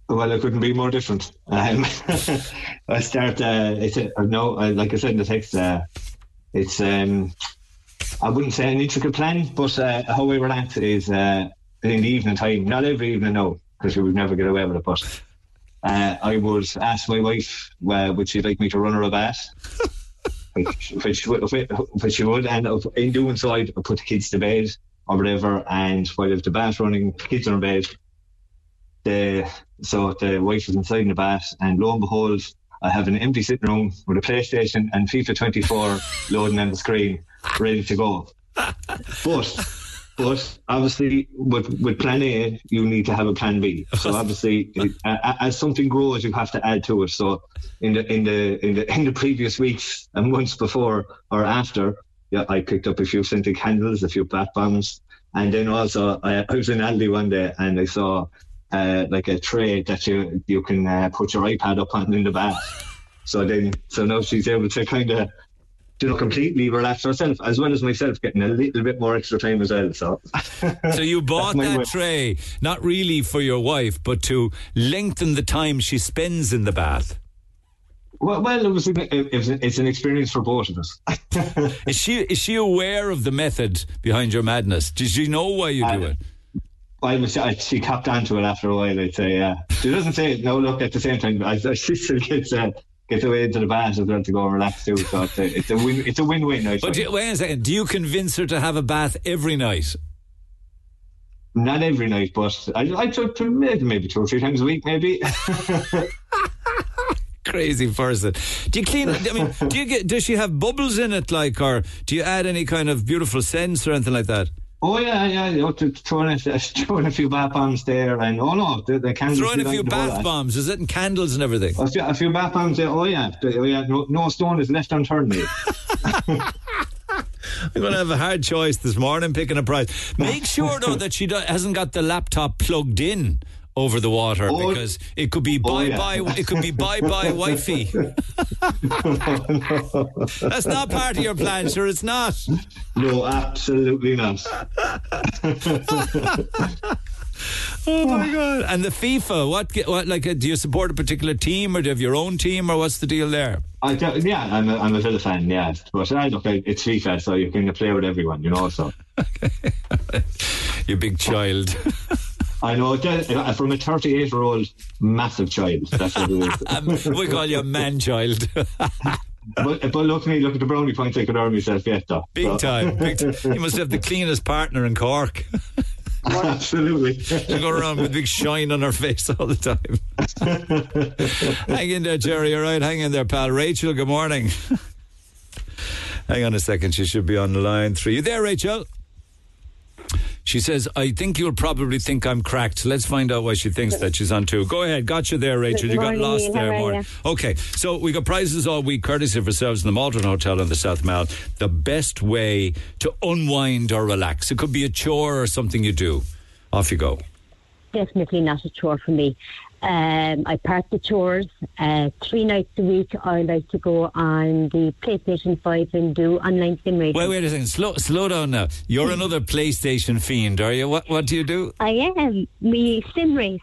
Well, it couldn't be more different. Um, I start. Uh, it's a, no, uh, like I said in the text. Uh, it's um, I wouldn't say an intricate plan, but uh, how we relax is uh, in the evening time. Not every evening, no, because we would never get away with it. But uh, I would ask my wife, uh, would she like me to run her a bath? which, which, which she would, and in doing so, I'd put the kids to bed or whatever. And while the bath running, kids are in bed. The so the wife was inside in the bath, and lo and behold, I have an empty sitting room with a PlayStation and FIFA 24 loading on the screen, ready to go. But but obviously, with with Plan A, you need to have a Plan B. So obviously, it, as something grows, you have to add to it. So in the in the in the in the previous weeks and months before or after, yeah, I picked up a few scented candles, a few bath bombs, and then also I, I was in Aldi one day and I saw uh, like a tray that you you can uh, put your iPad up on in the bath. So then, so now she's able to kind of you know, completely relax herself, as well as myself getting a little bit more extra time as well. So, so you bought that way. tray not really for your wife, but to lengthen the time she spends in the bath. Well, well, it was, it was it's an experience for both of us. is she is she aware of the method behind your madness? Does she know why you do uh, it? I was, I, she copped onto it after a while. I'd say, yeah. She doesn't say it. No, look. At the same time, I, she still gets uh, get away into the bath as well to go and relax too. So it's a, it's a win. It's a win-win. I but do, wait a second. Do you convince her to have a bath every night? Not every night, but I, I try to maybe, maybe two or three times a week, maybe. Crazy person. Do you clean? I mean, do you get? Does she have bubbles in it, like, or do you add any kind of beautiful scents or anything like that? Oh yeah, yeah. You know, throwing a, throwing a few bath bombs there, and oh no, the, the candles. Throwing a few bath bombs, is it? And candles and everything. A few, a few bath bombs there. Oh yeah, oh yeah. No, no stone is left unturned, mate. I'm going to have a hard choice this morning picking a prize. Make sure though that she do- hasn't got the laptop plugged in over the water oh, because it could be bye oh, yeah. bye it could be bye bye wifey. That's not part of your plan, sure it's not. No, absolutely not. oh my god! And the FIFA, what, what like? Uh, do you support a particular team, or do you have your own team, or what's the deal there? I yeah, I'm a, I'm a Villa fan, yeah. But I look, it's FIFA, so you can play with everyone, you know. So, you big child. I know, from a 38 year old massive child. That's what it is. Um, we call you a man child. but, but look at me, look at the brownie points I could earn myself yet, though. Big so. time. Big time. You must have the cleanest partner in Cork. Absolutely. She go around with a big shine on her face all the time. Hang in there, Jerry. All right, hang in there, pal. Rachel, good morning. Hang on a second. She should be on line three. You there, Rachel? She says, I think you'll probably think I'm cracked. Let's find out why she thinks that she's on two. Go ahead. Got you there, Rachel. you got lost there. More. Okay. So we got prizes all week, courtesy of ourselves in the Maldron Hotel in the South Mall. The best way to unwind or relax. It could be a chore or something you do. Off you go. Definitely not a chore for me. Um, I part the chores. Uh, three nights a week, I like to go on the PlayStation 5 and do online sim racing. Wait, wait a second. Slow, slow down now. You're another PlayStation fiend, are you? What, what do you do? I am. We sim race.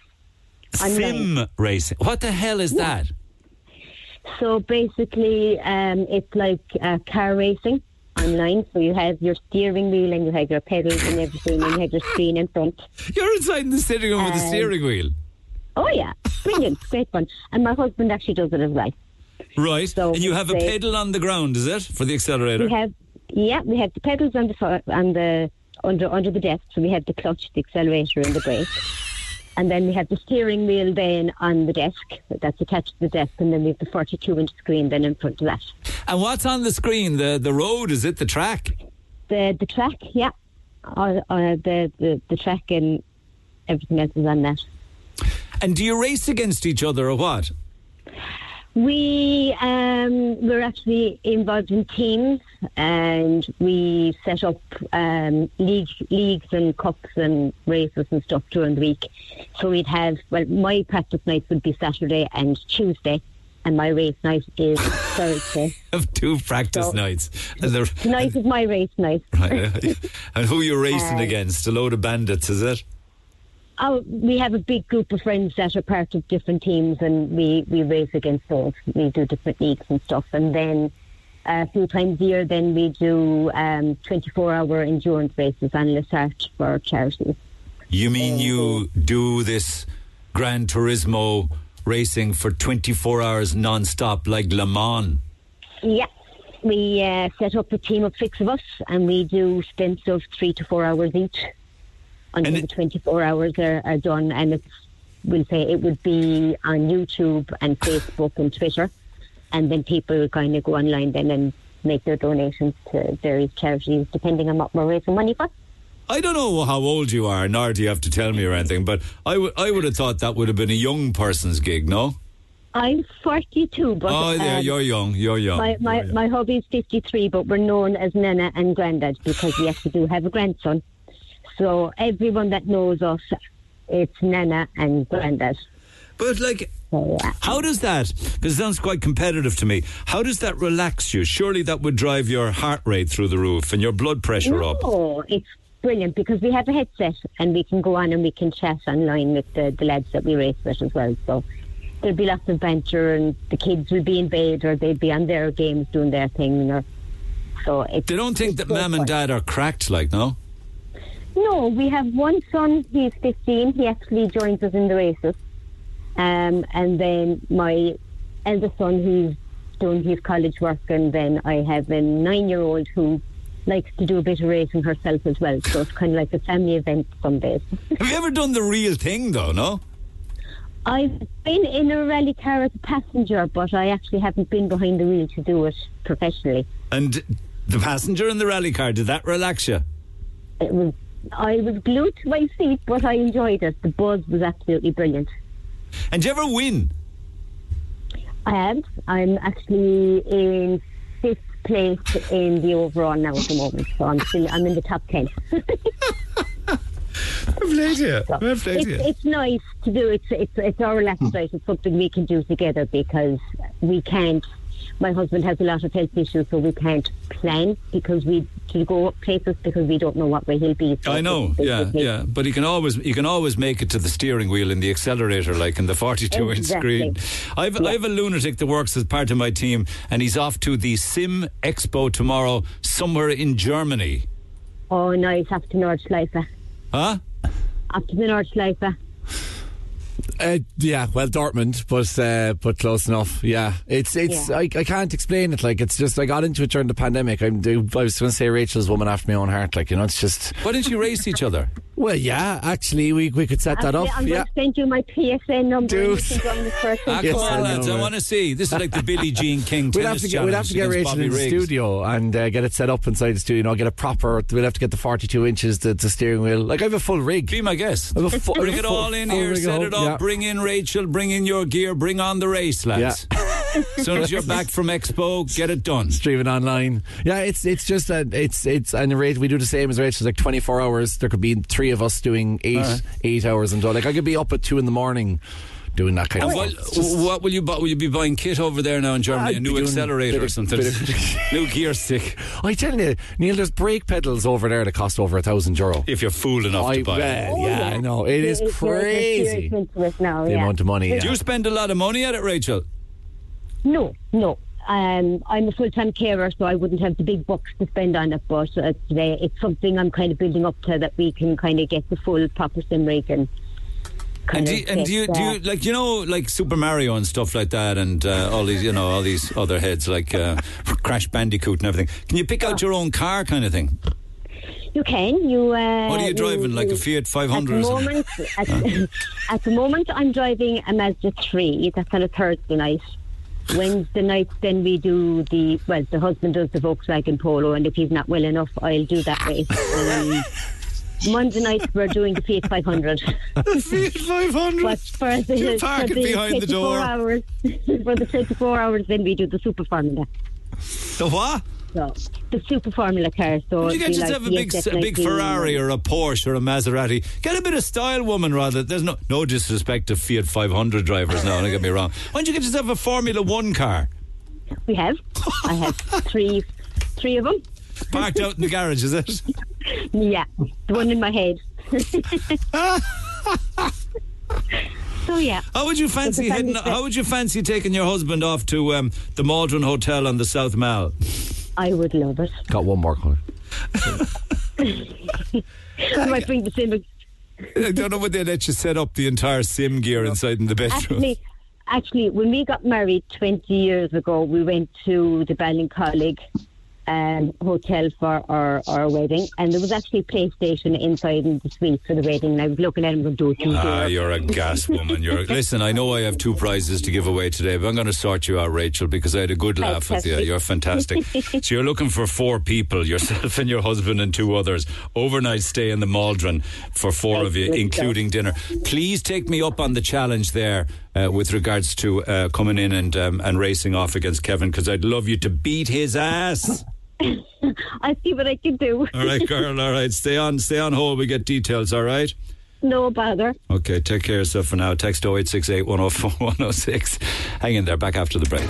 Sim racing. What the hell is yeah. that? So basically, um, it's like uh, car racing online. So you have your steering wheel and you have your pedals and everything, and you have your screen in front. You're inside the sitting room um, with the steering wheel. Oh yeah, brilliant, great fun. And my husband actually does it as well. Right. So and you have a pedal on the ground, is it, for the accelerator? We have, yeah, we have the pedals on the on the under under the desk. So we have the clutch, the accelerator, and the brake. And then we have the steering wheel then on the desk that's attached to the desk, and then we have the 42 inch screen then in front of that. And what's on the screen? The the road? Is it the track? The the track, yeah. Uh, uh, the, the the track and everything else is on that. And do you race against each other or what? We um, we're actually involved in teams, and we set up um, league, leagues and cups and races and stuff during the week. So we'd have well, my practice nights would be Saturday and Tuesday, and my race night is Thursday. Have two practice So- nights. And they're- Tonight is my race night. Right. and who you're racing Uh, against? A load of bandits, is it? Oh, we have a big group of friends that are part of different teams, and we, we race against those. We do different leagues and stuff, and then uh, a few times a year, then we do um, 24-hour endurance races on Lissart for charities. You mean you do this Gran Turismo racing for 24 hours non-stop like Le Mans? Yeah, we uh, set up a team of six of us, and we do stints of three to four hours each until the 24 hours are, are done. And it's, we'll say it would be on YouTube and Facebook and Twitter. And then people will kind of go online then and make their donations to various charities, depending on what we're raising money for. I don't know how old you are, nor do you have to tell me or anything, but I would I would have thought that would have been a young person's gig, no? I'm 42, but oh, yeah, um, you're young, you're young. My my, my hubby's 53, but we're known as Nana and Grandad because we actually do have a grandson. So everyone that knows us, it's Nana and Grandad. But like, how does that? Because it sounds quite competitive to me. How does that relax you? Surely that would drive your heart rate through the roof and your blood pressure up. Oh, it's brilliant because we have a headset and we can go on and we can chat online with the, the lads that we race with as well. So there'll be lots of banter and the kids will be in bed or they'll be on their games doing their thing. Or, so it's, They don't think that mum and dad are cracked, like no. No, we have one son. He's 15. He actually joins us in the races. Um, and then my eldest son, who's doing his college work, and then I have a nine-year-old who likes to do a bit of racing herself as well. So it's kind of like a family event some days. Have you ever done the real thing though? No. I've been in a rally car as a passenger, but I actually haven't been behind the wheel to do it professionally. And the passenger in the rally car did that relax you? It was I was glued to my seat, but I enjoyed it. The buzz was absolutely brilliant. And do you ever win? I am. I'm actually in fifth place in the overall now at the moment, so I'm still I'm in the top ten. I've played you. I've played it's, it's nice to do. It's it's it's our relaxed hmm. night. It's something we can do together because we can't. My husband has a lot of health issues, so we can't plan because we to go places because we don't know what way he'll be. So I know, yeah, yeah. But he can always you can always make it to the steering wheel in the accelerator, like in the forty-two inch screen. I've I have a lunatic that works as part of my team, and he's off to the Sim Expo tomorrow, somewhere in Germany. Oh, nice after Nordschleife. Huh? After the Nordschleife. Uh, yeah, well, Dortmund, but uh, but close enough. Yeah, it's it's Yeah. I, I can't explain it. Like it's just I got into it during the pandemic. I'm, I was going to say Rachel's woman after my own heart. Like you know, it's just. Why didn't you race each other? Well, yeah, actually, we we could set that Actually, up. I'm Yeah, going to send you my PSN number. and you Do. can join the first Ah, Yes, I lads! I want to see. This is like the Billie Jean King We'd tennis have to get we'd have to get Rachel in the Bobby studio and uh, get it set up inside the studio. You know, get a proper. We'll have to get the 42 inches to, to steering wheel. Like I have a full rig. Be my guest. I have a fu- Bring it all in full here, set up, it up, yeah. bring in Rachel, bring in your gear, bring on the race, lads. as soon as you're back from Expo, get it done. streaming online. Yeah, it's it's just that it's it's and the rate we do the same as Rachel's like 24 hours. There could be three of us doing eight Alright. eight hours and so like I could be up at two in the morning doing that kind And of what, stuff. What will you buy? Will you be buying kit over there now in Germany? I'd a new doing accelerator bit or something? of- new gear stick. I tell you, Neil, there's brake pedals over there that cost over a thousand euro. If you're fool enough I, to buy. it. well, yeah, I know it is It's- it's- crazy. it's into it now, The yeah. amount of money. Do you spend a lot of money at it, Rachel? No, no. Um, I'm a full-time carer, so I wouldn't have the big bucks to spend on it. But uh, today, it's something I'm kind of building up to that we can kind of get the full proper sim rig and. And do you, and do you, do you like you know like Super Mario and stuff like that, and uh, all these you know all these other heads like uh, Crash Bandicoot and everything? Can you pick out your own car, kind of thing? You can. You. Uh, What are you driving? Like a you- Fiat At 500 the moment, at, at the moment, I'm driving a Mazda 3. That's on a Thursday night. Wednesday night, then we do the well. The husband does the Volkswagen Polo, and if he's not well enough, I'll do that race. Um, Monday night we're doing the Fiat 500. Fiat 500. But for the, You park for the behind the 24 door. Hours, for the 24 hours, then we do the Super Formula. The what? So the Super Formula car. So you be yourself like a big, the a big Ferrari or a Porsche or a Maserati? Get a bit of style, woman. Rather, there's no no disrespect to Fiat 500 drivers. now, don't get me wrong. Why don't you get yourself a Formula One car We have. I have three, three of them. parked out in the garage? Is it? Yeah, the one in my head. so yeah. How would you fancy heading? How would you fancy taking your husband off to um, the Maldron Hotel on the South Mall? I would love it. Got one more corner. I might bring the same. I don't know what they let you set up the entire sim gear inside in the bedroom. Actually, actually, when we got married 20 years ago, we went to the Ballincollig um, hotel for our, our wedding, and there was actually a PlayStation inside in the suite for the wedding. And I was looking at him and going, "Do you Ah, you're a gas woman. You're a, listen. I know I have two prizes to give away today, but I'm going to sort you out, Rachel, because I had a good laugh with you. You're fantastic. so you're looking for four people: yourself and your husband and two others. Overnight stay in the Maldron for four of you, including dinner. Please take me up on the challenge there. Uh, with regards to uh, coming in and um, and racing off against Kevin, because I'd love you to beat his ass. I'll see what I can do. All right, girl. All right, stay on, stay on hold. We get details. All right. no bother. Okay, take care of yourself for now. Text 0868 104 106. Hang in there, back after the break.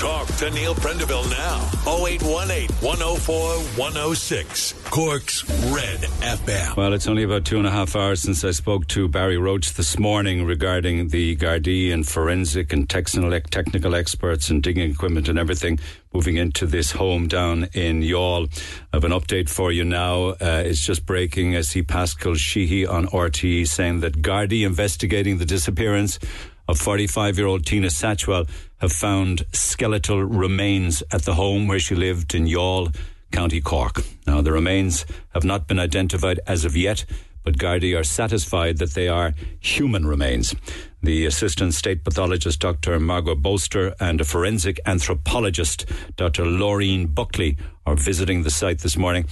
Talk to Neil Prendeville now. 0818 104 106. Cork's Red FM. Well, it's only about two and a half hours since I spoke to Barry Roche this morning regarding the Gardaí and forensic and technical, technical experts and digging equipment and everything moving into this home down in Youghal. I have an update for you now. Uh, it's just breaking. I see Paschal Sheehy on RTE saying that Gardaí investigating the disappearance of 45 year old Tina Satchwell have found skeletal remains at the home where she lived in Youghal, County Cork. Now, the remains have not been identified as of yet, but Gardaí are satisfied that they are human remains. The assistant state pathologist, Dr. Margot Bolster, and a forensic anthropologist, Dr. Laureen Buckley, are visiting the site this morning.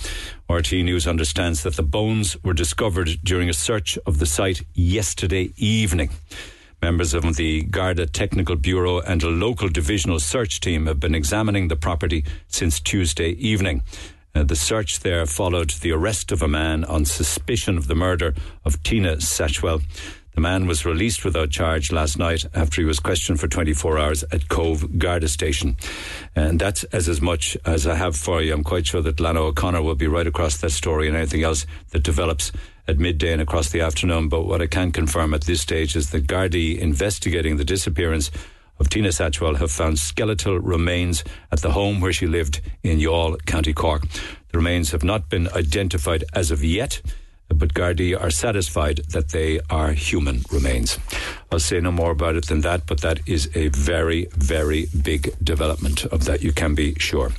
RTE News understands that the bones were discovered during a search of the site yesterday evening. Members of the Garda Technical Bureau and a local divisional search team have been examining the property since Tuesday evening. Uh, the search there followed the arrest of a man on suspicion of the murder of Tina Satchwell. The man was released without charge last night after he was questioned for 24 hours at Cobh Garda Station. And that's as, as much as I have for you. I'm quite sure that Lana O'Connor will be right across that story and anything else that develops at midday and across the afternoon. But what I can confirm at this stage is that Gardaí investigating the disappearance of Tina Satchwell have found skeletal remains at the home where she lived in Youghal, County Cork. The remains have not been identified as of yet, but Gardaí are satisfied that they are human remains. I'll say no more about it than that, but that is a very, very big development of that, you can be sure.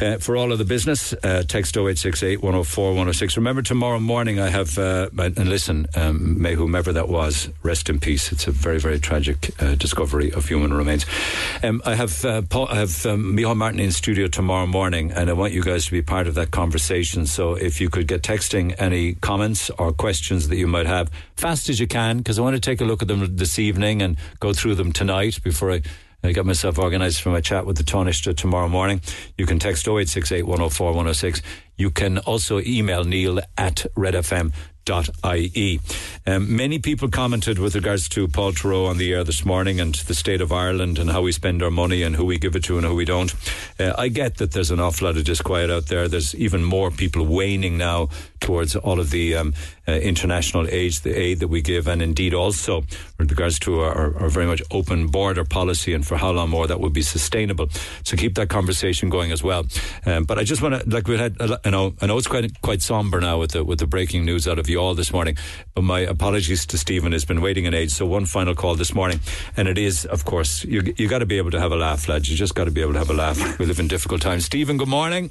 Uh, for all of the business, uh, text 0868 104 106. Remember, tomorrow morning I have, uh, and listen, um, may whomever that was, rest in peace. It's a very, very tragic uh, discovery of human remains. Um, I have, uh, Paul, I have um, Micheál Martin in studio tomorrow morning, and I want you guys to be part of that conversation. So if you could get texting any comments or questions that you might have, fast as you can, because I want to take a look at them this evening and go through them tonight before I I got myself organised for my chat with the Taoiseach tomorrow morning. You can text 0868 104 106. You can also email neil at redfm.ie. Um, many people commented with regards to Paul Treyvaud on the air this morning and the state of Ireland and how we spend our money and who we give it to and who we don't. Uh, I get that there's an awful lot of disquiet out there. There's even more people waning now towards all of the um, uh, international aid, the aid that we give, and indeed also with regards to our, our very much open border policy and for how long more that will be sustainable. So keep that conversation going as well. Um, but I just want to, like we had, you know, I know it's quite quite somber now with the with the breaking news out of Youghal this morning. But my apologies to Stephen has been waiting an age. So one final call this morning, and it is, of course, you you got to be able to have a laugh, lads. You just got to be able to have a laugh. We live in difficult times. Stephen, good morning.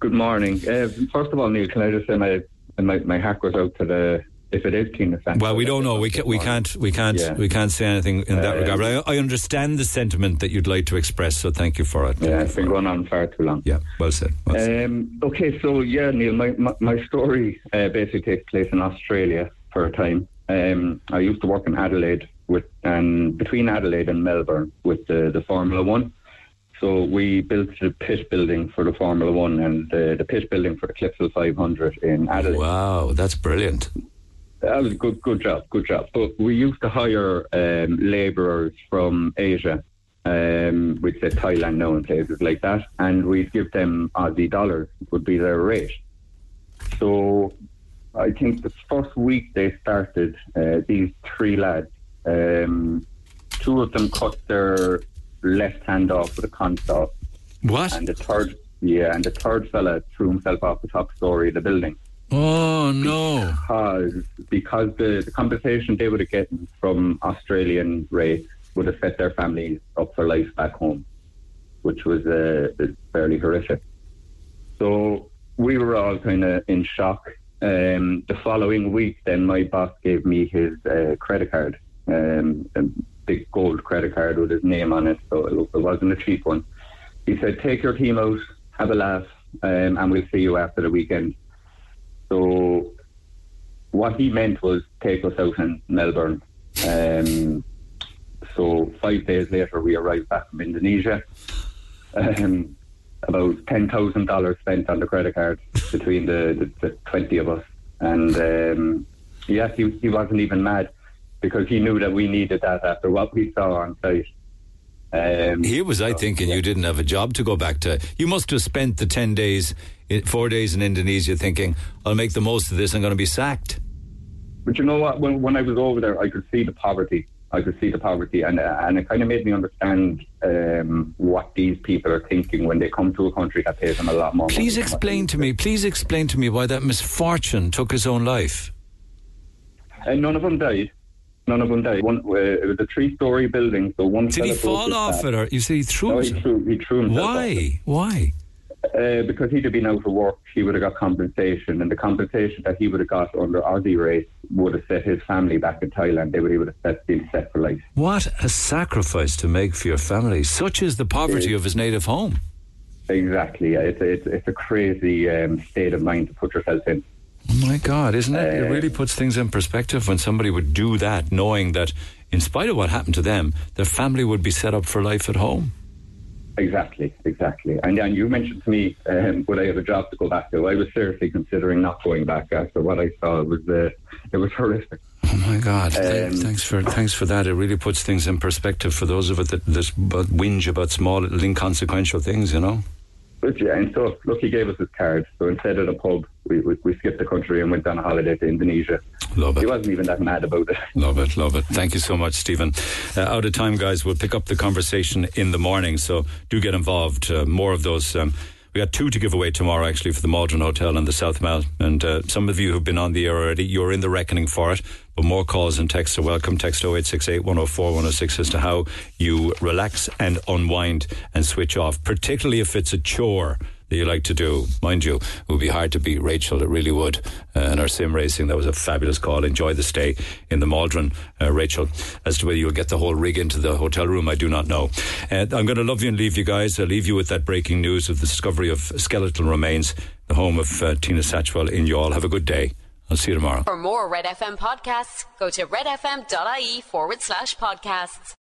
Good morning. Uh, first of all, Neil, can I just say my my, my heart goes out to the if it is Tina Santos. Well, we don't know. We, ca- we can't. We can't. Yeah. We can't say anything in that Um, regard. But I, I understand the sentiment that you'd like to express. So thank you for it. Yeah, it's been going on far too long. Yeah, well said. Well said. Um, okay, so yeah, Neil, my, my, my story uh, basically takes place in Australia for a time. Um, I used to work in Adelaide with, and between Adelaide and Melbourne with the, the Formula One. So we built the pit building for the Formula One and the, the pit building for the Clipsal 500 in Adelaide. Wow, that's brilliant. That was a good, good job, good job. But we used to hire um, labourers from Asia, um, we'd say Thailand now and places like that, and we'd give them Aussie dollars would be their rate. So I think the first week they started, uh, these three lads, um, two of them cut their left hand off with a consaw. What? And the third, yeah, and the third fella threw himself off the top story of the building Oh no! because because the, the compensation they would have gotten from Australian rates would have set their families up for life back home, which was uh, fairly horrific. So we were all kind of in shock. Um, the following week, then my boss gave me his uh, credit card, um, a big gold credit card with his name on it, so it, it wasn't a cheap one. He said, "Take your team out, have a laugh, um, and we'll see you after the weekend." So what he meant was take us out in Melbourne. Um, so five days later, we arrived back from Indonesia. Um, about ten thousand dollars spent on the credit card between the, the, the twenty of us, and um, yes, he, he wasn't even mad because he knew that we needed that after what we saw on site. Um, Here was I thinking you didn't have a job to go back to. You must have spent the 10 days, four days in Indonesia thinking, I'll make the most of this, I'm going to be sacked. But you know what? When, when I was over there, I could see the poverty. I could see the poverty, and uh, and it kind of made me understand um, what these people are thinking when they come to a country that pays them a lot more. Please explain to me, please explain to me why that misfortune took his own life. And none of them died. None of them died. One, uh, it was a three-story building, so one. Did he fall off it, or you say he threw No, he threw, he threw himself. Why? Why? Uh, because he'd have been out of work, he would have got compensation, and the compensation that he would have got under Aussie rates would have set his family back in Thailand. They would, he would have set, been set for life. What a sacrifice to make for your family. Such is the poverty of his native home. Exactly. yeah. It's, it's, it's a crazy um, state of mind to put yourself in. Oh my God, isn't it? It Uh, really puts things in perspective when somebody would do that, knowing that in spite of what happened to them, their family would be set up for life at home. Exactly, exactly. And then you mentioned to me, um, would I have a job to go back to? I was seriously considering not going back after what I saw. It was, uh, it was horrific. Oh my God! Um, thanks for thanks for that. It really puts things in perspective for those of us that, that but whinge about small, little inconsequential things. You know. But yeah, and so look, he gave us his card. So instead of the pub, we, we, we skipped the country and went on a holiday to Indonesia. Love it. He wasn't even that mad about it. Love it, love it. Thank you so much, Stephen. Uh, out of time, guys. We'll pick up the conversation in the morning, so do get involved. Uh, more of those. Um, we got two to give away tomorrow, actually, for the Maldron Hotel and the South Mall. And uh, some of you who've been on the air already, you're in the reckoning for it. But more calls and texts are welcome. Text 0868 104 106 as to how you relax and unwind and switch off, particularly if it's a chore that you like to do. Mind you, it would be hard to beat Rachel. It really would. Uh, in our sim racing, that was a fabulous call. Enjoy the stay in the Maldron, uh, Rachel. As to whether you'll get the whole rig into the hotel room, I do not know. Uh, I'm going to love you and leave you guys. I'll leave you with that breaking news of the discovery of skeletal remains, the home of uh, Tina Satchwell in Youghal. Have a good day. I'll see you tomorrow. For more Red FM podcasts, go to redfm.ie forward slash podcasts.